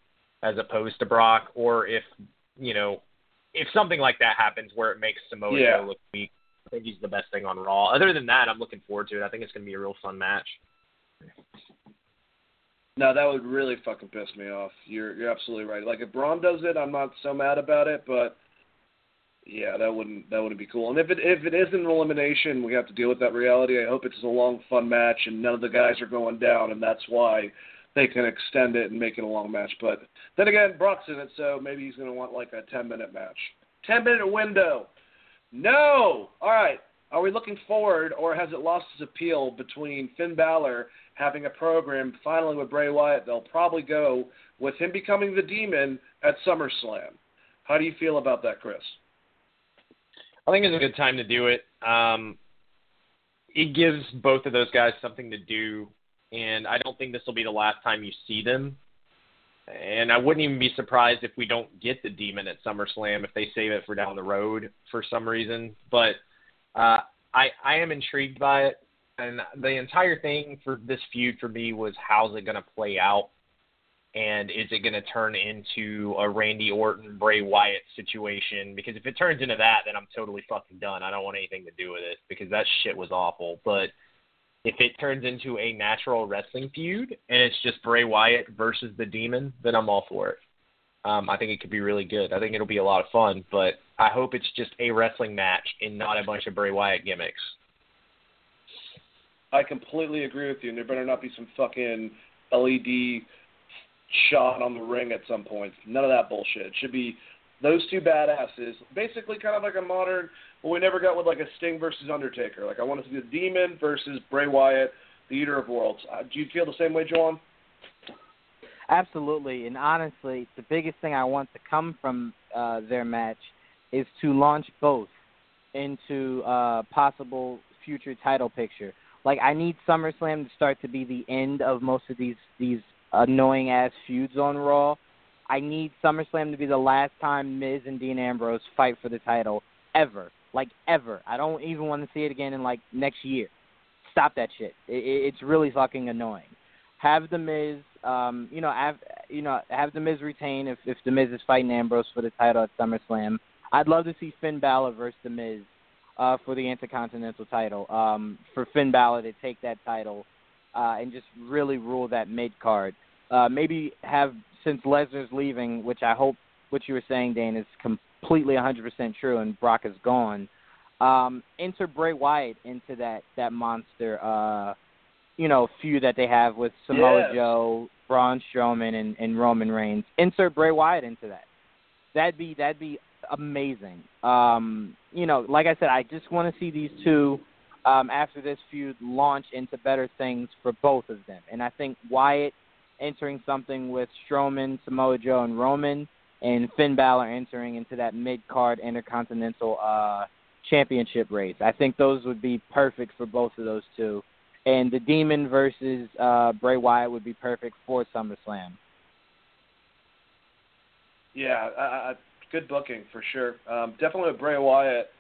as opposed to Brock, or if you know if something like that happens where it makes Samoa yeah. Joe look weak. I think he's the best thing on Raw. Other than that, I'm looking forward to it. I think it's going to be a real fun match. No, that would really fucking piss me off. You're you're absolutely right. Like if Braun does it, I'm not so mad about it, but yeah, that wouldn't that wouldn't be cool. And if it if it is an elimination, we have to deal with that reality. I hope it's a long, fun match, and none of the guys are going down, and that's why they can extend it and make it a long match. But then again, Brock's in it, so maybe he's going to want like a 10 minute match, 10 minute window. No. All right. Are we looking forward, or has it lost its appeal between Finn Balor having a program finally with Bray Wyatt? They'll probably go with him becoming the Demon at SummerSlam. How do you feel about that, Chris? I think it's a good time to do it. Um, it gives both of those guys something to do, and I don't think this will be the last time you see them and I wouldn't even be surprised if we don't get the demon at SummerSlam if they save it for down the road for some reason. But uh, I I am intrigued by it, and the entire thing for this feud for me was how's it going to play out, and is it going to turn into a Randy Orton Bray Wyatt situation? Because if it turns into that, then I'm totally fucking done. I don't want anything to do with it because that shit was awful. But if it turns into a natural wrestling feud and it's just Bray Wyatt versus the Demon, then I'm all for it. Um, I think it could be really good. I think it'll be a lot of fun, but I hope it's just a wrestling match and not a bunch of Bray Wyatt gimmicks. I completely agree with you, and there better not be some fucking LED shot on the ring at some point. None of that bullshit. It should be those two badasses, basically kind of like a modern what we never got with like a Sting versus Undertaker. Like I want to see the Demon versus Bray Wyatt, the Eater of Worlds. Uh, do you feel the same way, John? Absolutely, and honestly, the biggest thing I want to come from uh, their match is to launch both into uh, possible future title picture. Like I need SummerSlam to start to be the end of most of these these annoying ass feuds on Raw. I need SummerSlam to be the last time Miz and Dean Ambrose fight for the title ever like ever. I don't even want to see it again in like next year. Stop that shit. It, it's really fucking annoying. Have the Miz, um, you know, have you know, have the Miz retain if if the Miz is fighting Ambrose for the title at SummerSlam. I'd love to see Finn Balor versus the Miz uh, for the Intercontinental title. Um, for Finn Balor to take that title uh, and just really rule that mid card. uh, maybe have since Lesnar's leaving, which I hope what you were saying, Dane, is completely 100% true, and Brock is gone. Um, enter Bray Wyatt into that that monster, uh, you know, feud that they have with Samoa Yes. Joe, Braun Strowman, and, and Roman Reigns. Insert Bray Wyatt into that. That'd be that'd be amazing. Um, you know, like I said, I just want to see these two um, after this feud launch into better things for both of them. And I think Wyatt entering something with Strowman, Samoa Joe, and Roman, and Finn Balor entering into that mid card intercontinental uh, championship race. I think those would be perfect for both of those two. And the Demon versus uh, Bray Wyatt would be perfect for SummerSlam. Yeah, uh, good booking for sure. Um, definitely with Bray Wyatt.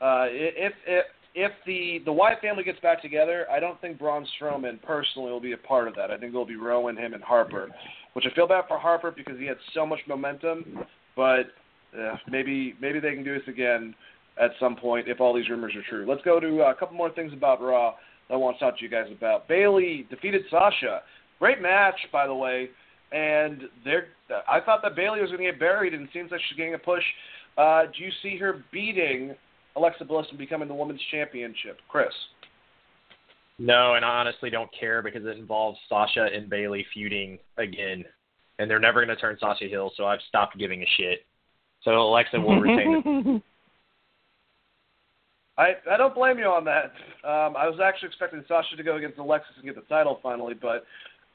Uh, if if if the the Wyatt family gets back together, I don't think Braun Strowman personally will be a part of that. I think it'll be Rowan, him, and Harper. Which I feel bad for Harper because he had so much momentum, but uh, maybe maybe they can do this again at some point if all these rumors are true. Let's go to uh, a couple more things about Raw that I want to talk to you guys about. Bayley defeated Sasha. Great match, by the way. And they're, I thought that Bayley was going to get buried, and it seems like she's getting a push. Uh, do you see her beating Alexa Bliss and becoming the women's championship, Chris? No, and I honestly don't care because it involves Sasha and Bayley feuding again, and they're never going to turn Sasha heel, so I've stopped giving a shit. So Alexa will retain. <laughs> I I don't blame you on that. Um, I was actually expecting Sasha to go against Alexis and get the title finally, but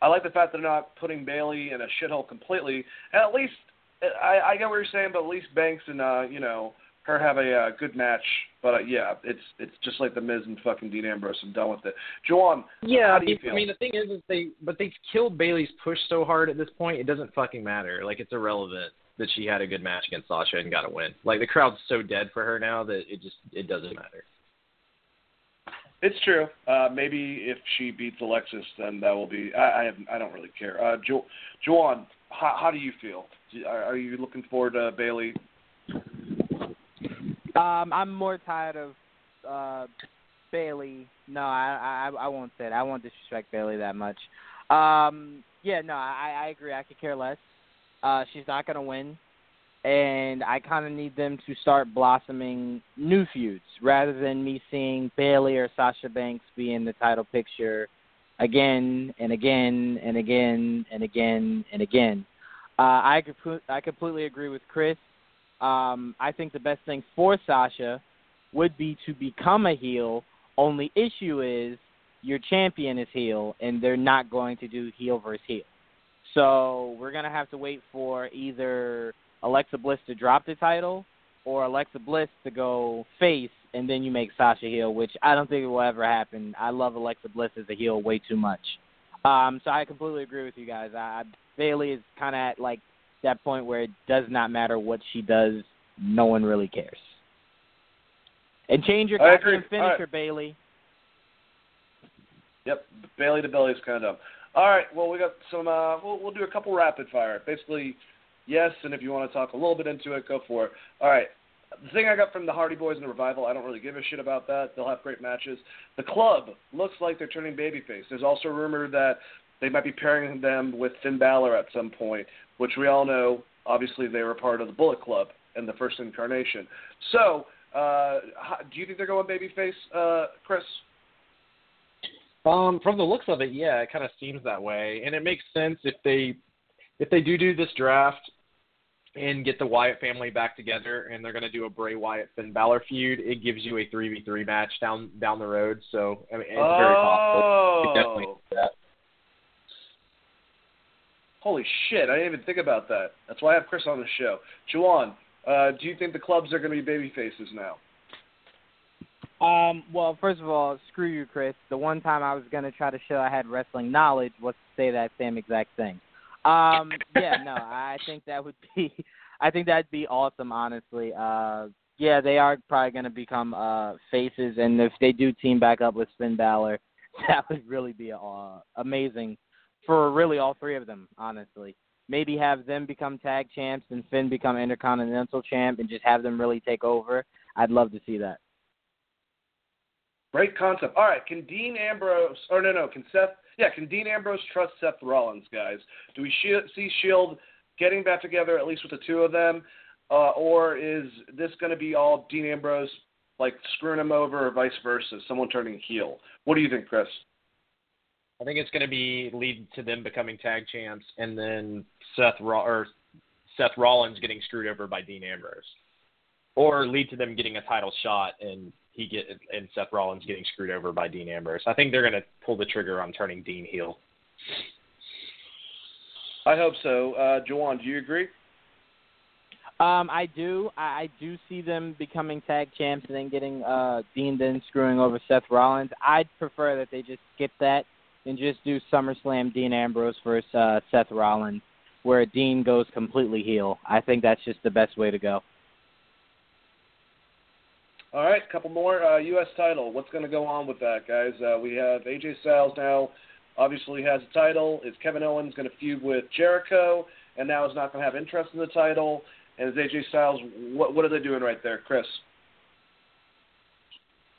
I like the fact that they're not putting Bayley in a shithole completely. And at least I, I get what you're saying, but at least Banks and uh, you know her have a uh, good match. But uh, yeah, it's it's just like the Miz and fucking Dean Ambrose. I'm done with it. Joanne, Yeah, how do you I mean the thing is, is they but they've killed Bayley's push so hard at this point, it doesn't fucking matter. Like it's irrelevant that she had a good match against Sasha and got a win. Like the crowd's so dead for her now that it just it doesn't matter. It's true. Uh, maybe if she beats Alexis, then that will be. I I, have, I don't really care. Uh, jo- Joanne, how, how do you feel? Are, are you looking forward to Bayley? Um, I'm more tired of uh, Bayley. No, I, I I won't say that. I won't disrespect Bayley that much. Um, yeah, no, I, I agree. I could care less. Uh, she's not gonna win, and I kind of need them to start blossoming new feuds rather than me seeing Bayley or Sasha Banks be in the title picture again and again and again and again and again. Uh, I I completely agree with Chris. Um, I think the best thing for Sasha would be to become a heel. Only issue is your champion is heel, and they're not going to do heel versus heel. So we're gonna have to wait for either Alexa Bliss to drop the title or Alexa Bliss to go face, and then you make Sasha heel, which I don't think will ever happen. I love Alexa Bliss as a heel way too much. Um, so I completely agree with you guys. I, Bayley is kind of at like that point where it does not matter what she does, no one really cares. And change your goddamn finisher, right. Bayley. Yep, Bayley to Bailey is kind of dumb. All right, well we got some. Uh, we'll we'll do a couple rapid fire. Basically, yes, and if you want to talk a little bit into it, go for it. All right. The thing I got from the Hardy Boys and the Revival, I don't really give a shit about that. They'll have great matches. The club looks like they're turning babyface. There's also a rumor that they might be pairing them with Finn Balor at some point, which we all know. Obviously, they were part of the Bullet Club in the first incarnation. So, uh, do you think they're going babyface, uh, Chris? Um, from the looks of it, yeah, it kind of seems that way, and it makes sense if they if they do do this draft and get the Wyatt family back together, and they're going to do a Bray Wyatt Finn Balor feud. It gives you a three v three match down down the road, so I mean, it's very possible. It definitely Oh. that. Holy shit! I didn't even think about that. That's why I have Chris on the show. Juwan, uh, do you think the clubs are going to be baby faces now? Um, well, first of all, screw you, Chris. The one time I was going to try to show I had wrestling knowledge was to say that same exact thing. Um, yeah, no, I think that would be, <laughs> I think that'd be awesome, honestly. Uh, yeah, they are probably going to become uh faces, and if they do team back up with Finn Balor, <laughs> that would really be uh, amazing for really all three of them, honestly. Maybe have them become tag champs and Finn become intercontinental champ, and just have them really take over. I'd love to see that. Great concept. All right, can Dean Ambrose or no no can Seth yeah can Dean Ambrose trust Seth Rollins guys? Do we see Shield getting back together at least with the two of them, uh, or is this going to be all Dean Ambrose like screwing him over or vice versa, someone turning heel? What do you think, Chris? I think it's going to be lead to them becoming tag champs, and then Seth Ro- or Seth Rollins getting screwed over by Dean Ambrose, or lead to them getting a title shot and he get and Seth Rollins getting screwed over by Dean Ambrose. I think they're going to pull the trigger on turning Dean heel. I hope so. Uh, Jawan, do you agree? Um, I do. I, I do see them becoming tag champs and then getting uh, Dean then screwing over Seth Rollins. I'd prefer that they just skip that and just do SummerSlam Dean Ambrose versus uh, Seth Rollins, where Dean goes completely heel. I think that's just the best way to go. All right, a couple more. Uh, U.S. title. What's going to go on with that, guys? Uh, we have AJ Styles now. Obviously, has a title. Is Kevin Owens going to feud with Jericho, and now is not going to have interest in the title? And is AJ Styles? What what are they doing right there, Chris?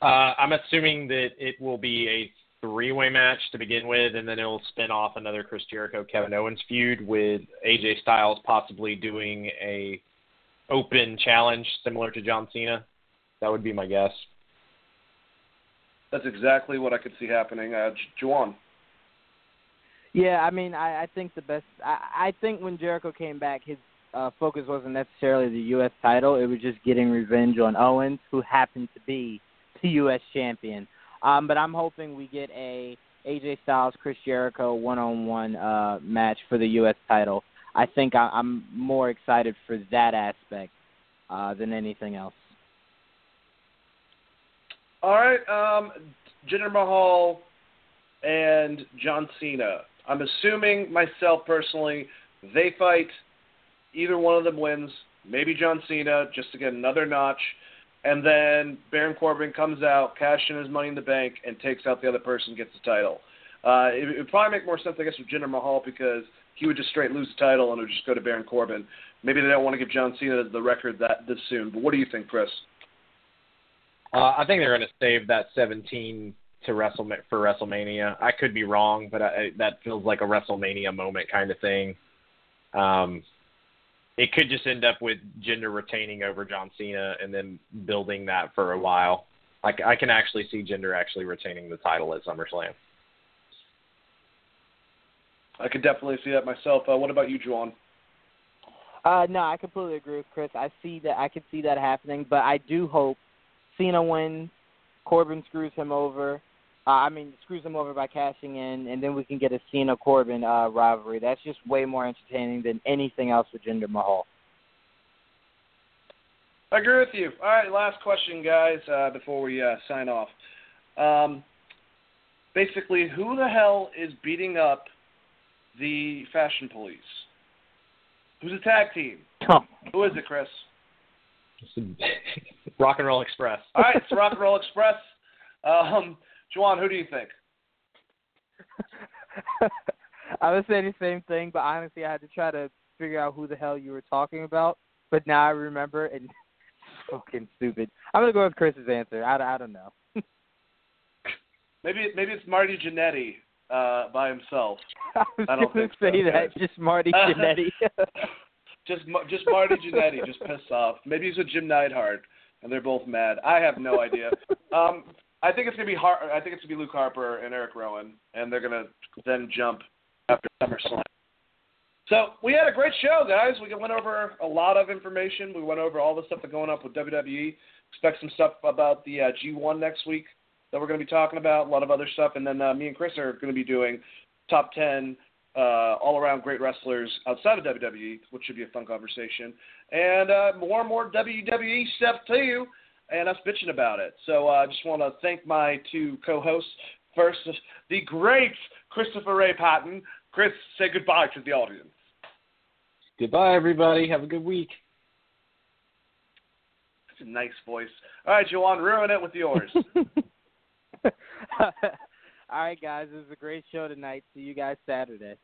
Uh, I'm assuming that it will be a three-way match to begin with, and then it'll spin off another Chris Jericho Kevin Owens feud with AJ Styles possibly doing a open challenge similar to John Cena. That would be my guess. That's exactly what I could see happening. Uh, Juwan. Yeah, I mean, I, I think the best. I, I think when Jericho came back, his uh, focus wasn't necessarily the U.S. title. It was just getting revenge on Owens, who happened to be the U.S. champion. Um, but I'm hoping we get a AJ Styles Chris Jericho one-on-one uh, match for the U.S. title. I think I, I'm more excited for that aspect uh, than anything else. All right, um, Jinder Mahal and John Cena. I'm assuming myself personally, they fight. Either one of them wins. Maybe John Cena just to get another notch, and then Baron Corbin comes out, cashes in his money in the bank, and takes out the other person, gets the title. Uh, it, would probably make more sense, I guess, with Jinder Mahal because he would just straight lose the title and it would just go to Baron Corbin. Maybe they don't want to give John Cena the record that this soon. But what do you think, Chris? Uh, I think they're going to save that 17 to Wrestle for WrestleMania. I could be wrong, but I, that feels like a WrestleMania moment kind of thing. Um, it could just end up with Jinder retaining over John Cena and then building that for a while. I, I can actually see Jinder actually retaining the title at SummerSlam. I could definitely see that myself. Uh, what about you, Juwan? Uh, no, I completely agree with Chris. I see that. I could see that happening, but I do hope Cena wins, Corbin screws him over. Uh, I mean, screws them over by cashing in, and then we can get a Cena Corbin uh, rivalry. That's just way more entertaining than anything else with Jinder Mahal. I agree with you. All right, last question, guys, uh, before we uh, sign off. Um, basically, who the hell is beating up the Fashion Police? Who's a tag team? Oh. Who is it, Chris? <laughs> Rock and Roll Express. All right, it's Rock and Roll Express. Um, Juwan, who do you think? <laughs> I was saying the same thing, but honestly, I had to try to figure out who the hell you were talking about. But now I remember, and it's <laughs> fucking stupid. I'm gonna go with Chris's answer. I, I don't know. <laughs> maybe maybe it's Marty Jannetty uh, by himself. I was I don't think say so, that, guys. just Marty Jannetty. just just Marty Jannetty, just pissed off. Maybe he's with Jim Neidhart, and they're both mad. I have no idea. Um, I think it's gonna be Har- I think it's gonna be Luke Harper and Eric Rowan, and they're gonna then jump after SummerSlam. So we had a great show, guys. We went over a lot of information. We went over all the stuff that's going up with WWE. Expect some stuff about the uh, G1 next week that we're going to be talking about. A lot of other stuff, and then uh, me and Chris are going to be doing top ten uh, all-around great wrestlers outside of WWE, which should be a fun conversation, and uh, more and more WWE stuff too, and us bitching about it. So uh, I just want to thank my two co-hosts. First, the great Christopher Ray Patton. Chris, say goodbye to the audience. Goodbye, everybody. Have a good week. That's a nice voice. All right, Joanne, ruin it with yours. <laughs> All right, guys. It was a great show tonight. See you guys Saturday.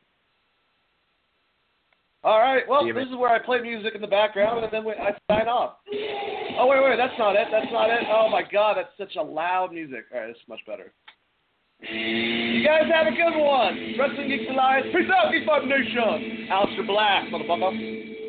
All right. Well, Damn this is where I play music in the background, and then we, I sign off. Oh wait, wait, that's not it. That's not it. Oh my God, that's such a loud music. All right, this is much better. You guys have a good one. Wrestling Geeks Alive. Peace out, Geek Five Nation. Aleister Black, motherfucker.